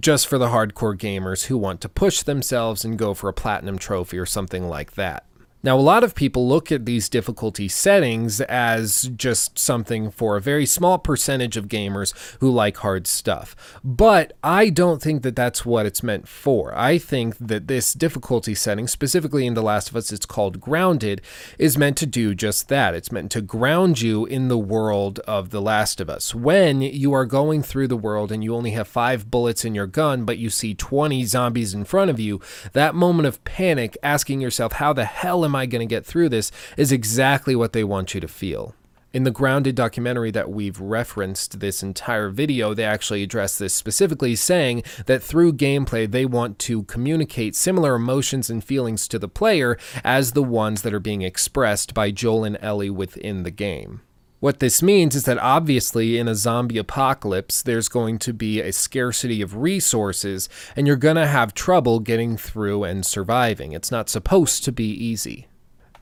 just for the hardcore gamers who want to push themselves and go for a platinum trophy or something like that. Now, a lot of people look at these difficulty settings as just something for a very small percentage of gamers who like hard stuff. But I don't think that that's what it's meant for. I think that this difficulty setting, specifically in The Last of Us, it's called Grounded, is meant to do just that. It's meant to ground you in the world of The Last of Us. When you are going through the world and you only have five bullets in your gun, but you see 20 zombies in front of you, that moment of panic, asking yourself, how the hell am am I going to get through this is exactly what they want you to feel. In the Grounded documentary that we've referenced this entire video, they actually address this specifically, saying that through gameplay, they want to communicate similar emotions and feelings to the player as the ones that are being expressed by Joel and Ellie within the game. What this means is that obviously, in a zombie apocalypse, there's going to be a scarcity of resources, and you're going to have trouble getting through and surviving. It's not supposed to be easy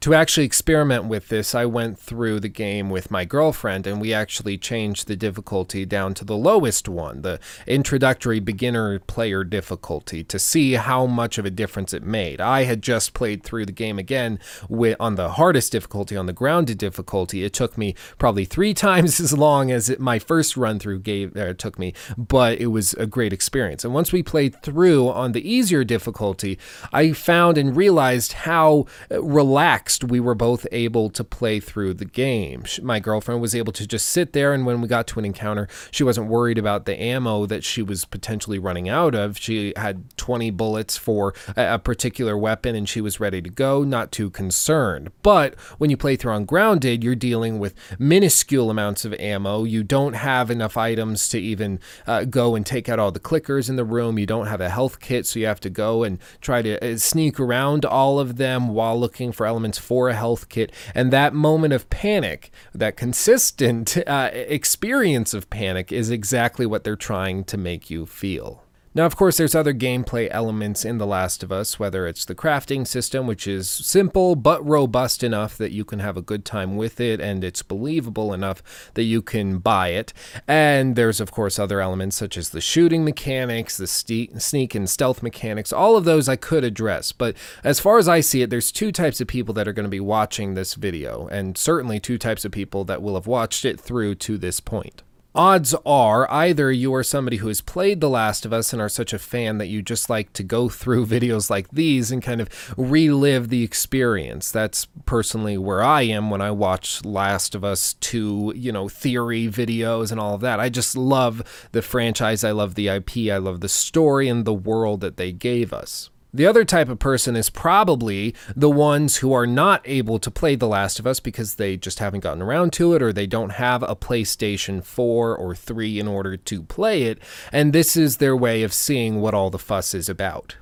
to actually experiment with this, I went through the game with my girlfriend and we actually changed the difficulty down to the lowest one, the introductory beginner player difficulty, to see how much of a difference it made. I had just played through the game again with, on the hardest difficulty, on the grounded difficulty. It took me probably three times as long as it, my first run through gave, uh, took me, but it was a great experience. And once we played through on the easier difficulty, I found and realized how relaxed we were both able to play through the game. My girlfriend was able to just sit there, and when we got to an encounter, she wasn't worried about the ammo that she was potentially running out of. She had 20 bullets for a particular weapon, and she was ready to go, not too concerned. But when you play through on Grounded, you're dealing with minuscule amounts of ammo. You don't have enough items to even uh, go and take out all the clickers in the room. You don't have a health kit, so you have to go and try to uh, sneak around all of them while looking for elements for a health kit. And that moment of panic, that consistent uh, experience of panic, is exactly what they're trying to make you feel. Now, of course, there's other gameplay elements in The Last of Us, whether it's the crafting system, which is simple but robust enough that you can have a good time with it and it's believable enough that you can buy it. And there's, of course, other elements such as the shooting mechanics, the sneak and stealth mechanics. All of those I could address. But as far as I see it, there's two types of people that are going to be watching this video, and certainly two types of people that will have watched it through to this point odds are either you are somebody who has played The Last of Us and are such a fan that you just like to go through videos like these and kind of relive the experience. That's personally where I am when I watch Last of Us 2, you know, theory videos and all of that. I just love the franchise, I love the IP, I love the story and the world that they gave us. The other type of person is probably the ones who are not able to play The Last of Us because they just haven't gotten around to it or they don't have a PlayStation 4 or 3 in order to play it, and this is their way of seeing what all the fuss is about.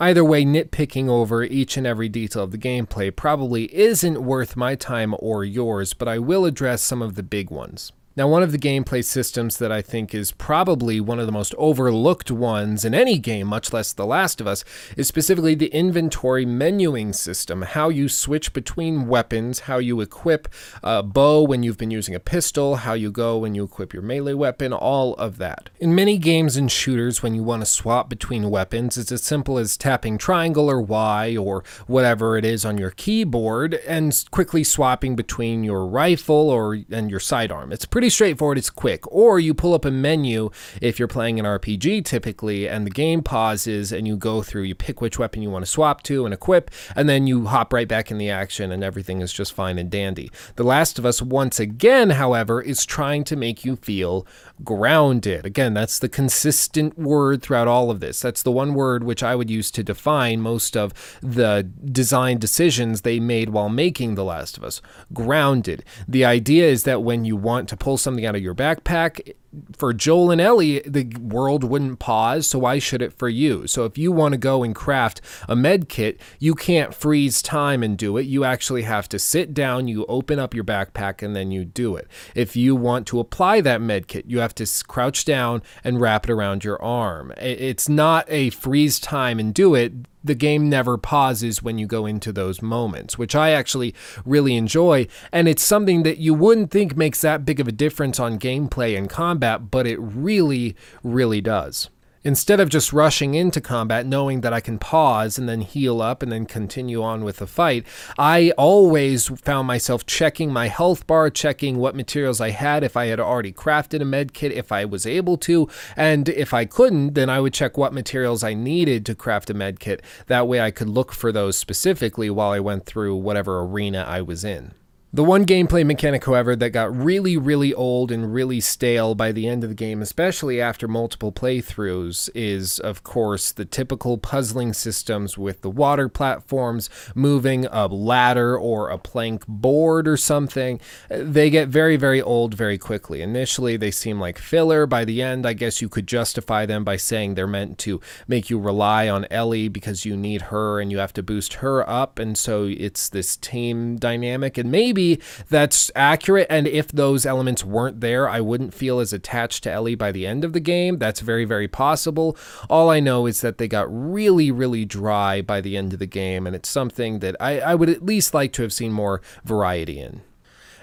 Either way, nitpicking over each and every detail of the gameplay probably isn't worth my time or yours, but I will address some of the big ones. Now, one of the gameplay systems that I think is probably one of the most overlooked ones in any game, much less The Last of Us, is specifically the inventory menuing system. How you switch between weapons, how you equip a bow when you've been using a pistol, how you go when you equip your melee weapon, all of that. In many games and shooters, when you want to swap between weapons, it's as simple as tapping triangle or Y or whatever it is on your keyboard and quickly swapping between your rifle or and your sidearm. It's pretty pretty straightforward. It's quick. Or you pull up a menu if you're playing an RPG typically, and the game pauses and you go through, you pick which weapon you want to swap to and equip, and then you hop right back in the action and everything is just fine and dandy. The Last of Us, once again, however, is trying to make you feel grounded. Again, that's the consistent word throughout all of this. That's the one word which I would use to define most of the design decisions they made while making The Last of Us. Grounded. The idea is that when you want to pull something out of your backpack, for Joel and Ellie, the world wouldn't pause, so why should it for you? So if you want to go and craft a med kit, you can't freeze time and do it. You actually have to sit down, you open up your backpack, and then you do it. If you want to apply that med kit, you have to crouch down and wrap it around your arm. It's not a freeze time and do it the game never pauses when you go into those moments, which I actually really enjoy. And it's something that you wouldn't think makes that big of a difference on gameplay and combat, but it really, really does. Instead of just rushing into combat knowing that I can pause and then heal up and then continue on with the fight, I always found myself checking my health bar, checking what materials I had, if I had already crafted a med kit, if I was able to, and if I couldn't, then I would check what materials I needed to craft a med kit. That way I could look for those specifically while I went through whatever arena I was in. The one gameplay mechanic, however, that got really, really old and really stale by the end of the game, especially after multiple playthroughs, is, of course, the typical puzzling systems with the water platforms moving a ladder or a plank board or something. They get very, very old very quickly. Initially, they seem like filler. By the end, I guess you could justify them by saying they're meant to make you rely on Ellie because you need her and you have to boost her up. And so it's this team dynamic. And maybe maybe that's accurate. And if those elements weren't there, I wouldn't feel as attached to Ellie by the end of the game. That's very, very possible. All I know is that they got really, really dry by the end of the game, and it's something that I, I would at least like to have seen more variety in.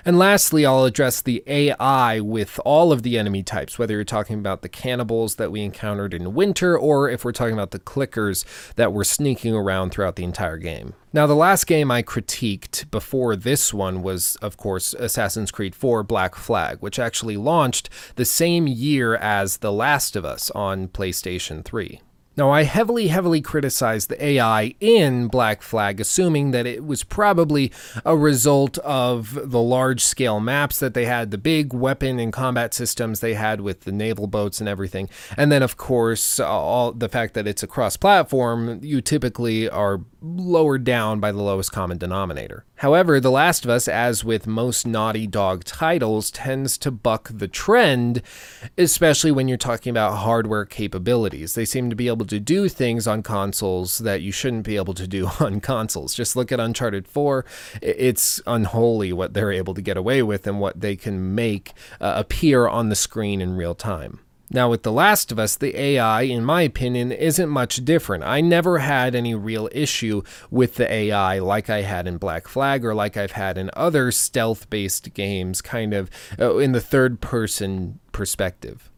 And lastly, I'll address the AI with all of the enemy types, whether you're talking about the cannibals that we encountered in Winter or if we're talking about the clickers that were sneaking around throughout the entire game. Now, the last game I critiqued before this one was, of course, Assassin's Creed 4 Black Flag, which actually launched the same year as The Last of Us on PlayStation 3. Now, I heavily, heavily criticized the AI in Black Flag, assuming that it was probably a result of the large scale maps that they had, the big weapon and combat systems they had with the naval boats and everything. And then, of course, all the fact that it's a cross platform, you typically are lowered down by the lowest common denominator. However, The Last of Us, as with most Naughty Dog titles, tends to buck the trend, especially when you're talking about hardware capabilities. They seem to be able to do things on consoles that you shouldn't be able to do on consoles. Just look at Uncharted 4. It's unholy what they're able to get away with and what they can make uh, appear on the screen in real time. Now, with The Last of Us, the AI, in my opinion, isn't much different. I never had any real issue with the AI like I had in Black Flag or like I've had in other stealth based games, kind of uh, in the third person perspective.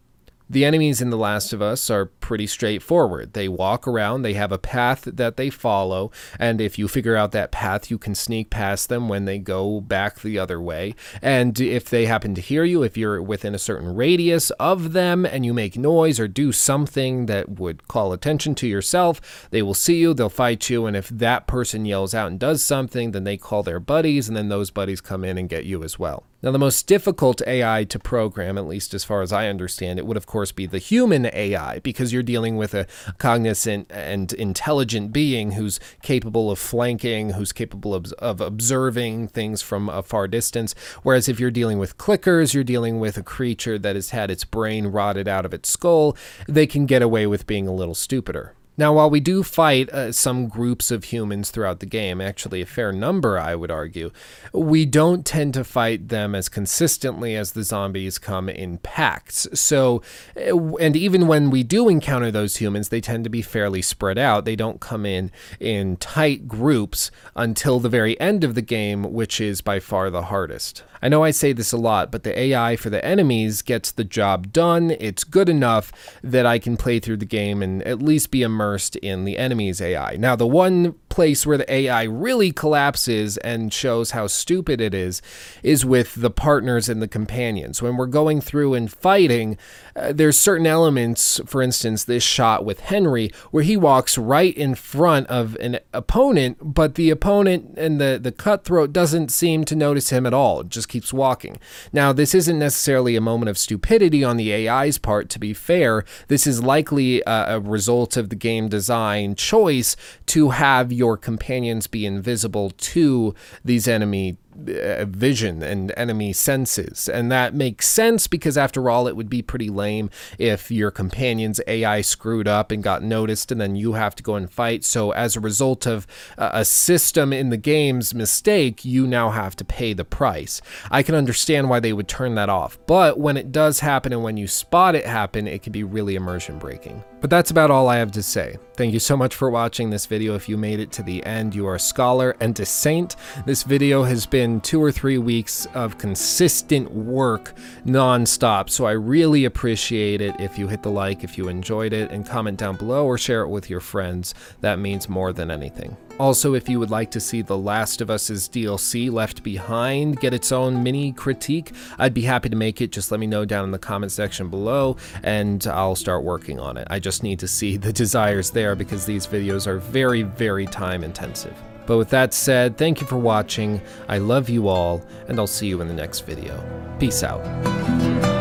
The enemies in The Last of Us are pretty straightforward. They walk around, they have a path that they follow, and if you figure out that path, you can sneak past them when they go back the other way. And if they happen to hear you, if you're within a certain radius of them and you make noise or do something that would call attention to yourself, they will see you, they'll fight you, and if that person yells out and does something, then they call their buddies, and then those buddies come in and get you as well. Now, the most difficult AI to program, at least as far as I understand it, would of course be the human AI, because you're dealing with a cognizant and intelligent being who's capable of flanking, who's capable of, of observing things from a far distance. Whereas if you're dealing with clickers, you're dealing with a creature that has had its brain rotted out of its skull, they can get away with being a little stupider. Now, while we do fight uh, some groups of humans throughout the game, actually a fair number, I would argue, we don't tend to fight them as consistently as the zombies come in packs. So, uh, and even when we do encounter those humans, they tend to be fairly spread out. They don't come in in tight groups until the very end of the game, which is by far the hardest. I know I say this a lot, but the AI for the enemies gets the job done. It's good enough that I can play through the game and at least be immersed in the enemy's AI. Now, the one place where the AI really collapses and shows how stupid it is is with the partners and the companions. When we're going through and fighting, uh, there's certain elements, for instance, this shot with Henry, where he walks right in front of an opponent, but the opponent and the, the cutthroat doesn't seem to notice him at all. It just keeps walking. Now, this isn't necessarily a moment of stupidity on the AI's part, to be fair. This is likely a, a result of the game design choice to have your companions be invisible to these enemy vision and enemy senses. And that makes sense because, after all, it would be pretty lame if your companion's AI screwed up and got noticed, and then you have to go and fight. So, as a result of uh, a system in the game's mistake, you now have to pay the price. I can understand why they would turn that off, but when it does happen and when you spot it happen, it can be really immersion breaking. But that's about all I have to say. Thank you so much for watching this video. If you made it to the end, you are a scholar and a saint. This video has been two or three weeks of consistent work non-stop, so I really appreciate it if you hit the like if you enjoyed it and comment down below or share it with your friends. That means more than anything. Also, if you would like to see The Last of Us's DLC Left Behind get its own mini critique, I'd be happy to make it. Just let me know down in the comment section below and I'll start working on it. I just need to see the desires there because these videos are very, very time intensive. But with that said, thank you for watching. I love you all, and I'll see you in the next video. Peace out.